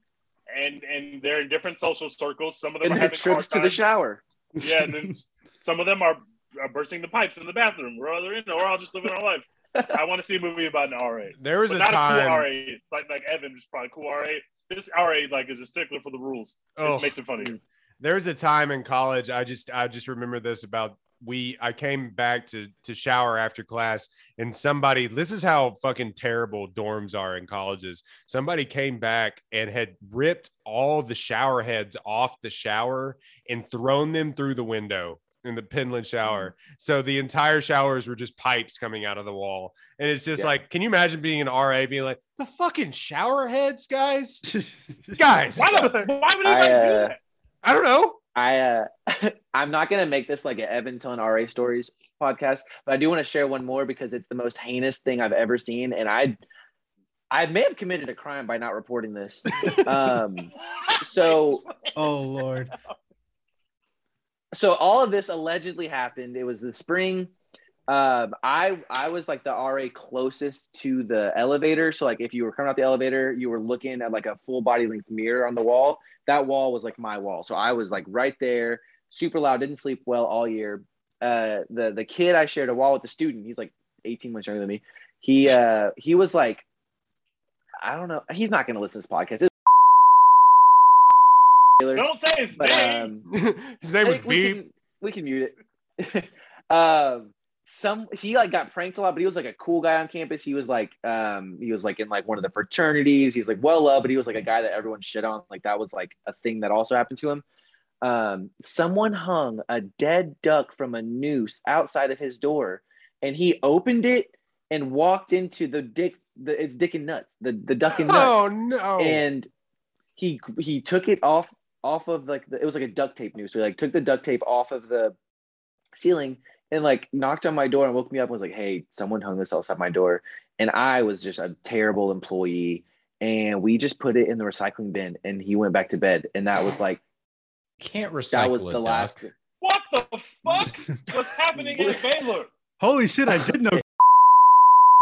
and and they're in different social circles. Some of them And are having trips to hard the shower. Yeah, and then some of them are, are bursting the pipes in the bathroom. We're all, you know, we're all just living our life. I want to see a movie about an RA, There was but a not a time. cool RA like like Evan is probably cool RA. This RA like is a stickler for the rules. Oh. It makes it funny. there was a time in college i just i just remember this about we i came back to to shower after class and somebody this is how fucking terrible dorms are in colleges somebody came back and had ripped all the shower heads off the shower and thrown them through the window in the Penland shower. So the entire showers were just pipes coming out of the wall. And it's just Yeah. like, can you imagine being an RA being like, the fucking shower heads, guys? guys, Why, the, why would I, anybody do uh, that? I don't know. I uh, I'm not gonna make this like an Evan telling RA stories podcast, but I do want to share one more because it's the most heinous thing I've ever seen, and I I may have committed a crime by not reporting this. Um, so Oh Lord. So all of this allegedly happened. It was the spring. Um, I I was like the RA closest to the elevator. So like if you were coming out the elevator, you were looking at like a full body length mirror on the wall. That wall was like my wall. So I was like right there, super loud, didn't sleep well all year. Uh, the the kid I shared a wall with the student, he's like 18 months younger than me. He uh he was like, I don't know, he's not gonna listen to this podcast. It's Don't say his but name. um His name was Hey, we Can, we can mute it. um, some he like got pranked a lot, but he was like a cool guy on campus. He was like, um, he was like in like one of the fraternities. He's like well loved, but he was like a guy that everyone shit on. Like that was like a thing that also happened to him. Um, someone hung a dead duck from a noose outside of his door, and he opened it and walked into the dick. The it's dick and nuts. The the duck and nuts Oh no! and he he took it off off of like the, it was like a duct tape noose. So he like took the duct tape off of the ceiling and like knocked on my door and woke me up and was like, "Hey, someone hung this outside my door." And I was just a terrible employee. And we just put it in the recycling bin, and he went back to bed. And that was like Can't recycle. that was recycle the a last. duck. What the fuck? What's happening in Baylor? Holy shit, I did know.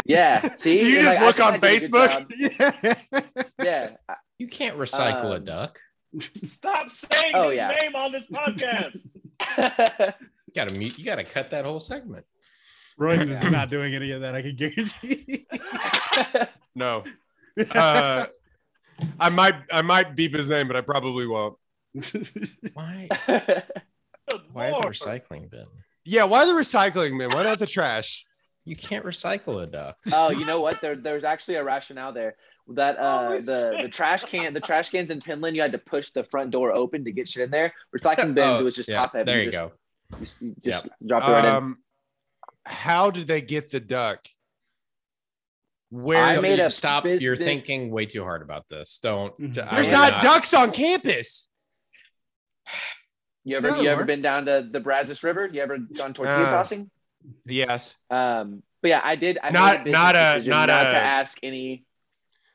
Yeah, see, You And, just I look on I did a good Facebook? yeah. Yeah, You can't recycle a Um, duck. Stop saying Oh, his yeah. name on this podcast. You gotta mute. You gotta cut that whole segment. Roy is not doing any of that. I can guarantee. no. Uh, I might I might beep his name, but I probably won't. Why? Why the recycling bin? Yeah, why the recycling bin? Why not the trash? You can't recycle a duck. oh, you know what? There, there's actually a rationale there. That uh, Holy the the trash can, the trash cans in Penland, you had to push the front door open to get shit in there. Recycling bins, Oh, it was just yeah, top heavy. There you just, go. You just, you just dropped it right in. Um, how did they get the duck? Where I made you a stop. You're thinking way too hard about this. Don't. Mhm. There's would not, ducks on campus. You ever No, you ever been down to the Brazos River? You ever gone tortilla Uh, tossing? Yes. Um, but yeah, I did. I made Not- a not a- not not a- to ask any.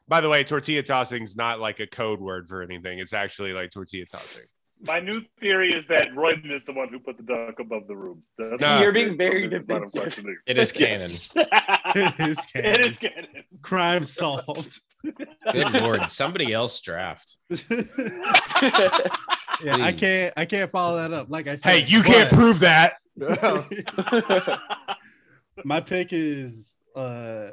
By the way, tortilla tossing is not like a code word for anything. It's actually like tortilla tossing. My new theory is that Royden is the one who put the duck above the room. That's No. You're being very It's not a defensive. It is canon. It is canon. It is canon. Crime solved. Good lord, somebody else draft. yeah, I can't. I can't follow that up. Like I said, Hey, you can't prove that. my pick is uh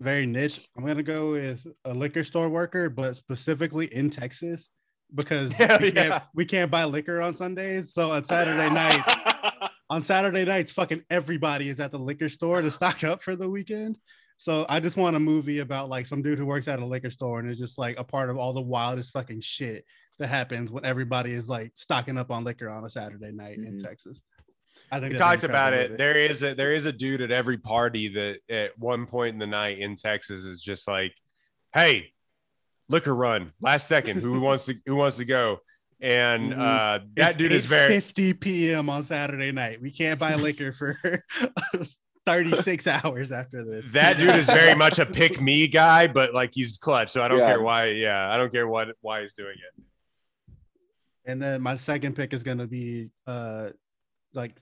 very niche. I'm gonna go with a liquor store worker, but specifically in Texas because Hell we, can't, we can't buy liquor on Sundays. So on Saturday nights, on Saturday nights, fucking everybody is at the liquor store to stock up for the weekend. So I just want a movie about like some dude who works at a liquor store and is just like a part of all the wildest fucking shit that happens when everybody is like stocking up on liquor on a Saturday night in Mhm. Texas. I think We that's talked about incredible it. movie. There is a there is a dude at every party that at one point in the night in Texas is just like, "Hey, liquor run last second. Who wants to who wants to go?" And Mhm. uh, that It's dude is very 50 p.m. on Saturday night. We can't buy liquor for 36 hours after this. that dude is very much a pick me guy, but like he's clutch. So I don't Yeah. care why. Yeah, I don't care what why he's doing it. And then my second pick is gonna be uh like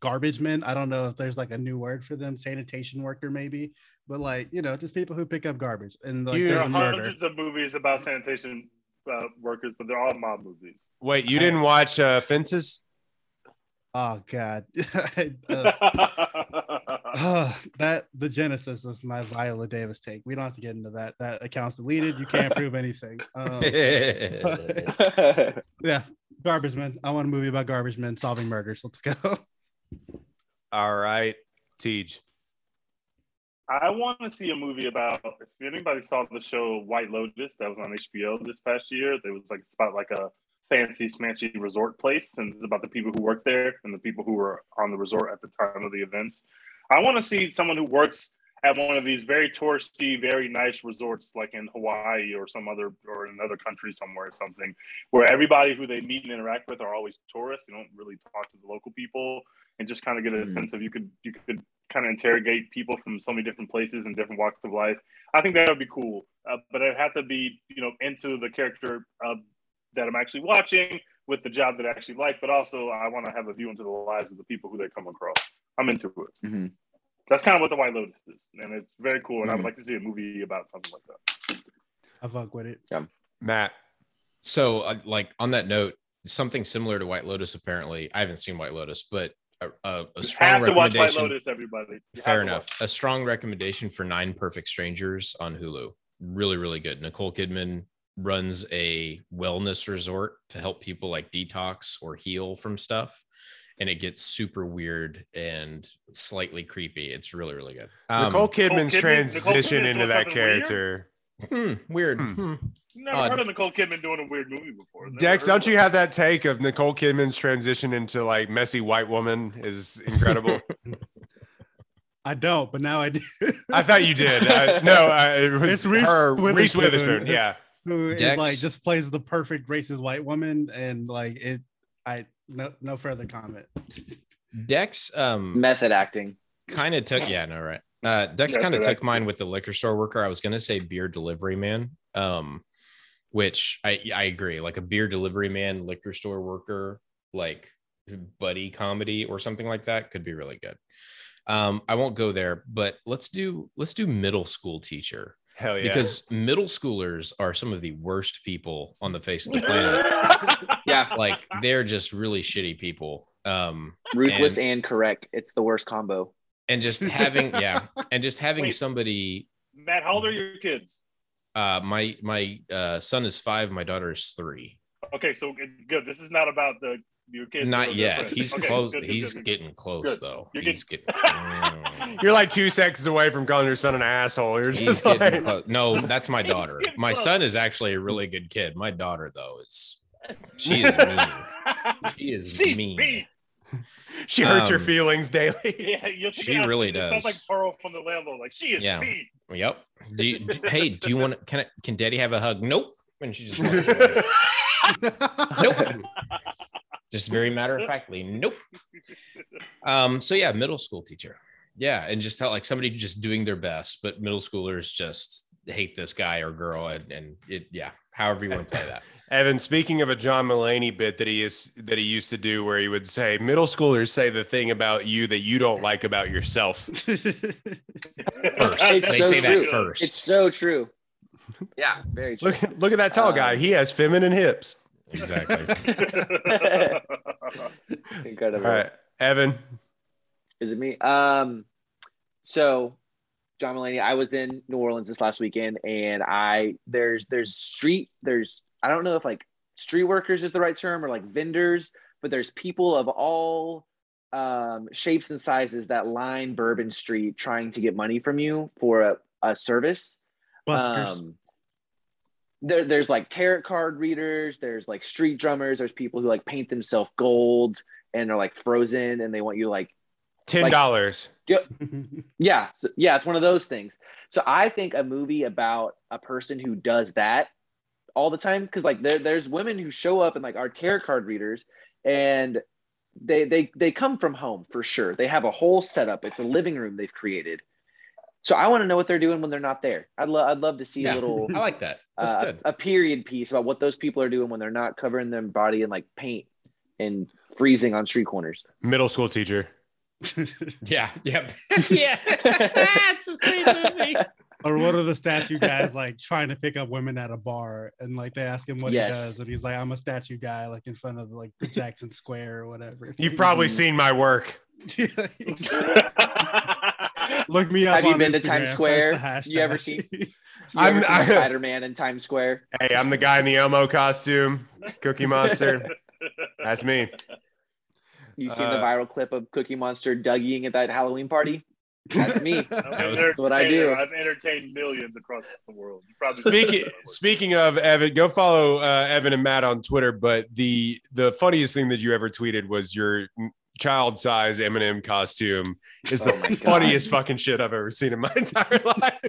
garbage men. I don't know if there's like a new word for them, sanitation worker maybe, but like you know, just people who pick up garbage and like You- There there's are a murder. hundreds of movies about sanitation uh, workers, but they're all mob movies. Wait, you didn't watch uh, Fences? Oh god. Uh, uh, that the genesis of my Viola Davis take. We don't have to get into that. That account's deleted. You can't prove anything. Um, yeah, garbage men. I want a movie about garbage men solving murders. Let's go. All right, Tej. I want to see a movie about if anybody saw the show White Lotus that was on HBO this past year. It was like it's about like a fancy smanchy resort place, and it's about the people who work there and the people who were on the resort at the time of the events. I want to see someone who works at one of these very touristy, very nice resorts, like in Hawaii or some other or another country somewhere or something, where everybody who they meet and interact with are always tourists. They don't really talk to the local people, and just kind of get a Mm. sense of you could you could kind of interrogate people from so many different places and different walks of life. I think that would be cool, uh, but it have to be you know into the character uh, that I'm actually watching with the job that I actually like, but also I want to have a view into the lives of the people who they come across. I'm into it. Mhm. That's kind of what the White Lotus is, and it's very cool. And I Mhm. would like to see a movie about something like that. I fuck with it. Matt. So, uh, like on that note, something similar to White Lotus. Apparently, I haven't seen White Lotus, but a, a, a You strong have to watch White. Lotus, everybody. You Fair enough. watch A strong recommendation for Nine Perfect Strangers on Hulu. Really, really good. Nicole Kidman runs a wellness resort to help people like detox or heal from stuff. And it gets super weird and slightly creepy. It's really, really good. Um, Nicole Kidman's Kidman- Nicole transition Kidman's into that something weird? character. hmm, weird. Hmm. Hmm. Never Odd. heard of Nicole Kidman doing a weird movie before. Never Dex, heard don't you have that take of Nicole Kidman's transition into like messy white woman is incredible? I don't, but now I do. I thought you did. I, no, I, it was It's Reese her, Reese Witherspoon. Witherspoon. Yeah. who Dex- like just plays the perfect racist white woman, and like it. I no no further comment. Dex um, Method acting. kind of took yeah no right. Uh dex kind of took that- mine with the liquor store worker. I was gonna say beer delivery man um which i i agree. Like a beer delivery man liquor store worker like buddy comedy or something like that could be really good. Um i won't go there but let's do let's do middle school teacher Hell yeah. because middle schoolers are some of the worst people on the face of the planet Yeah, like they're just really shitty people um ruthless And- and, correct. It's the worst combo. and just having yeah and just having Wait. somebody Matt, how old are your kids? Uh, my my uh, son is five. My daughter is three. Okay, so good. This is not about the your kids. Not yet. friends. He's Okay, close. good, good, He's good, good. getting close Good. though. You're he's getting. Mm. You're like two seconds away from calling your son an asshole. You're he's just getting like, close. No, that's my daughter. My close. son is actually a really good kid. My daughter though is she is mean. She is She's mean. mean. she hurts your Um, feelings daily. Yeah, you She really It sounds does. like Pearl from the landlord. Like she is Yeah. mean. Yep. Do you, do- hey, do you want? Can I, can Daddy have a hug? Nope. And she just walks nope. Just very matter of factly, nope. Um, so yeah, middle school teacher. Yeah, and just tell like somebody just doing their best, but middle schoolers just hate this guy or girl, and, and it yeah, however you want to play that. Evan, speaking of a John Mulaney bit that he is that he used to do, where he would say, "Middle schoolers say the thing about you that you don't like about yourself." First, It's they so say that true. first. It's so true. Yeah, very true. Look, look at that tall guy. Um, He has feminine hips. Exactly. Incredible. All right, Evan. Is it me? Um, so John Mulaney, I was in New Orleans this last weekend, and I there's there's street there's I don't know if like street workers is the right term or like vendors, but there's people of all um, shapes and sizes that line Bourbon Street trying to get money from you for a, a service. Buskers. Um, there, there's like tarot card readers. There's like street drummers. There's people who like paint themselves gold and are like frozen, and they want you to, like Ten dollars. yeah, yeah, it's one of those things. So I think a movie about a person who does that all the time, because like there, there's women who show up and like are tarot card readers, and they they they come from home for sure. They have a whole setup. It's a living room they've created. So I want to know what they're doing when they're not there. I'd love I'd love to see Yeah, a little I like that. That's uh, good. a period piece about what those people are doing when they're not covering their body in like paint and freezing on street corners. Middle school teacher. Yeah, yeah, yeah. it's the same movie. or what are the statue guys like trying to pick up women at a bar and like they ask him what Yes. he does and he's like i'm a statue guy like in front of like the jackson square or whatever You've probably seen my work. Look me up Have you on been to Times Square? You ever seen- You I'm- ever seen Spider-Man in Times Square? Hey, I'm the guy in the Elmo costume, Cookie Monster. That's me. You seen Uh, the viral clip of Cookie Monster Dougieing at that Halloween party? That's me. I'm was an what I entertainer. do. I've entertained millions across the world. Speaking speaking of Evan, go follow uh, Evan and Matt on Twitter. But the the funniest thing that you ever tweeted was your child size M&M costume is oh the Oh my God. funniest fucking shit I've ever seen in my entire life.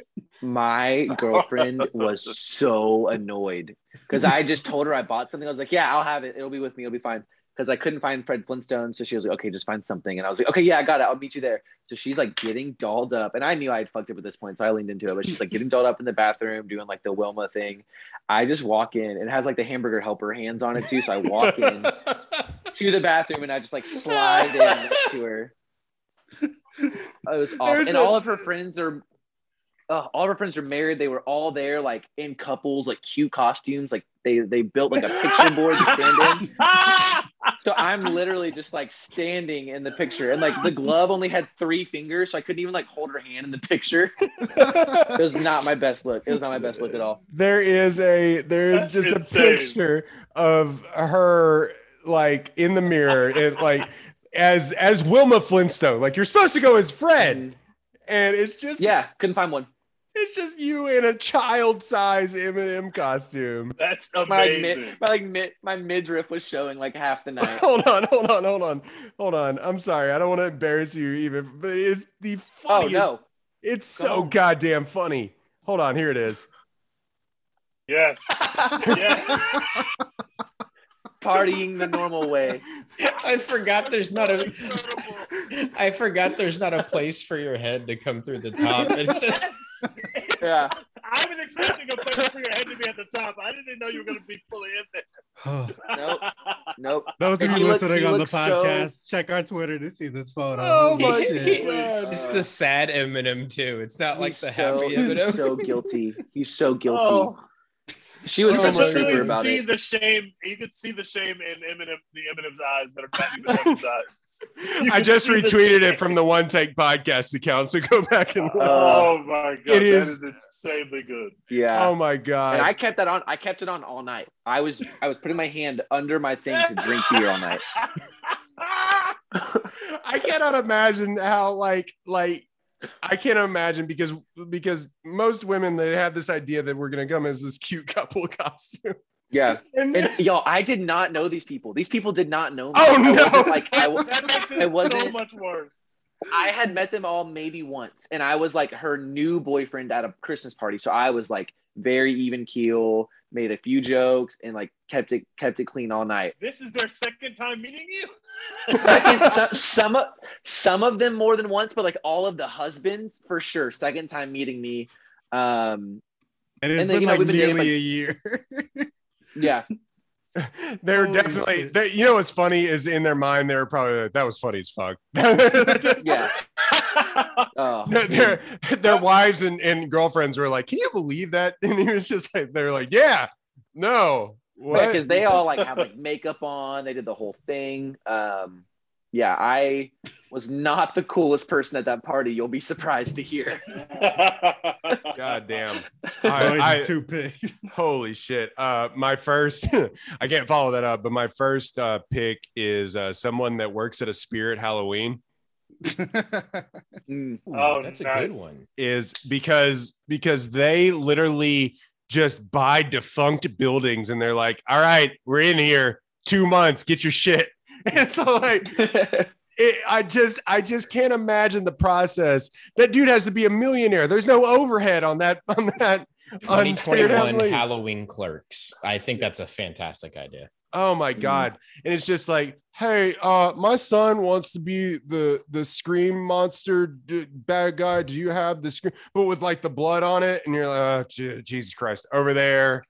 My girlfriend was so annoyed because I just told her I bought something. I was like, "Yeah, I'll have it. It'll be with me. It'll be fine." Because I couldn't find Fred Flintstone. So she was like, okay, just find something. And I was like, okay, yeah, I got it. I'll meet you there. So she's like getting dolled up. And I knew I had fucked up at this point. So I leaned into it. But she's like getting dolled up in the bathroom, doing like the Wilma thing. I just walk in. It has like the hamburger helper hands on it too. So I walk in to the bathroom and I just like slide in to her. It was. There's And a- all of her friends are uh, all of her friends are married. They were all there, like in couples, like cute costumes. Like they they built like a picture board to stand in. So I'm literally just like standing in the picture, and like the glove only had three fingers, so I couldn't even like hold her hand in the picture. It was not my best look. It was not my best look at all. there is a there is That's just insane. a picture of her like in the mirror and like as as Wilma Flintstone. Like you're supposed to go as Fred, mm-hmm. and it's just Yeah, couldn't find one. It's just you in a child size M&M costume. That's My like, amazing. mid, my like mid, my midriff was showing like half the night. Hold on, hold on, hold on, hold on. I'm sorry, I don't want to embarrass you even, but oh, it's the funniest. Oh funniest. no! It's so goddamn funny. Hold on, here it is. yes. Yeah. Partying the normal way. I forgot there's not a. I forgot there's not a place for your head to come through the top. It's just, Yeah. I was expecting a place for your head to be at the top. I didn't know you were going to be fully in there. Nope. Nope. Those of And you he look- listening on the looks so- podcast, check our Twitter to see this photo. Oh my shit. god! it's the sad M&M too. It's not like He's the so, happy he's M&M. so guilty. He's so guilty. Oh. She was such my a trooper literally about see it. the shame. You could see the shame in M&M, the M&M's eyes that are not even M&M's eyes. You I just retweeted it from the One Take Podcast account, so go back and look. Uh, oh my god, it is, that is is insanely good. Yeah. oh my god! and I kept that on. I kept it on all night. I was I was putting my hand under my thing to drink beer all night. I cannot imagine how like like I can't imagine because because most women they have this idea that we're gonna come as this cute couple costume. Yeah. And, And y'all, I did not know these people. These people did not know me. Oh, I no. like I, that makes it so wasn't- much worse. I had met them all maybe once, and I was like her new boyfriend at a Christmas party. So I was like very even keel, made a few jokes, and like kept it kept it clean all night. This is their second time meeting you. Second, so, some of some of them more than once, but like all of the husbands for sure. Second time meeting me. Um, And it's And then, been you know, like been dating, nearly like- a year. yeah, they're Holy definitely they, you know what's funny is in their mind they were probably like, that was funny as fuck. Just- yeah. Oh, their, their, their wives and, and girlfriends were like, Can you believe that? And he was just like, they're like, Yeah, no. What? because they all like have like makeup on. They did the whole thing. Um, yeah, I was not the coolest person at that party. You'll be surprised to hear. God damn. Boys I, I, too big. holy shit. Uh my first I can't follow that up, but my first uh pick is uh someone that works at a spirit Halloween. Mm. Ooh, Oh, that's a good one. is because because they literally just buy defunct buildings and they're like, all right, we're in here two months, get your shit. And so like it, I just I just can't imagine the process. That dude has to be a millionaire. There's no overhead on that on that on Spirit 2021 Halloween. Halloween clerks. I think that's a fantastic idea. Oh my god. And it's just like, hey, uh my son wants to be the the scream monster d- bad guy. Do you have the scream but with like the blood on it and you're like, oh, Je- Jesus Christ, over there.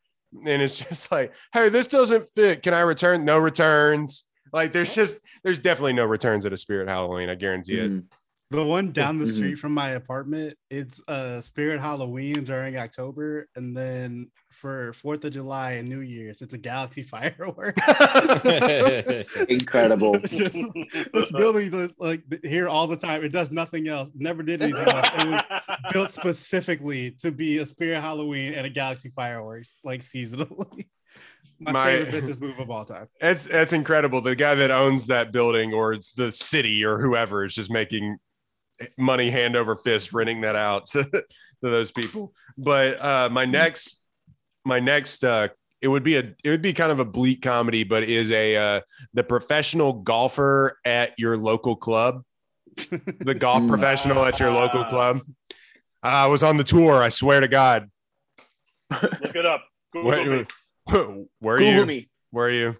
And it's just like, hey, this doesn't fit. Can I return? No returns. Like there's just there's definitely no returns at a spirit Halloween. I guarantee it. Mm. The one down the Mhm. street from my apartment, it's uh Spirit Halloween during October, and then for Fourth of July and New Year's, it's a galaxy firework. Incredible. Just- this building is like here all the time. It does nothing else. Never did anything else. It was built specifically to be a Spirit Halloween and a galaxy fireworks, like seasonally. My, My- favorite business move of all time. That's that's incredible. The guy that owns that building or it's the city or whoever is just making money hand over fist renting that out to, to those people. But uh my next my next uh it would be a it would be kind of a bleak comedy, but is a uh the professional golfer at your local club. The golf Mm. professional at your local club. I was on the tour, I swear to God. Look it up. Google What, me. where are Google you? me. Where are you?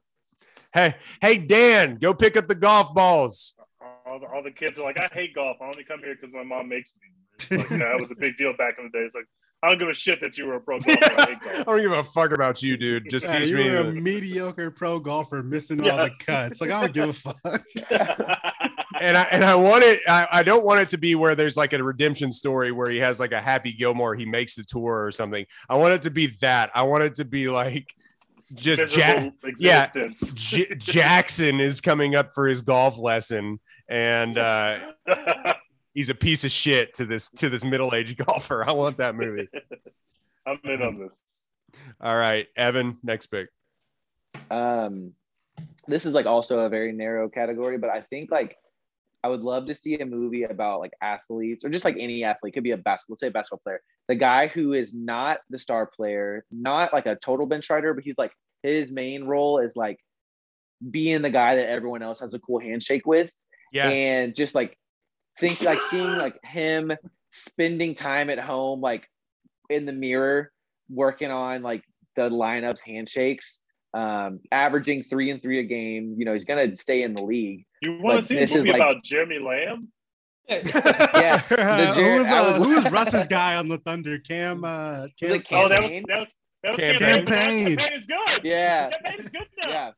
Hey, hey, Dan, go pick up the golf balls. All the, all the kids are like, I hate golf. I only come here because my mom makes me. Like, that was a big deal back in the day. It's like, I don't give a shit that you were a pro golfer. I I don't give a fuck about you, dude. Just Yeah, teach you me. were a mediocre pro golfer missing all the cuts. Like I don't give a fuck. and I and I want it. I, I don't want it to be where there's like a redemption story where he has like a Happy Gilmore, he makes the tour or something. I want it to be that. I want it to be like Just Miserable yeah. J- Jackson is coming up for his golf lesson, and uh, he's a piece of shit to this to this middle aged golfer. I want that movie. I'm in on this. All right, Evan, next pick. um this is like also a very narrow category but i think like i would love to see a movie about like athletes or just like any athlete could be a basketball let's say a basketball player the guy who is not the star player not like a total bench rider but he's like his main role is like being the guy that everyone else has a cool handshake with Yes, and just like think like seeing like him spending time at home like in the mirror working on like the lineups handshakes um averaging three and three a game you know he's gonna stay in the league You want Like, to see a this is movie like- about Jeremy Lamb? yes the who, was, uh, was- who was Russ's guy on the Thunder? Cam. Uh, Cam. Was it Oh, that was that was that was Cam Payne. campaign. Cam Payne. Campaign is good. yeah Cam Payne is good now. yeah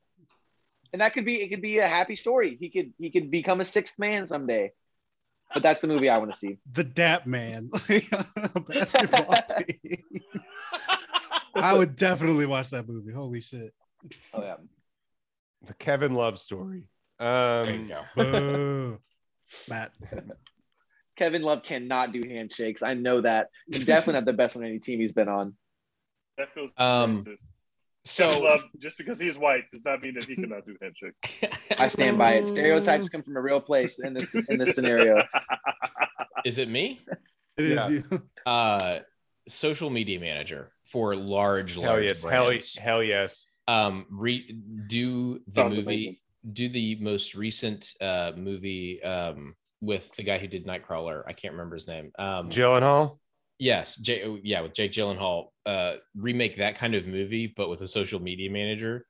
and that could be it could be a happy story he could he could become a sixth man someday but that's the movie i want to see the Dap Man basketball team. I would definitely watch that movie. Holy shit! Oh yeah the Kevin Love story. There you Um, go. Matt. kevin love cannot do handshakes i know that he's definitely not the best on any team he's been on That feels Um, racist. So Love, just because he's white does not mean that he cannot do handshakes. I stand by it. Stereotypes come from a real place in this in this scenario. is it me? It is Yeah. you. Uh, social media manager for large, hell large yes, hell, brands. hell yes. Um re do the Sounds movie amazing. do the most recent uh movie um with the guy who did nightcrawler. I can't remember his name. Um Gyllenhaal. yes Jay, oh, yeah with jake gyllenhaal uh remake that kind of movie but with a social media manager.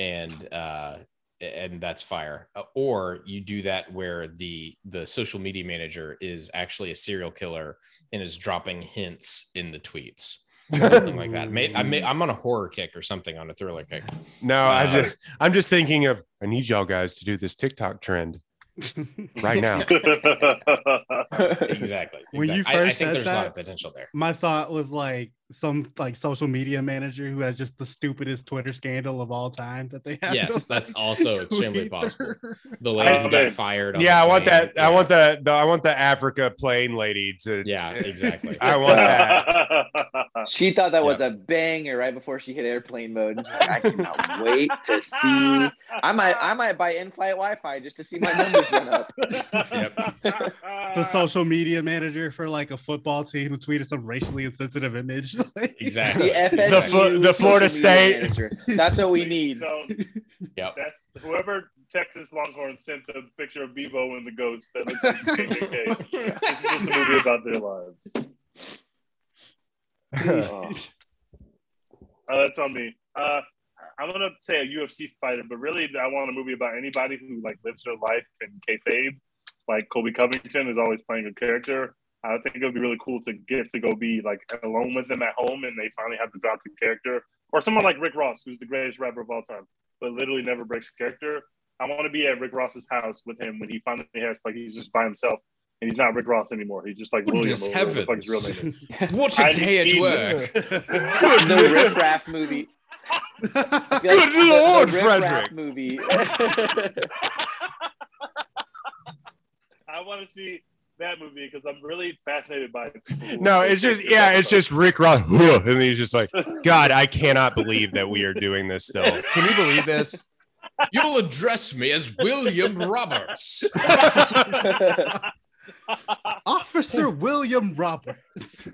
And uh and that's fire. Uh, or you do that where the the social media manager is actually a serial killer and is dropping hints in the tweets something like that May, I may, i'm on a horror kick or something on a thriller kick No, I Uh, just I'm just thinking of I need y'all guys to do this TikTok trend right now. exactly. When you exactly. I- I, first think said there's a lot of potential there. My thought was like some like social media manager who has just the stupidest Twitter scandal of all time that they have. Yes, to, that's also extremely tweet possible. The lady who got fired. on yeah, I want plane. that. I want the, the I want the Africa plane lady to. Yeah, exactly. I want that. She thought that was a banger right before she hit airplane mode. Like, I cannot wait to see. I might I might buy in-flight Wi-Fi just to see my numbers run up. the social media manager for like a football team who tweeted some racially insensitive image. Like- Exactly. The FSU The Flo- the Florida State. manager. That's what we need. So Yep. that's whoever Texas Longhorn sent the picture of Bevo and the ghost that looks like KKK. This is just a movie about their lives. Oh. Uh, that's on me. Uh, I'm gonna say a UFC fighter, but really, I want a movie about anybody who like lives their life in kayfabe. Like Colby Covington is always playing a character. I think it would be really cool to get to go be like alone with them at home, and they finally have to drop the character. Or someone like Rick Ross, who's the greatest rapper of all time, but literally never breaks character. I want to be at Rick Ross's house with him when he finally has like he's just by himself, and he's not Rick Ross anymore. He's just like William. Goodness or whatever the his real name is. What I a day at work. the Riff Raff movie. I feel Good the- the Lord, Riff Frederick. movie. I want to see that movie because I'm really fascinated by people. who- No, it's just yeah, it's just Rick Ross, and he's just like, God, I cannot believe that we are doing this still. Can you believe this? You'll address me as William Roberts. Officer William Roberts.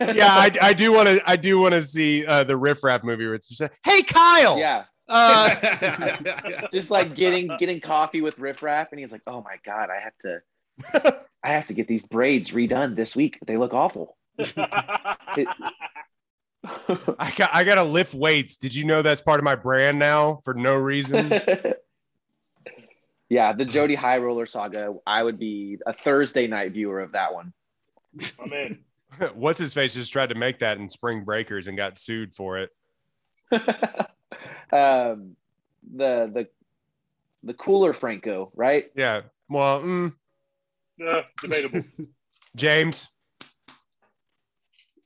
Yeah, I, I do want to I do want to see uh, the Riff Raff movie where it's just like, Hey, Kyle. yeah, Uh, just like getting getting coffee with Riff Raff, and he's like, "Oh my god, I have to, I have to get these braids redone this week. They look awful." I got I gotta lift weights. Did you know that's part of my brand now for no reason? Yeah, the Jody High Roller Saga. I would be a Thursday night viewer of that one. I'm in. What's his face just tried to make that in Spring Breakers and got sued for it. um, the the the cooler Franco, right? Yeah. Well, mm, Uh, debatable. James.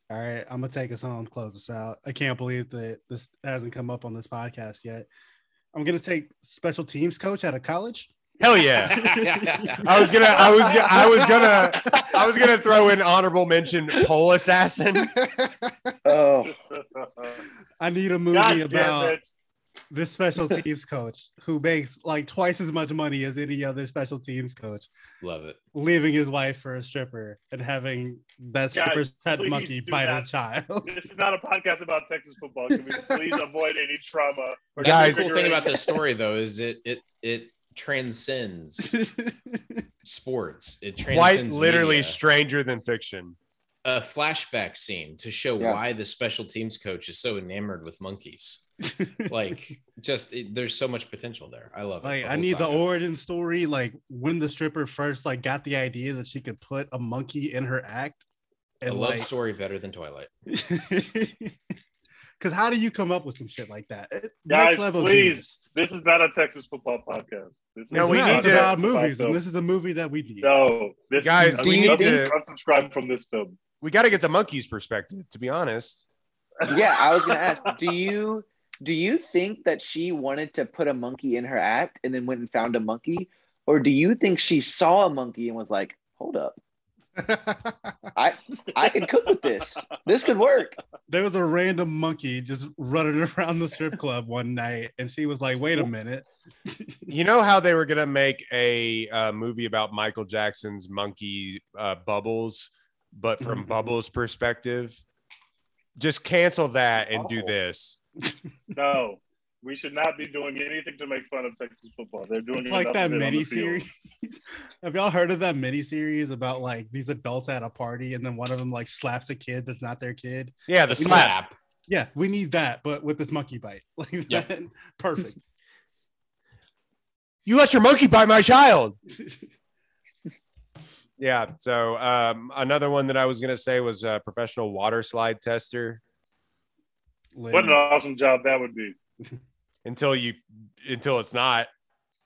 All right, I'm gonna take us home, close us out. I can't believe that this hasn't come up on this podcast yet. I'm gonna take special teams coach out of college. Hell yeah. I was gonna, I was, gonna, I was gonna, I was gonna throw in honorable mention pole assassin. Oh, I need a movie God damn about it. This special teams coach who makes like twice as much money as any other special teams coach, Love it. leaving his wife for a stripper and having that Guys, stripper's pet monkey do bite a child. This is not a podcast about Texas football. Can we please avoid any trauma? Guys- the cool thing about this story, though, is it it it transcends sports. It transcends Quite transcends literally media. stranger than fiction. A flashback scene to show Yeah. why the special teams coach is so enamored with monkeys. Like, just it, there's so much potential there. I love it. like The I whole need the origin story, like when the stripper first like got the idea that she could put a monkey in her act. a And love like, story better than Twilight. because how do you come up with some shit like that? Guys, Next level please. genius. This is not a Texas football podcast. This No, is we not need not, to- it's about movies, and this is a movie that we need. No, this Guys, is, we need to- unsubscribe from this film. We got to get the monkey's perspective, to be honest. yeah. I was gonna ask. Do you do you think that she wanted to put a monkey in her act and then went and found a monkey, or do you think she saw a monkey and was like, "Hold up, I I can cook with this. This could work." there was a random monkey just running around the strip club one night, and she was like, "Wait a minute." You know how they were gonna make a uh, movie about Michael Jackson's monkey uh, Bubbles, but from Mhm. Bubbles' perspective? Just cancel that and do Oh. this. No, we should not be doing anything to make fun of Texas football. They're doing It's like that of it on the mini series. Have y'all heard of that mini series about like these adults at a party and then one of them like slaps a kid that's not their kid? Yeah, the We slap. Yeah, we need that, but with this monkey bite. Like Yep. that. Perfect. You let your monkey bite my child. Yeah. So um, another one that I was gonna say was a professional water slide tester. What an awesome job that would be. Until you, until it's not.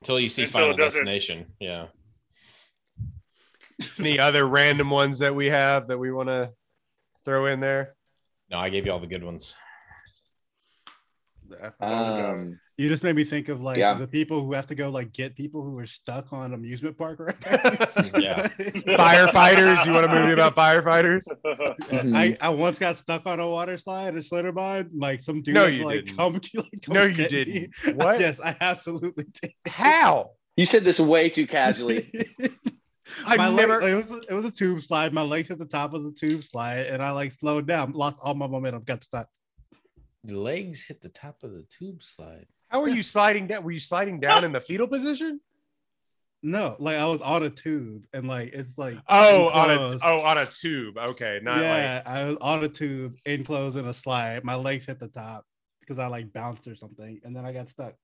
Until you see And so Final Destination. Yeah. Any other random ones that we have that we want to throw in there? No, I gave you all the good ones. Um, You just made me think of like Yeah. the people who have to go like get people who are stuck on amusement park rides. Yeah. Firefighters. You want a movie about firefighters? mhm. I, I once got stuck on a water slide or Schlitterbahn. Like some dude No, you like didn't. come, like, come No, you get didn't. What? yes, I absolutely did. How? you said this way too casually. I've my leg- never. it was it was a tube slide. My legs at the top of the tube slide, and I like slowed down, lost all my momentum, got stuck. The legs hit the top of the tube slide. How were you sliding down? Were you sliding down in the fetal position? No, like I was on a tube, and like it's like Oh, on a oh on a tube. Okay, not like yeah, I was on a tube enclosed in a slide. My legs hit the top because I like bounced or something, and then I got stuck.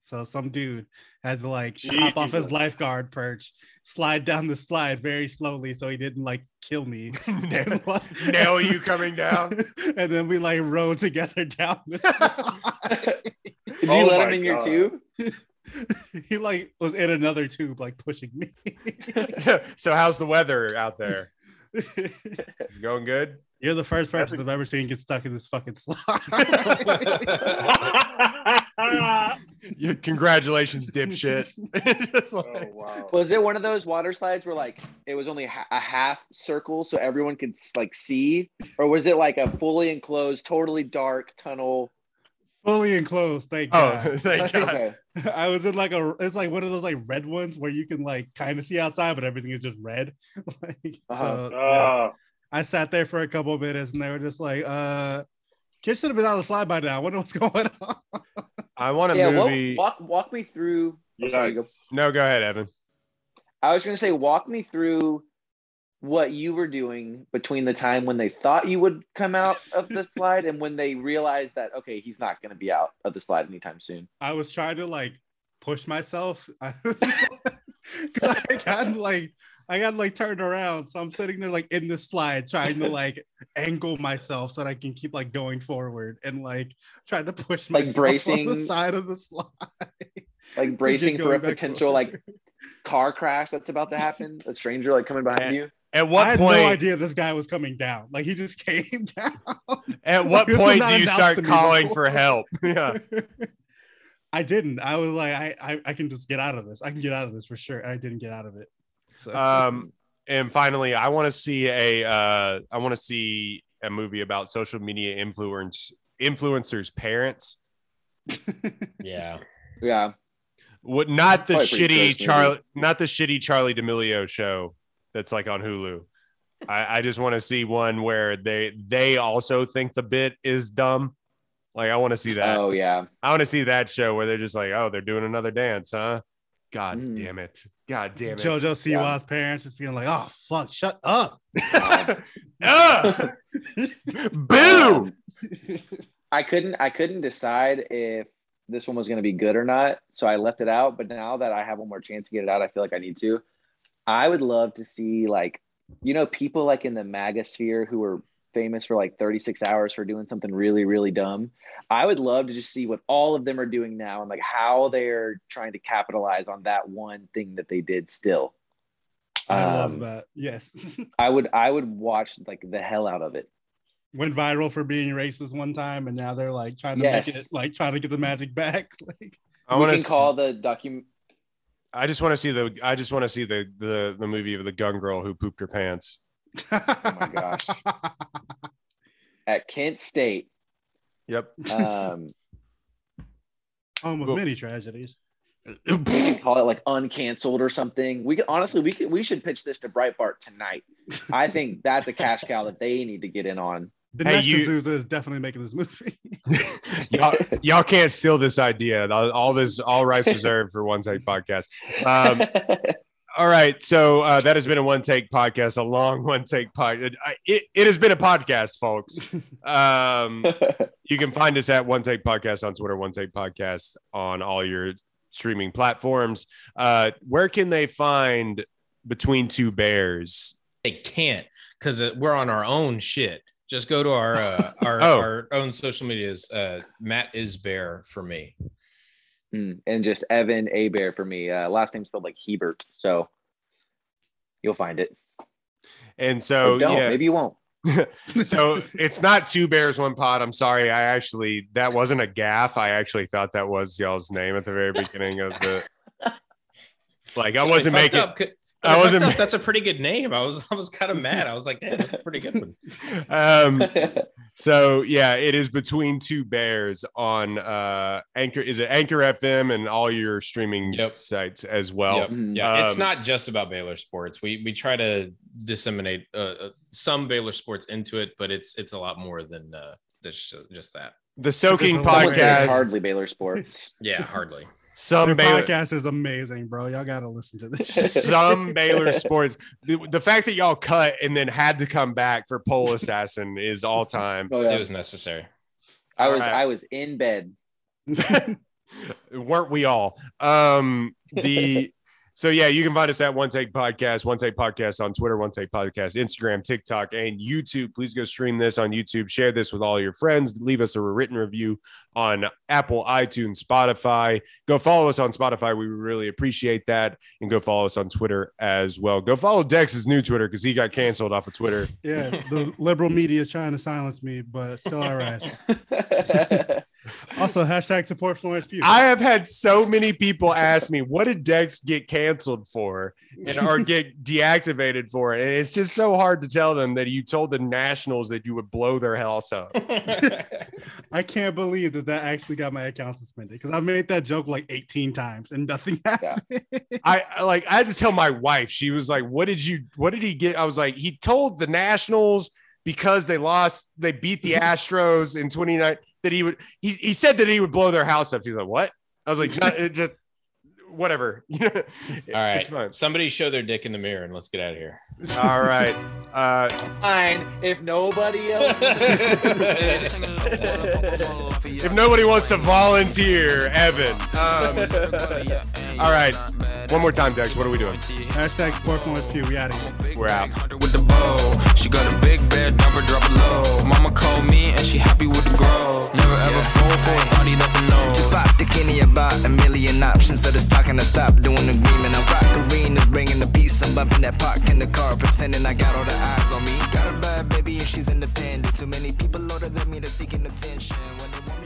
So some dude had to like hop off his lifeguard perch, slide down the slide very slowly so he didn't like kill me. nail, nail you coming down. and then we like rode together down the slide. Did you Oh let him in your tube? he like was in another tube, like pushing me. so how's the weather out there? Going good? You're the first person I've ever seen get stuck in this fucking slide. Congratulations, dipshit. Just oh wow. Was it one of those water slides where like it was only a half circle so everyone could like see, or was it like a fully enclosed, totally dark tunnel? Fully enclosed, thank oh, God. thank God. Okay. I was in like a it's like one of those like red ones where you can like kind of see outside, but everything is just red. like, Uh-huh. So yeah. Ah, I sat there for a couple of minutes and they were just like, uh kids should have been on the slide by now. I wonder what's going on. I want a Yeah, well, movie. walk walk me through. oh, sorry, go- No, go ahead, Evan. I was gonna say, walk me through what you were doing between the time when they thought you would come out of the slide and when they realized that okay, he's not gonna be out of the slide anytime soon. I was trying to like push myself. I, got like I got like turned around, so I'm sitting there like in the slide trying to like angle myself so that I can keep like going forward and like trying to push Like myself on the side of the slide. like bracing for a going potential like car crash that's about to happen. A stranger like coming behind you. At what I what had point? no idea this guy was coming down. Like he just came down. At what This was point do you start calling before. for help? Yeah. I didn't. I was like, I, I I can just get out of this. I can get out of this for sure. I didn't get out of it. So Um, and finally, I want to see a. Uh, I want to see a movie about social media influence influencers' parents. Yeah. Yeah. What? Not the shitty. Charlie. Not the shitty Charlie D'Amelio show that's like on Hulu. I, I just want to see one where they they also think the bit is dumb. Like I want to see that. Oh yeah. I want to see that show where they're just like, oh, they're doing another dance, huh? God Mm. damn it! God damn it! JoJo Siwa's parents just being like, "Oh fuck, shut up." Ah! Boo! Um, I couldn't I couldn't decide if this one was going to be good or not, so I left it out. But now that I have one more chance to get it out, I feel like I need to. I would love to see like, you know, people like in the MAGA sphere who are famous for like 36 hours for doing something really really dumb. I would love to just see what all of them are doing now and like how they're trying to capitalize on that one thing that they did. Still, I Um, love that. Yes, I would I would watch like the hell out of it. went viral for being racist one time, and now they're like trying to Yes. make it like trying to get the magic back. Like, I we want can to call the document. I just want to see the. I just want to see the the the movie of the gun girl who pooped her pants. Oh my gosh. at Kent State. Yep. Um, Home of Cool. many tragedies. we can call it like uncanceled or something. We could honestly, we could, we should pitch this to Breitbart tonight. I think that's a cash cow that they need to get in on. The Hey, next you- Azusa is definitely making this movie. y'all, y'all can't steal this idea. All, all this, all rights reserved for one take podcast. Um, all right, so uh, that has been a one take podcast, a long one take podcast. It, it has been a podcast, folks. Um, you can find us at one take podcast on Twitter, one take podcast on all your streaming platforms. Uh, where can they find Between Two Bears? They can't because we're on our own shit. Just go to our uh, our, Oh. our own social medias. Uh, Matt is bear for me. Hmm, and just Evan A bear for me. Uh, last name spelled like Hebert, so you'll find it. And so, don't. yeah, Maybe you won't. so it's not two bears one pod i'm sorry i actually that wasn't a gaff i actually thought that was y'all's name at the very beginning of the like i wasn't making up. Could- I I wasn't wasn't. That's a pretty good name. I was. I was kind of mad. I was like, "Damn, that's a pretty good one." um so yeah it is between two bears on uh anchor is it anchor fm and all your streaming Yep. sites as well Yep. Mhm. Yeah, it's Um, not just about Baylor sports. We we try to disseminate uh, uh, some Baylor sports into it, but it's it's a lot more than uh, just just that. the soaking Someone Someone said podcast hardly Baylor sports. Yeah, hardly. Some Their Baylor, podcast is amazing, bro. Y'all gotta listen to this. some Baylor sports. The, the fact that y'all cut and then had to come back for Pole Assassin is all time. Oh, yeah. It was necessary. I was Alright. I was in bed. Weren't we all? Um, the so yeah, you can find us at One Take Podcast, One Take Podcast on Twitter, One Take Podcast, Instagram, TikTok, and YouTube. Please go stream this on YouTube. Share this with all your friends. Leave us a written review on Apple, iTunes, Spotify. Go follow us on Spotify. We really appreciate that. And go follow us on Twitter as well. Go follow Dex's new Twitter because he got canceled off of Twitter. yeah, the liberal media is trying to silence me, but still I rise. Also, hashtag support Florence Pugh. I have had so many people ask me, what did Dex get canceled for and or get deactivated for? And it's just so hard to tell them that you told the Nationals that you would blow their house up. I can't believe that that actually got my account suspended because I made that joke like 18 times and nothing happened. I I- like I had to tell my wife, she was like, What did you what did he get? I was like, he told the Nationals because they lost, they beat the Astros in 29 that he would he, he said that he would blow their house up. He was like, What? I was like, just whatever. All right. It's fine. Somebody show their dick in the mirror and let's get out of here. All right. Uh, Fine. If nobody else. if nobody wants to volunteer, Evan. Um, all right. One more time, Dex. What are we doing? Hashtag sports with Q. We out of here. We're out. with the bow. She got a big bed, number drop it low. Mama called me and she happy with the grow. Never ever fall for a body that's a no. Just pop the Kenny about a million options. So just talking to stop doing agreement. I'm rock arenas, bringing the peace. I'm bumping that park in the car, pretending I got all the eyes on me. Got a bad baby and she's independent. Too many people older than me, they're seeking attention. When they